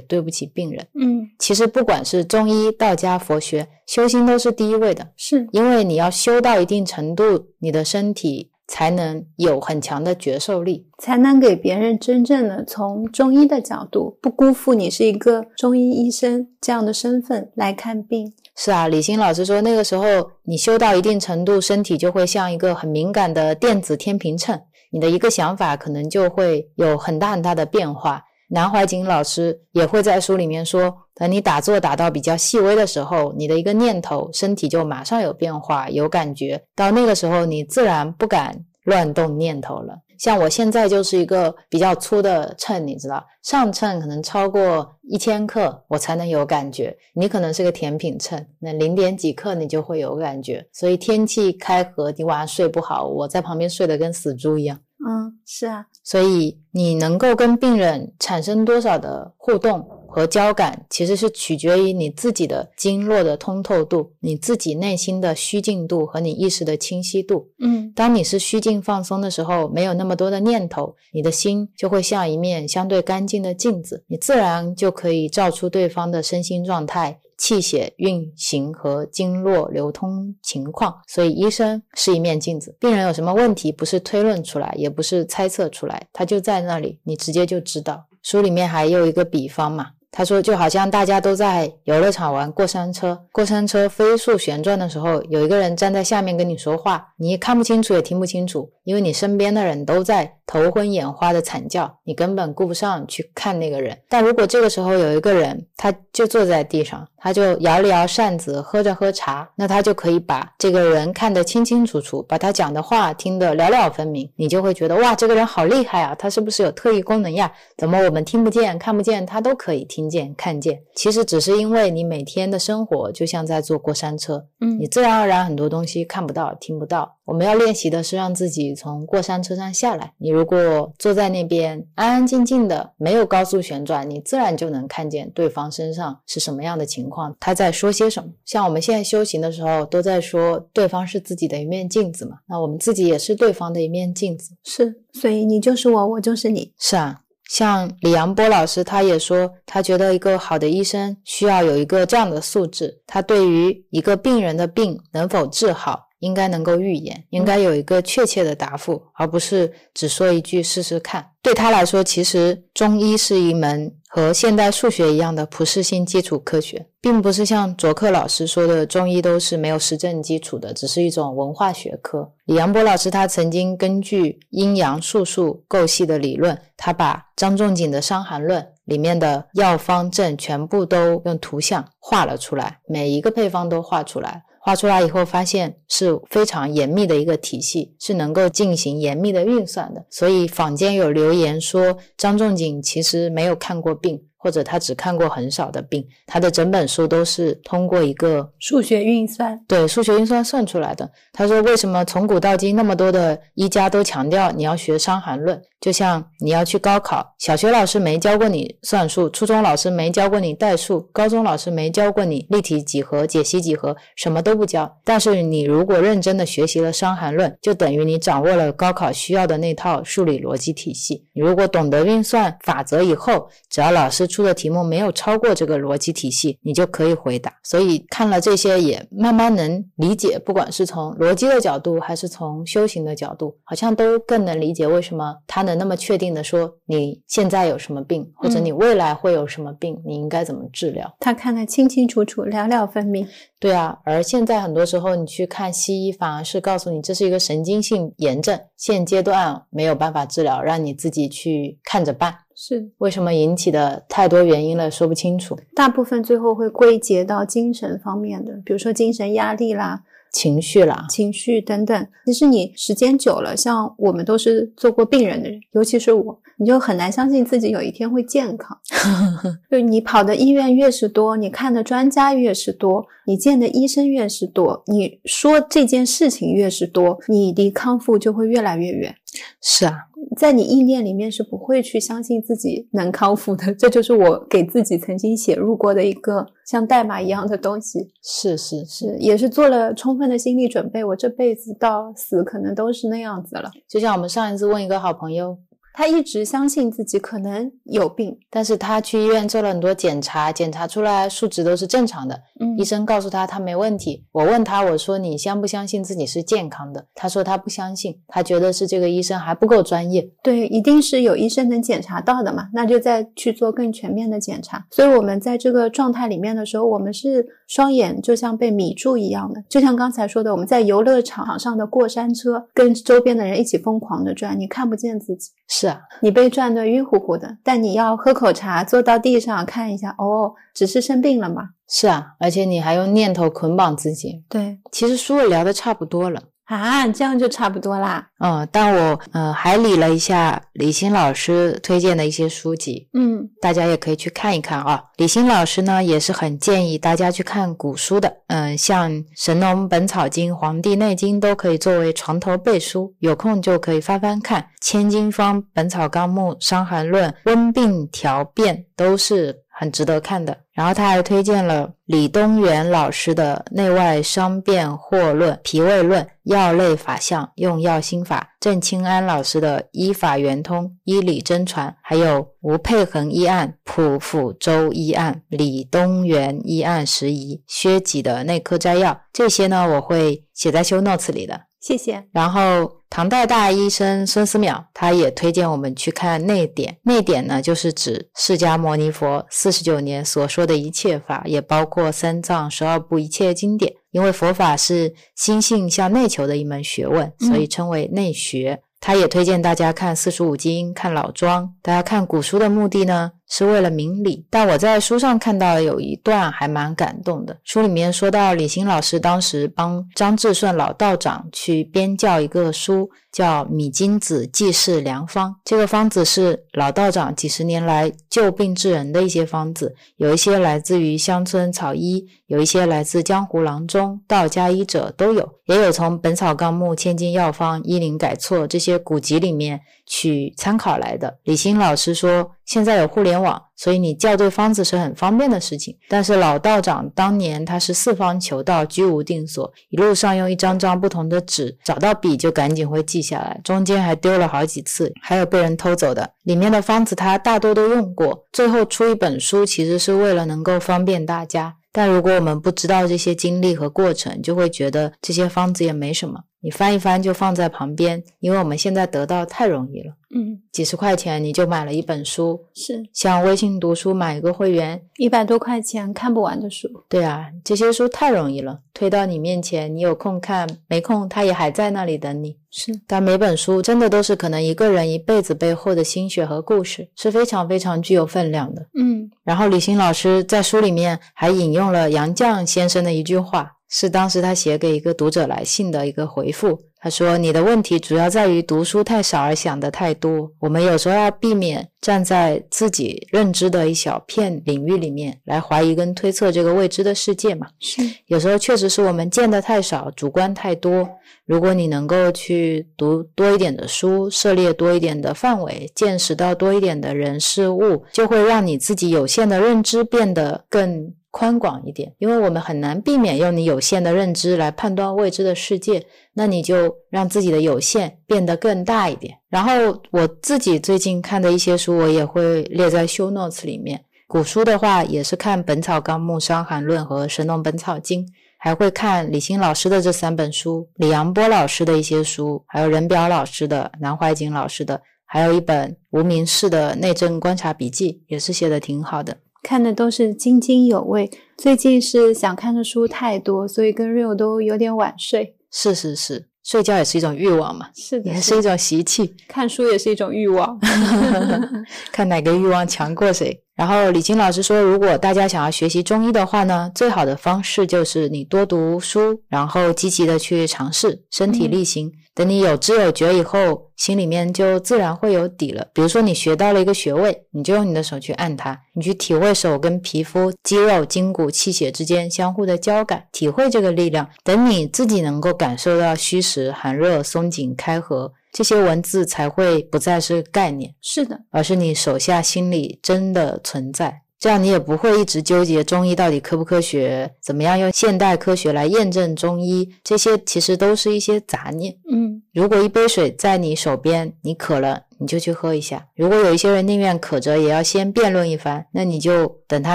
对不起病人。嗯，其实不管是中医、道家、佛学，修心都是第一位的，是因为你要修到一定程度，你的身体才能有很强的觉受力。才能给别人真正的从中医的角度，不辜负你是一个中医医生这样的身份来看病。是啊，李欣老师说，那个时候你修到一定程度，身体就会像一个很敏感的电子天平秤，你的一个想法可能就会有很大很大的变化。南怀瑾老师也会在书里面说，等你打坐打到比较细微的时候，你的一个念头，身体就马上有变化、有感觉。到那个时候，你自然不敢乱动念头了。像我现在就是一个比较粗的秤，你知道，上秤可能超过一千克，我才能有感觉。你可能是个甜品秤，那零点几克你就会有感觉。所以天气开合，你晚上睡不好，我在旁边睡得跟死猪一样。嗯，是啊，所以你能够跟病人产生多少的互动和交感，其实是取决于你自己的经络的通透度，你自己内心的虚静度和你意识的清晰度。嗯当你是虚静放松的时候，没有那么多的念头，你的心就会像一面相对干净的镜子，你自然就可以照出对方的身心状态、气血运行和经络流通情况。所以，医生是一面镜子，病人有什么问题，不是推论出来，也不是猜测出来，他就在那里，你直接就知道。书里面还有一个比方嘛，他说，就好像大家都在游乐场玩过山车，过山车飞速旋转的时候，有一个人站在下面跟你说话，你看不清楚，也听不清楚，因为你身边的人都在头昏眼花的惨叫，你根本顾不上去看那个人。但如果这个时候有一个人，他就坐在地上，他就摇了摇扇子，喝着喝茶，那他就可以把这个人看得清清楚楚，把他讲的话听得了了分明。你就会觉得哇，这个人好厉害啊，他是不是有特异功能呀？怎么我们听不见、看不见，他都可以听见、看见？其实只是因为你每天的生活就像在坐过山车，嗯你自然而然很多东西看不到、听不到。我们要练习的是让自己从过山车上下来。你如果坐在那边安安静静的，没有高速旋转，你自然就能看见对方身上是什么样的情况，他在说些什么。像我们现在修行的时候，都在说对方是自己的一面镜子嘛，那我们自己也是对方的一面镜子。是，所以你就是我，我就是你。是啊，像李阳波老师，他也说，他觉得一个好的医生需要有一个这样的素质，他对于一个病人的病能否治好，应该能够预言，应该有一个确切的答复，而不是只说一句试试看。对他来说，其实中医是一门和现代数学一样的普适性基础科学，并不是像卓克老师说的，中医都是没有实证基础的，只是一种文化学科。李阳波老师他曾经根据阴阳术数构系的理论，他把张仲景的《伤寒论》里面的药方证全部都用图像画了出来，每一个配方都画出来。画出来以后，发现是非常严密的一个体系，是能够进行严密的运算的。所以坊间有留言说，张仲景其实没有看过病，或者他只看过很少的病，他的整本书都是通过一个数学运算，对数学运算算出来的。他说，为什么从古到今那么多的医家都强调你要学《伤寒论》？就像你要去高考，小学老师没教过你算术，初中老师没教过你代数，高中老师没教过你立体几何、解析几何，什么都不教。但是你如果认真的学习了《伤寒论》，就等于你掌握了高考需要的那套数理逻辑体系。你如果懂得运算法则以后，只要老师出的题目没有超过这个逻辑体系，你就可以回答。所以看了这些，也慢慢能理解，不管是从逻辑的角度，还是从修行的角度，好像都更能理解为什么他能那么确定的说你现在有什么病，或者嗯你未来会有什么病，你应该怎么治疗。他看得清清楚楚，了了分明。对啊，而现在很多时候你去看西医，反而是告诉你这是一个神经性炎症，现阶段没有办法治疗，让你自己去看着办。是，为什么引起的太多原因了，说不清楚。大部分最后会归结到精神方面的，比如说精神压力啦、情绪啦，情绪等等。其实你时间久了，像我们都是做过病人的人，尤其是我，你就很难相信自己有一天会健康。就你跑的医院越是多，你看的专家越是多，你见的医生越是多，你说这件事情越是多，你离康复就会越来越远。是啊，在你意念里面是不会去相信自己能康复的，这就是我给自己曾经写入过的一个像代码一样的东西，是是是，也是做了充分的心理准备，我这辈子到死可能都是那样子了。就像我们上一次问一个好朋友，他一直相信自己可能有病，但是他去医院做了很多检查，检查出来数值都是正常的，嗯医生告诉他他没问题。我问他，我说你相不相信自己是健康的？他说他不相信，他觉得是这个医生还不够专业。对，一定是有医生能检查到的嘛，那就再去做更全面的检查。所以我们在这个状态里面的时候，我们是双眼就像被迷住一样的，就像刚才说的，我们在游乐场上的过山车，跟周边的人一起疯狂的转，你看不见自己，是啊，你被转得晕乎乎的。但你要喝口茶，坐到地上看一下，哦，只是生病了嘛。是啊，而且你还用念头捆绑自己。对其实书也聊得差不多了。啊，这样就差不多啦。嗯，但我呃还理了一下李欣老师推荐的一些书籍，嗯大家也可以去看一看啊。李欣老师呢也是很建议大家去看古书的，嗯，像《神农本草经》《黄帝内经》都可以作为床头背书，有空就可以翻翻看。《千金方》《本草纲目》《伤寒论》《温病调变》都是很值得看的。然后他还推荐了李东垣老师的《内外伤变惑论》《脾胃论》《药类法相》《用药心法》，郑清安老师的《医法圆通》《医理真传》，还有吴佩恒医案、蒲辅周医案、李东垣医案拾遗、薛己的内科摘要，这些呢我会写在修 notes 里的。谢谢。然后唐代大医生孙思邈，他也推荐我们去看《内典》。《内典》呢，就是指释迦牟尼佛四十九年所说的一切法，也包括三藏十二部一切经典。因为佛法是心性向内求的一门学问，所以称为内学。他也推荐大家看四书五经、看老庄。大家看古书的目的呢，是为了明理。但我在书上看到有一段还蛮感动的，书里面说到李欣老师当时帮张志顺老道长去编教一个书，叫《米金子济世良方》。这个方子是老道长几十年来救病治人的一些方子，有一些来自于乡村草医，有一些来自江湖郎中、道家医者都有，也有从《本草纲目》《千金药方》《医林改错》这些古籍里面去参考来的。李欣老师说，现在有互联网，所以你校对方子是很方便的事情。但是老道长当年他是四方求道，居无定所，一路上用一张张不同的纸，找到笔就赶紧会记下来，中间还丢了好几次，还有被人偷走的。里面的方子他大多都用过，最后出一本书，其实是为了能够方便大家。但如果我们不知道这些经历和过程，就会觉得这些方子也没什么，你翻一翻就放在旁边，因为我们现在得到太容易了，嗯，几十块钱你就买了一本书，是像微信读书买一个会员，一百多块钱看不完的书。对啊，这些书太容易了，推到你面前，你有空看，没空它也还在那里等你。是，但每本书真的都是可能一个人一辈子背后的心血和故事，是非常非常具有分量的。嗯然后李欣老师在书里面还引用了杨绛先生的一句话，是当时他写给一个读者来信的一个回复。他说：“你的问题主要在于读书太少而想得太多。我们有时候要避免站在自己认知的一小片领域里面来怀疑跟推测这个未知的世界嘛。是，有时候确实是我们见得太少，主观太多。如果你能够去读多一点的书，涉猎多一点的范围，见识到多一点的人事物，就会让你自己有限的认知变得更宽广一点。因为我们很难避免用你有限的认知来判断未知的世界，那你就让自己的有限变得更大一点。然后我自己最近看的一些书，我也会列在 show notes 里面。古书的话，也是看《本草纲目》《伤寒论》和《神农本草经》。还会看李欣老师的这三本书，李阳波老师的一些书，还有任表老师的、南怀瑾老师的，还有一本无名氏的内政观察笔记，也是写的挺好的。看的都是津津有味。最近是想看的书太多，所以跟 Rio 都有点晚睡。是是是，睡觉也是一种欲望嘛，是的，也是一种习气，看书也是一种欲望。看哪个欲望强过谁。然后李金老师说，如果大家想要学习中医的话呢，最好的方式就是你多读书，然后积极的去尝试，身体力行。等你有知有觉以后，心里面就自然会有底了。比如说你学到了一个穴位，你就用你的手去按它，你去体会手跟皮肤、肌肉、筋骨、气血之间相互的交感，体会这个力量。等你自己能够感受到虚实、寒热、松紧、开合。这些文字才会不再是概念，是的，而是你手下心里真的存在。这样你也不会一直纠结中医到底科不科学，怎么样用现代科学来验证中医，这些其实都是一些杂念。嗯，如果一杯水在你手边，你渴了，你就去喝一下。如果有一些人宁愿渴着也要先辩论一番，那你就等他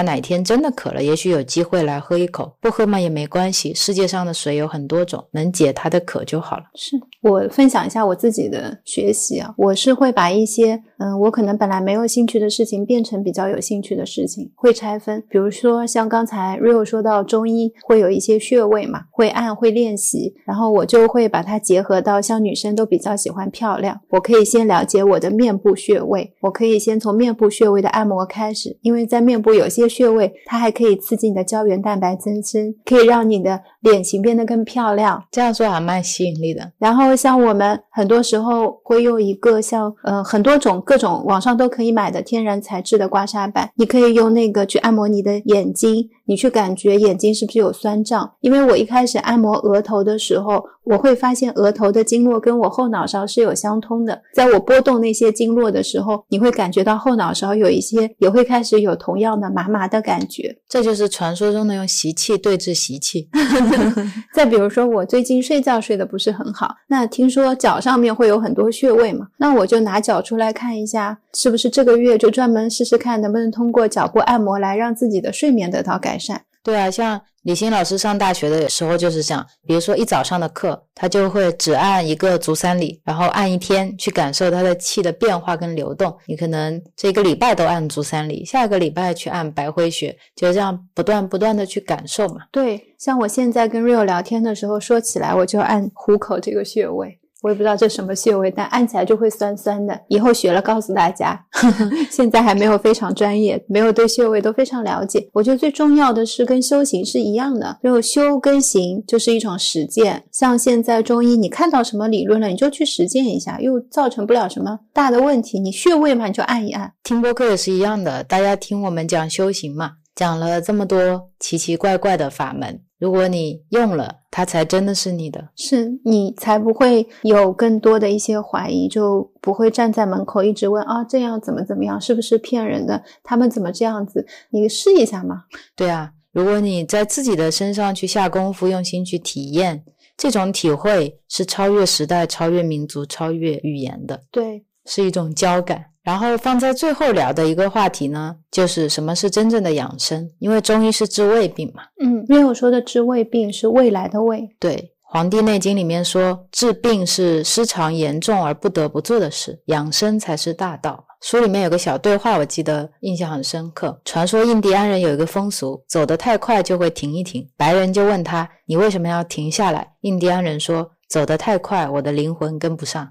哪天真的渴了，也许有机会来喝一口。不喝嘛也没关系，世界上的水有很多种，能解他的渴就好了。是我分享一下我自己的学习啊，我是会把一些嗯，我可能本来没有兴趣的事情变成比较有兴趣的事情，会拆分。比如说像刚才 Rio 说到中医会有一些穴位嘛，会按会练习，然后我就会把它结合到像女生都比较喜欢漂亮，我可以先了解我的面部穴位，我可以先从面部穴位的按摩开始，因为在面部有些穴位它还可以刺激你的胶原蛋白增生，可以让你的脸型变得更漂亮。这样说还蛮吸引力的。然后像我们很多时候会用一个像呃很多种各种网上都可以买的天然材质的刮痧板，你可以用那个去按摩你的眼睛，你去感觉眼睛是不是有酸胀。因为我一开始按摩额头的时候，我会发现额头的经络跟我后脑勺是有相通的，在我拨动那些经络的时候，你会感觉到后脑勺有一些也会开始有同样的麻麻的感觉。这就是传说中的用习气对治习气。再比如说，我最近睡觉睡得不是很好，那听说脚上面会有很多穴位嘛，那我就拿脚出来看一下，是不是这个月就专门试试看能不能通过脚部按摩来让自己的睡眠得到改善。对啊，像李欣老师上大学的时候就是这样，比如说一早上的课，他就会只按一个足三里，然后按一天去感受他的气的变化跟流动。你可能这个礼拜都按足三里，下个礼拜去按白灰穴，就这样不断不断的去感受嘛。对，像我现在跟 Rio 聊天的时候，说起来我就按虎口这个穴位。我也不知道这什么穴位，但按起来就会酸酸的。以后学了告诉大家，现在还没有非常专业，没有对穴位都非常了解。我觉得最重要的是跟修行是一样的，就修跟行就是一种实践。像现在中医，你看到什么理论了，你就去实践一下，又造成不了什么大的问题。你穴位嘛，你就按一按。听播客也是一样的，大家听我们讲修行嘛，讲了这么多奇奇怪怪的法门，如果你用了，它才真的是你的。是你才不会有更多的一些怀疑，就不会站在门口一直问啊，这样怎么怎么样，是不是骗人的？他们怎么这样子？你试一下嘛。对啊，如果你在自己的身上去下功夫，用心去体验，这种体会是超越时代、超越民族、超越语言的，对，是一种交感。然后放在最后聊的一个话题呢，就是什么是真正的养生？因为中医是治胃病嘛。嗯因为我说的治胃病是未来的胃。对，《黄帝内经》里面说，治病是失常严重而不得不做的事，养生才是大道。书里面有个小对话，我记得印象很深刻。传说印第安人有一个风俗，走得太快就会停一停。白人就问他：“你为什么要停下来？”印第安人说：“走得太快，我的灵魂跟不上。”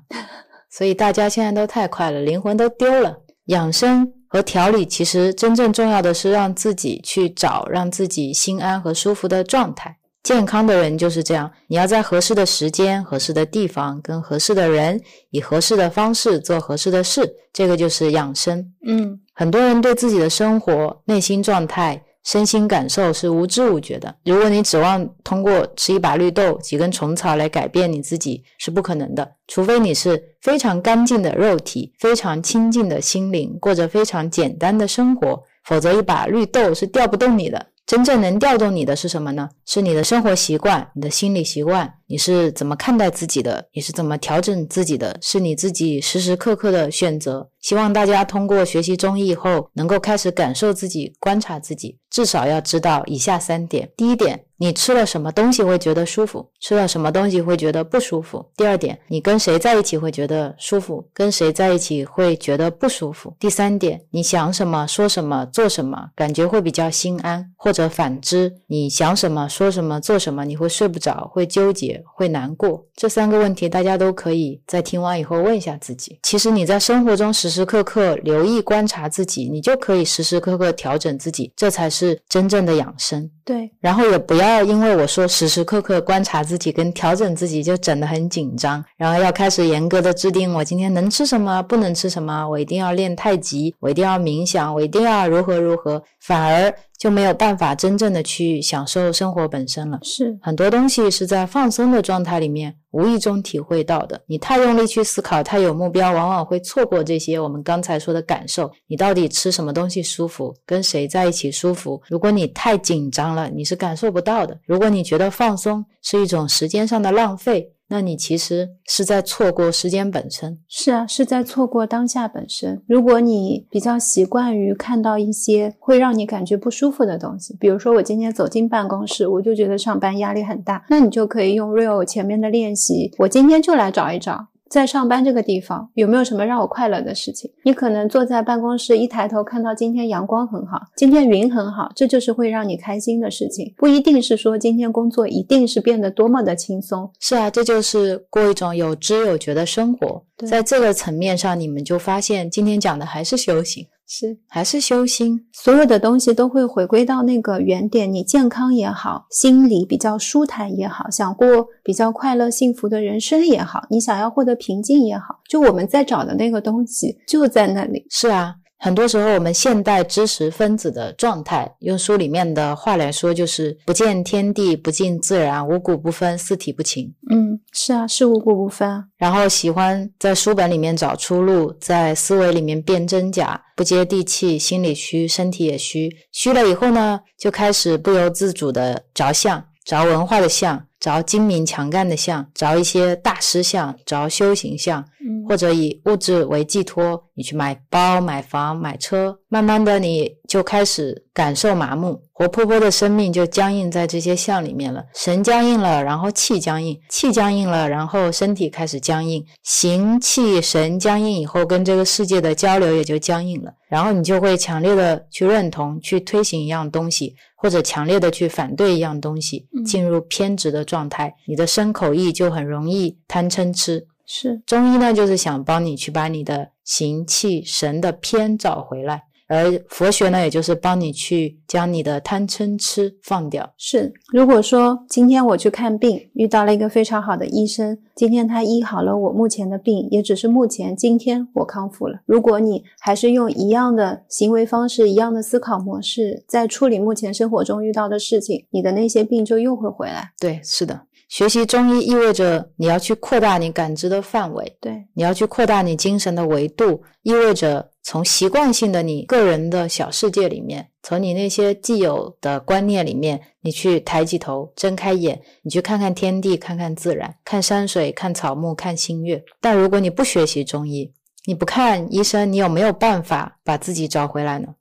所以大家现在都太快了，灵魂都丢了。养生和调理其实真正重要的是让自己去找让自己心安和舒服的状态。健康的人就是这样，你要在合适的时间、合适的地方、跟合适的人，以合适的方式做合适的事，这个就是养生。嗯，很多人对自己的生活、内心状态、身心感受是无知无觉的。如果你指望通过吃一把绿豆、几根虫草来改变你自己，是不可能的。除非你是非常干净的肉体、非常清净的心灵，过着非常简单的生活，否则一把绿豆是调不动你的。真正能调动你的是什么呢？是你的生活习惯、你的心理习惯，你是怎么看待自己的，你是怎么调整自己的，是你自己时时刻刻的选择。希望大家通过学习中医后，能够开始感受自己、观察自己，至少要知道以下三点：第一点，你吃了什么东西会觉得舒服，吃了什么东西会觉得不舒服；第二点，你跟谁在一起会觉得舒服，跟谁在一起会觉得不舒服；第三点，你想什么、说什么、做什么，感觉会比较心安，或者反之，你想什么、说什么、做什么，你会睡不着，会纠结，会难过。这三个问题，大家都可以在听完以后问一下自己。其实你在生活中时时刻刻留意观察自己，你就可以时时刻刻调整自己，这才是真正的养生。对，然后也不要因为我说时时刻刻观察自己跟调整自己就整得很紧张，然后要开始严格的制定我今天能吃什么，不能吃什么，我一定要练太极，我一定要冥想，我一定要如何如何，反而就没有办法真正的去享受生活本身了。是。很多东西是在放松的状态里面无意中体会到的。你太用力去思考，太有目标，往往会错过这些我们刚才说的感受。你到底吃什么东西舒服，跟谁在一起舒服？如果你太紧张了，你是感受不到的。如果你觉得放松是一种时间上的浪费，那你其实是在错过时间本身。是啊，是在错过当下本身。如果你比较习惯于看到一些会让你感觉不舒服的东西，比如说我今天走进办公室，我就觉得上班压力很大，那你就可以用 Real 前面的练习，我今天就来找一找。在上班这个地方有没有什么让我快乐的事情？你可能坐在办公室，一抬头看到今天阳光很好，今天云很好，这就是会让你开心的事情。不一定是说今天工作一定是变得多么的轻松，是啊，这就是过一种有知有觉的生活。在这个层面上，你们就发现今天讲的还是修行，是还是修心。所有的东西都会回归到那个原点。你健康也好，心里比较舒坦也好，想过比较快乐幸福的人生也好，你想要获得平静也好，就我们在找的那个东西就在那里。是啊，很多时候我们现代知识分子的状态，用书里面的话来说，就是不见天地，不近自然，五谷不分，四体不勤。嗯，是啊，是五谷不分啊。然后喜欢在书本里面找出路，在思维里面辨真假，不接地气，心里虚，身体也虚。虚了以后呢，就开始不由自主的着相，着文化的相，着精明强干的相，着一些大师相，着修行相，嗯或者以物质为寄托，你去买包、买房、买车，慢慢的你就开始感受麻木，活泼泼的生命就僵硬在这些相里面了。神僵硬了，然后气僵硬，气僵硬了，然后身体开始僵硬，形气神僵硬以后，跟这个世界的交流也就僵硬了。然后你就会强烈的去认同、去推行一样东西，或者强烈的去反对一样东西，嗯进入偏执的状态，你的身口意就很容易贪嗔痴。是中医呢，就是想帮你去把你的形气神的偏找回来，而佛学呢，也就是帮你去将你的贪嗔痴放掉。是。如果说今天我去看病，遇到了一个非常好的医生，今天他医好了我目前的病，也只是目前今天我康复了。如果你还是用一样的行为方式、一样的思考模式，在处理目前生活中遇到的事情，你的那些病就又会回来。对，是的，学习中医意味着你要去扩大你感知的范围，对，你要去扩大你精神的维度，意味着从习惯性的你个人的小世界里面，从你那些既有的观念里面，你去抬起头，睁开眼，你去看看天地，看看自然，看山水，看草木，看星月。但如果你不学习中医，你不看医生，你有没有办法把自己找回来呢？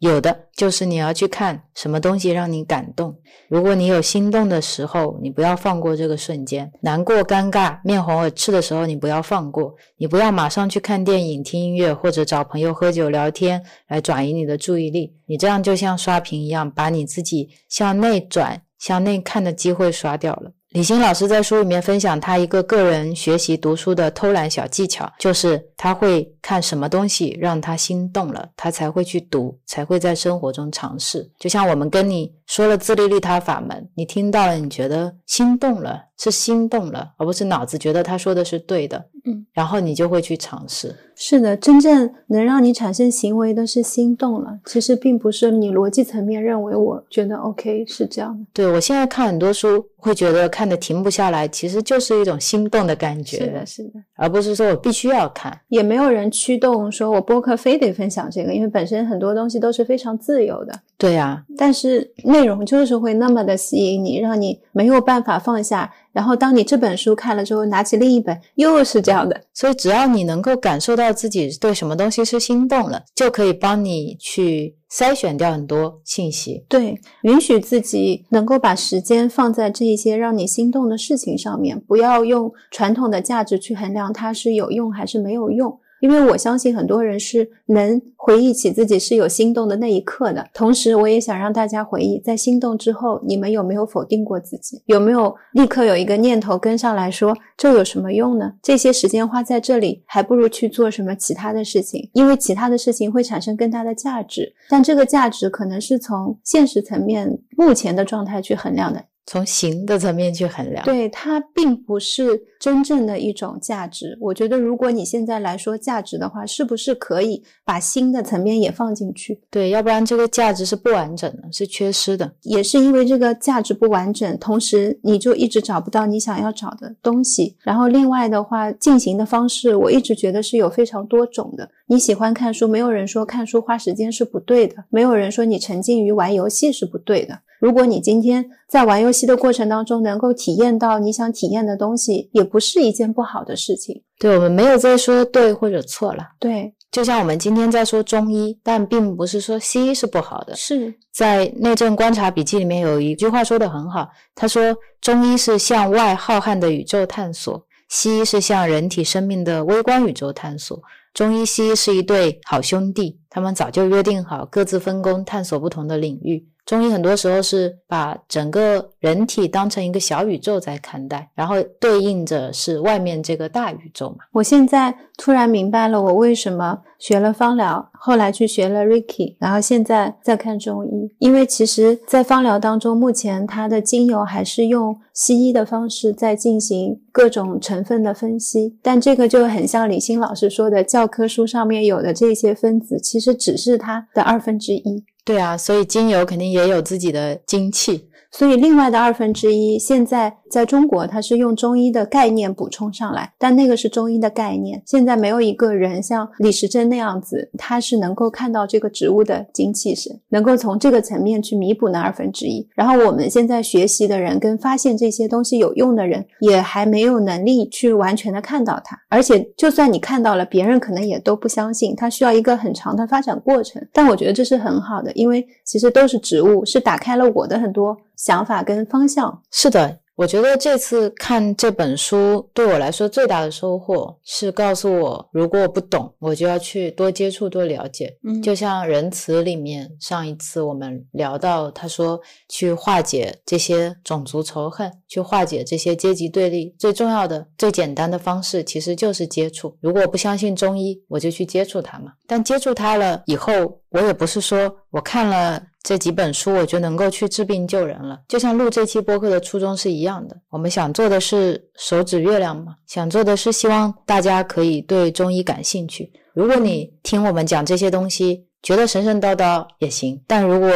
有的就是你要去看什么东西让你感动。如果你有心动的时候，你不要放过这个瞬间；难过、尴尬、面红耳赤的时候，你不要放过。你不要马上去看电影、听音乐或者找朋友喝酒聊天来转移你的注意力。你这样就像刷屏一样，把你自己向内转、向内看的机会刷掉了。李欣老师在书里面分享他一个个人学习读书的偷懒小技巧，就是他会看什么东西让他心动了，他才会去读，才会在生活中尝试。就像我们跟你说了自利利他法门，你听到了，你觉得心动了，是心动了，而不是脑子觉得他说的是对的，嗯，然后你就会去尝试。是的，真正能让你产生行为的是心动了，其实并不是你逻辑层面认为我觉得 OK 是这样的。对我现在看很多书，会觉得看的停不下来，其实就是一种心动的感觉，是的，是的，而不是说我必须要看。也没有人驱动说我播客非得分享这个，因为本身很多东西都是非常自由的，对呀、但是内容就是会那么的吸引你，让你没有办法放下。然后当你这本书看了之后，拿起另一本，又是这样的。所以只要你能够感受到自己对什么东西是心动了，就可以帮你去筛选掉很多信息。对，允许自己能够把时间放在这一些让你心动的事情上面，不要用传统的价值去衡量它是有用还是没有用。因为我相信很多人是能回忆起自己是有心动的那一刻的，同时我也想让大家回忆，在心动之后，你们有没有否定过自己？有没有立刻有一个念头跟上来说，这有什么用呢？这些时间花在这里，还不如去做什么其他的事情，因为其他的事情会产生更大的价值，但这个价值可能是从现实层面目前的状态去衡量的，从形的层面去衡量，对，它并不是真正的一种价值。我觉得，如果你现在来说价值的话，是不是可以把新的层面也放进去？对，要不然这个价值是不完整的，是缺失的。也是因为这个价值不完整，同时你就一直找不到你想要找的东西。然后另外的话，进行的方式，我一直觉得是有非常多种的。你喜欢看书，没有人说看书花时间是不对的，没有人说你沉浸于玩游戏是不对的。如果你今天在玩游戏的过程当中能够体验到你想体验的东西，也不是一件不好的事情。对我们没有在说对或者错了，对，就像我们今天在说中医，但并不是说西医是不好的。是在《内政观察笔记》里面有一句话说的很好，他说中医是向外浩瀚的宇宙探索，西医是向人体生命的微观宇宙探索。中医西医是一对好兄弟，他们早就约定好各自分工，探索不同的领域。中医很多时候是把整个人体当成一个小宇宙在看待，然后对应着是外面这个大宇宙嘛。我现在突然明白了，我为什么学了芳疗，后来去学了 Ricky，然后现在在看中医。因为其实，在芳疗当中，目前它的精油还是用西医的方式在进行各种成分的分析，但这个就很像李欣老师说的，教科书上面有的这些分子，其实只是它的二分之一。对啊，所以精油肯定也有自己的精气。所以，另外的二分之一，现在在中国，它是用中医的概念补充上来，但那个是中医的概念。现在没有一个人像李时珍那样子，他是能够看到这个植物的精气神，能够从这个层面去弥补那二分之一。然后，我们现在学习的人跟发现这些东西有用的人，也还没有能力去完全的看到它。而且，就算你看到了，别人可能也都不相信，它需要一个很长的发展过程。但我觉得这是很好的，因为其实都是植物，是打开了我的很多。想法跟方向是的，我觉得这次看这本书对我来说最大的收获是告诉我，如果我不懂，我就要去多接触、多了解。嗯就像仁慈里面上一次我们聊到，他说去化解这些种族仇恨，去化解这些阶级对立，最重要的、最简单的方式其实就是接触。如果我不相信中医，我就去接触它嘛。但接触它了以后，我也不是说我看了。这几本书我就能够去治病救人了，就像录这期播客的初衷是一样的。我们想做的是手指月亮嘛，想做的是希望大家可以对中医感兴趣。如果你听我们讲这些东西，觉得神神叨叨也行，但如果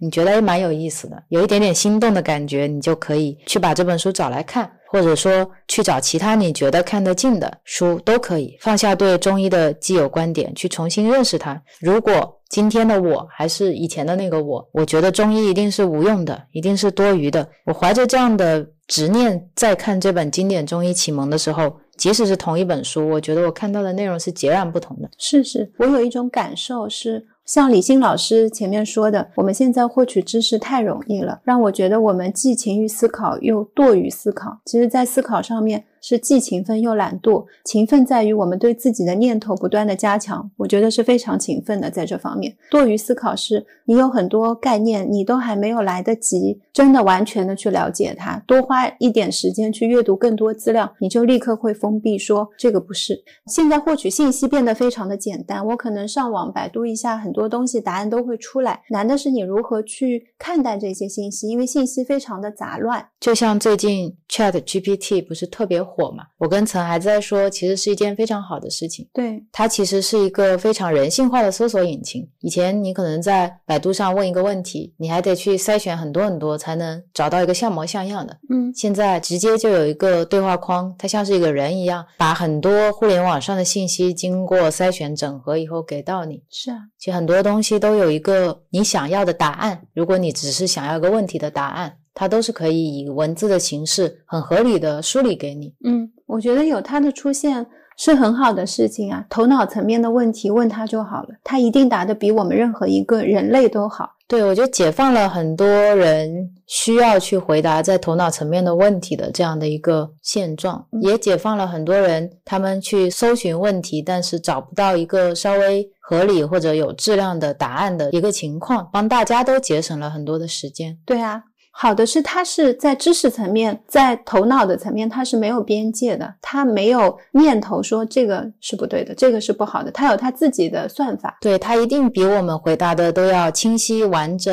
你觉得诶蛮有意思的，有一点点心动的感觉，你就可以去把这本书找来看，或者说去找其他你觉得看得进的书都可以，放下对中医的既有观点，去重新认识它。如果今天的我还是以前的那个我，我觉得中医一定是无用的，一定是多余的。我怀着这样的执念在看这本经典中医启蒙的时候，即使是同一本书，我觉得我看到的内容是截然不同的。是是，我有一种感受是，像李欣老师前面说的，我们现在获取知识太容易了，让我觉得我们既勤于思考又惰于思考。其实，在思考上面是既勤奋又懒惰。勤奋在于我们对自己的念头不断的加强，我觉得是非常勤奋的在这方面。惰于思考是你有很多概念，你都还没有来得及真的完全的去了解它，多花一点时间去阅读更多资料，你就立刻会封闭说这个不是。现在获取信息变得非常的简单，我可能上网百度一下很多东西，答案都会出来。难的是你如何去看待这些信息，因为信息非常的杂乱。就像最近 Chat GPT 不是特别火嘛，我跟曾还在说，其实是一件非常好的事情。对，它其实是一个非常人性化的搜索引擎。以前你可能在百度上问一个问题，你还得去筛选很多很多才能找到一个像模像样的。嗯，现在直接就有一个对话框，它像是一个人一样，把很多互联网上的信息经过筛选整合以后给到你。是啊，其实很多东西都有一个你想要的答案。如果你只是想要一个问题的答案，它都是可以以文字的形式很合理的梳理给你。嗯，我觉得有它的出现是很好的事情啊。头脑层面的问题问他就好了，他一定答得比我们任何一个人类都好。对，我觉得解放了很多人需要去回答在头脑层面的问题的这样的一个现状，嗯也解放了很多人他们去搜寻问题，但是找不到一个稍微合理或者有质量的答案的一个情况，帮大家都节省了很多的时间。对啊，好的是它是在知识层面，在头脑的层面，它是没有边界的，它没有念头说这个是不对的，这个是不好的，它有它自己的算法。对，它一定比我们回答的都要清晰、完整、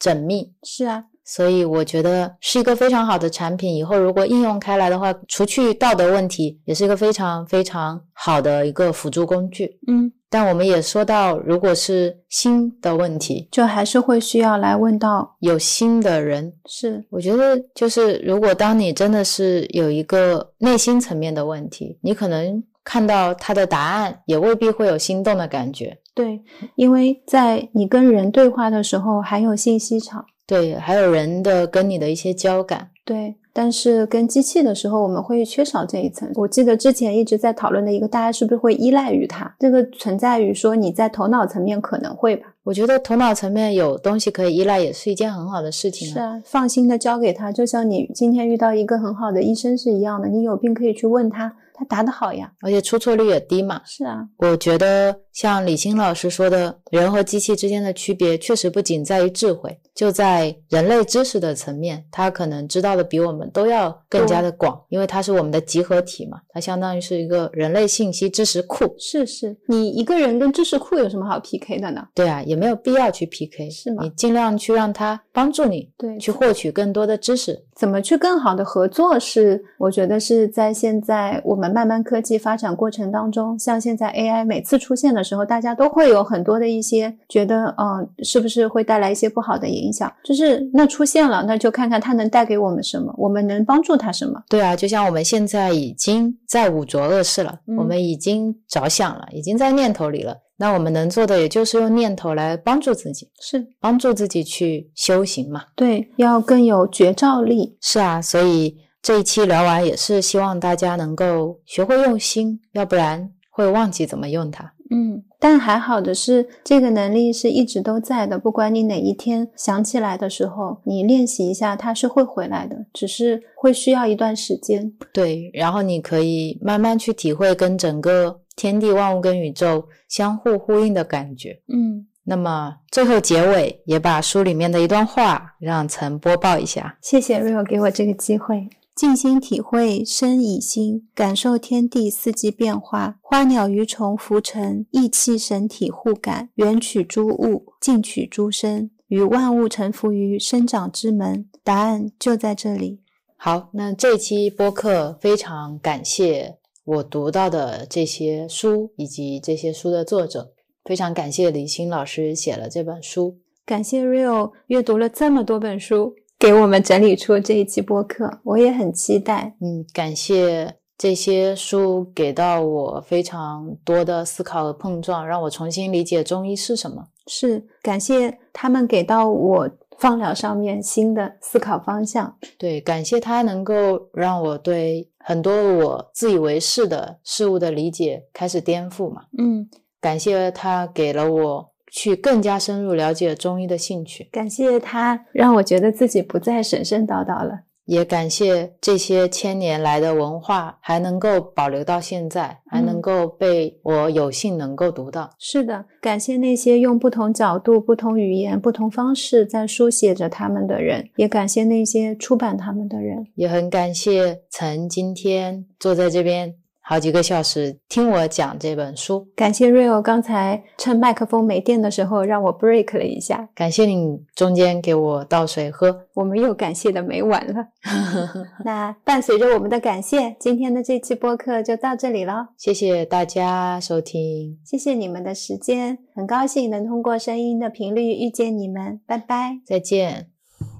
缜密。是啊，所以我觉得是一个非常好的产品。以后如果应用开来的话，除去道德问题，也是一个非常非常好的一个辅助工具。嗯，但我们也说到，如果是心的问题，就还是会需要来问到，有心的人，是我觉得就是如果当你真的是有一个内心层面的问题，你可能看到他的答案，也未必会有心动的感觉。对，因为在你跟人对话的时候，还有信息场。对，还有人的跟你的一些交感。对，但是跟机器的时候，我们会缺少这一层。我记得之前一直在讨论的一个，大家是不是会依赖于它？这个存在于说你在头脑层面可能会吧？我觉得头脑层面有东西可以依赖，也是一件很好的事情是啊，放心的交给他，就像你今天遇到一个很好的医生是一样的，你有病可以去问他，他答得好呀。而且出错率也低嘛。是啊，我觉得像李欣老师说的，人和机器之间的区别，确实不仅在于智慧，就在人类知识的层面，他可能知道的比我们都要更加的广，因为它是我们的集合体嘛，它相当于是一个人类信息知识库。是是，你一个人跟知识库有什么好 PK 的呢？对啊，也没有必要去 PK，是吗你尽量去让它帮助你对，去获取更多的知识。怎么去更好的合作是，我觉得是在现在我们慢慢科技发展过程当中，像现在 AI 每次出现的时候，大家都会有很多的一些觉得，嗯、是不是会带来一些不好的影响？就是那出现了，那就看看它能带给我们什么，我们能帮助它什么。对啊，就像我们现在已经在五浊恶世了，嗯我们已经着想了，已经在念头里了。那我们能做的，也就是用念头来帮助自己，是帮助自己去修行嘛。对，要更有觉照力。是啊，所以这一期聊完，也是希望大家能够学会用心，要不然会忘记怎么用它。嗯，但还好的是，这个能力是一直都在的。不管你哪一天想起来的时候，你练习一下，它是会回来的，只是会需要一段时间。对，然后你可以慢慢去体会跟整个天地万物跟宇宙相互呼应的感觉。嗯，那么最后结尾也把书里面的一段话让陈播报一下。谢谢 Rio 给我这个机会。静心体会身以心，感受天地四季变化，花鸟鱼虫浮沉，意气神体互感，缘取诸物，尽取诸身，与万物臣服于生长之门。答案就在这里。好，那这期播客非常感谢我读到的这些书以及这些书的作者，非常感谢李欣老师写了这本书。感谢 Rio 阅读了这么多本书，给我们整理出这一期播客，我也很期待。嗯，感谢这些书给到我非常多的思考和碰撞，让我重新理解中医是什么。是感谢他们给到我放疗上面新的思考方向。对，感谢他能够让我对很多我自以为是的事物的理解开始颠覆嘛。嗯，感谢他给了我去更加深入了解中医的兴趣，感谢他让我觉得自己不再神神叨叨了。也感谢这些千年来的文化还能够保留到现在，还能嗯够被我有幸能够读到。是的，感谢那些用不同角度、不同语言、不同方式在书写着他们的人，也感谢那些出版他们的人。也很感谢曾今天坐在这边好几个小时听我讲这本书，感谢 Rio 刚才趁麦克风没电的时候让我 break 了一下，感谢你中间给我倒水喝。我们又感谢的没完了。那伴随着我们的感谢，今天的这期播客就到这里了。谢谢大家收听，谢谢你们的时间，很高兴能通过声音的频率遇见你们，拜拜。再见。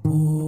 Om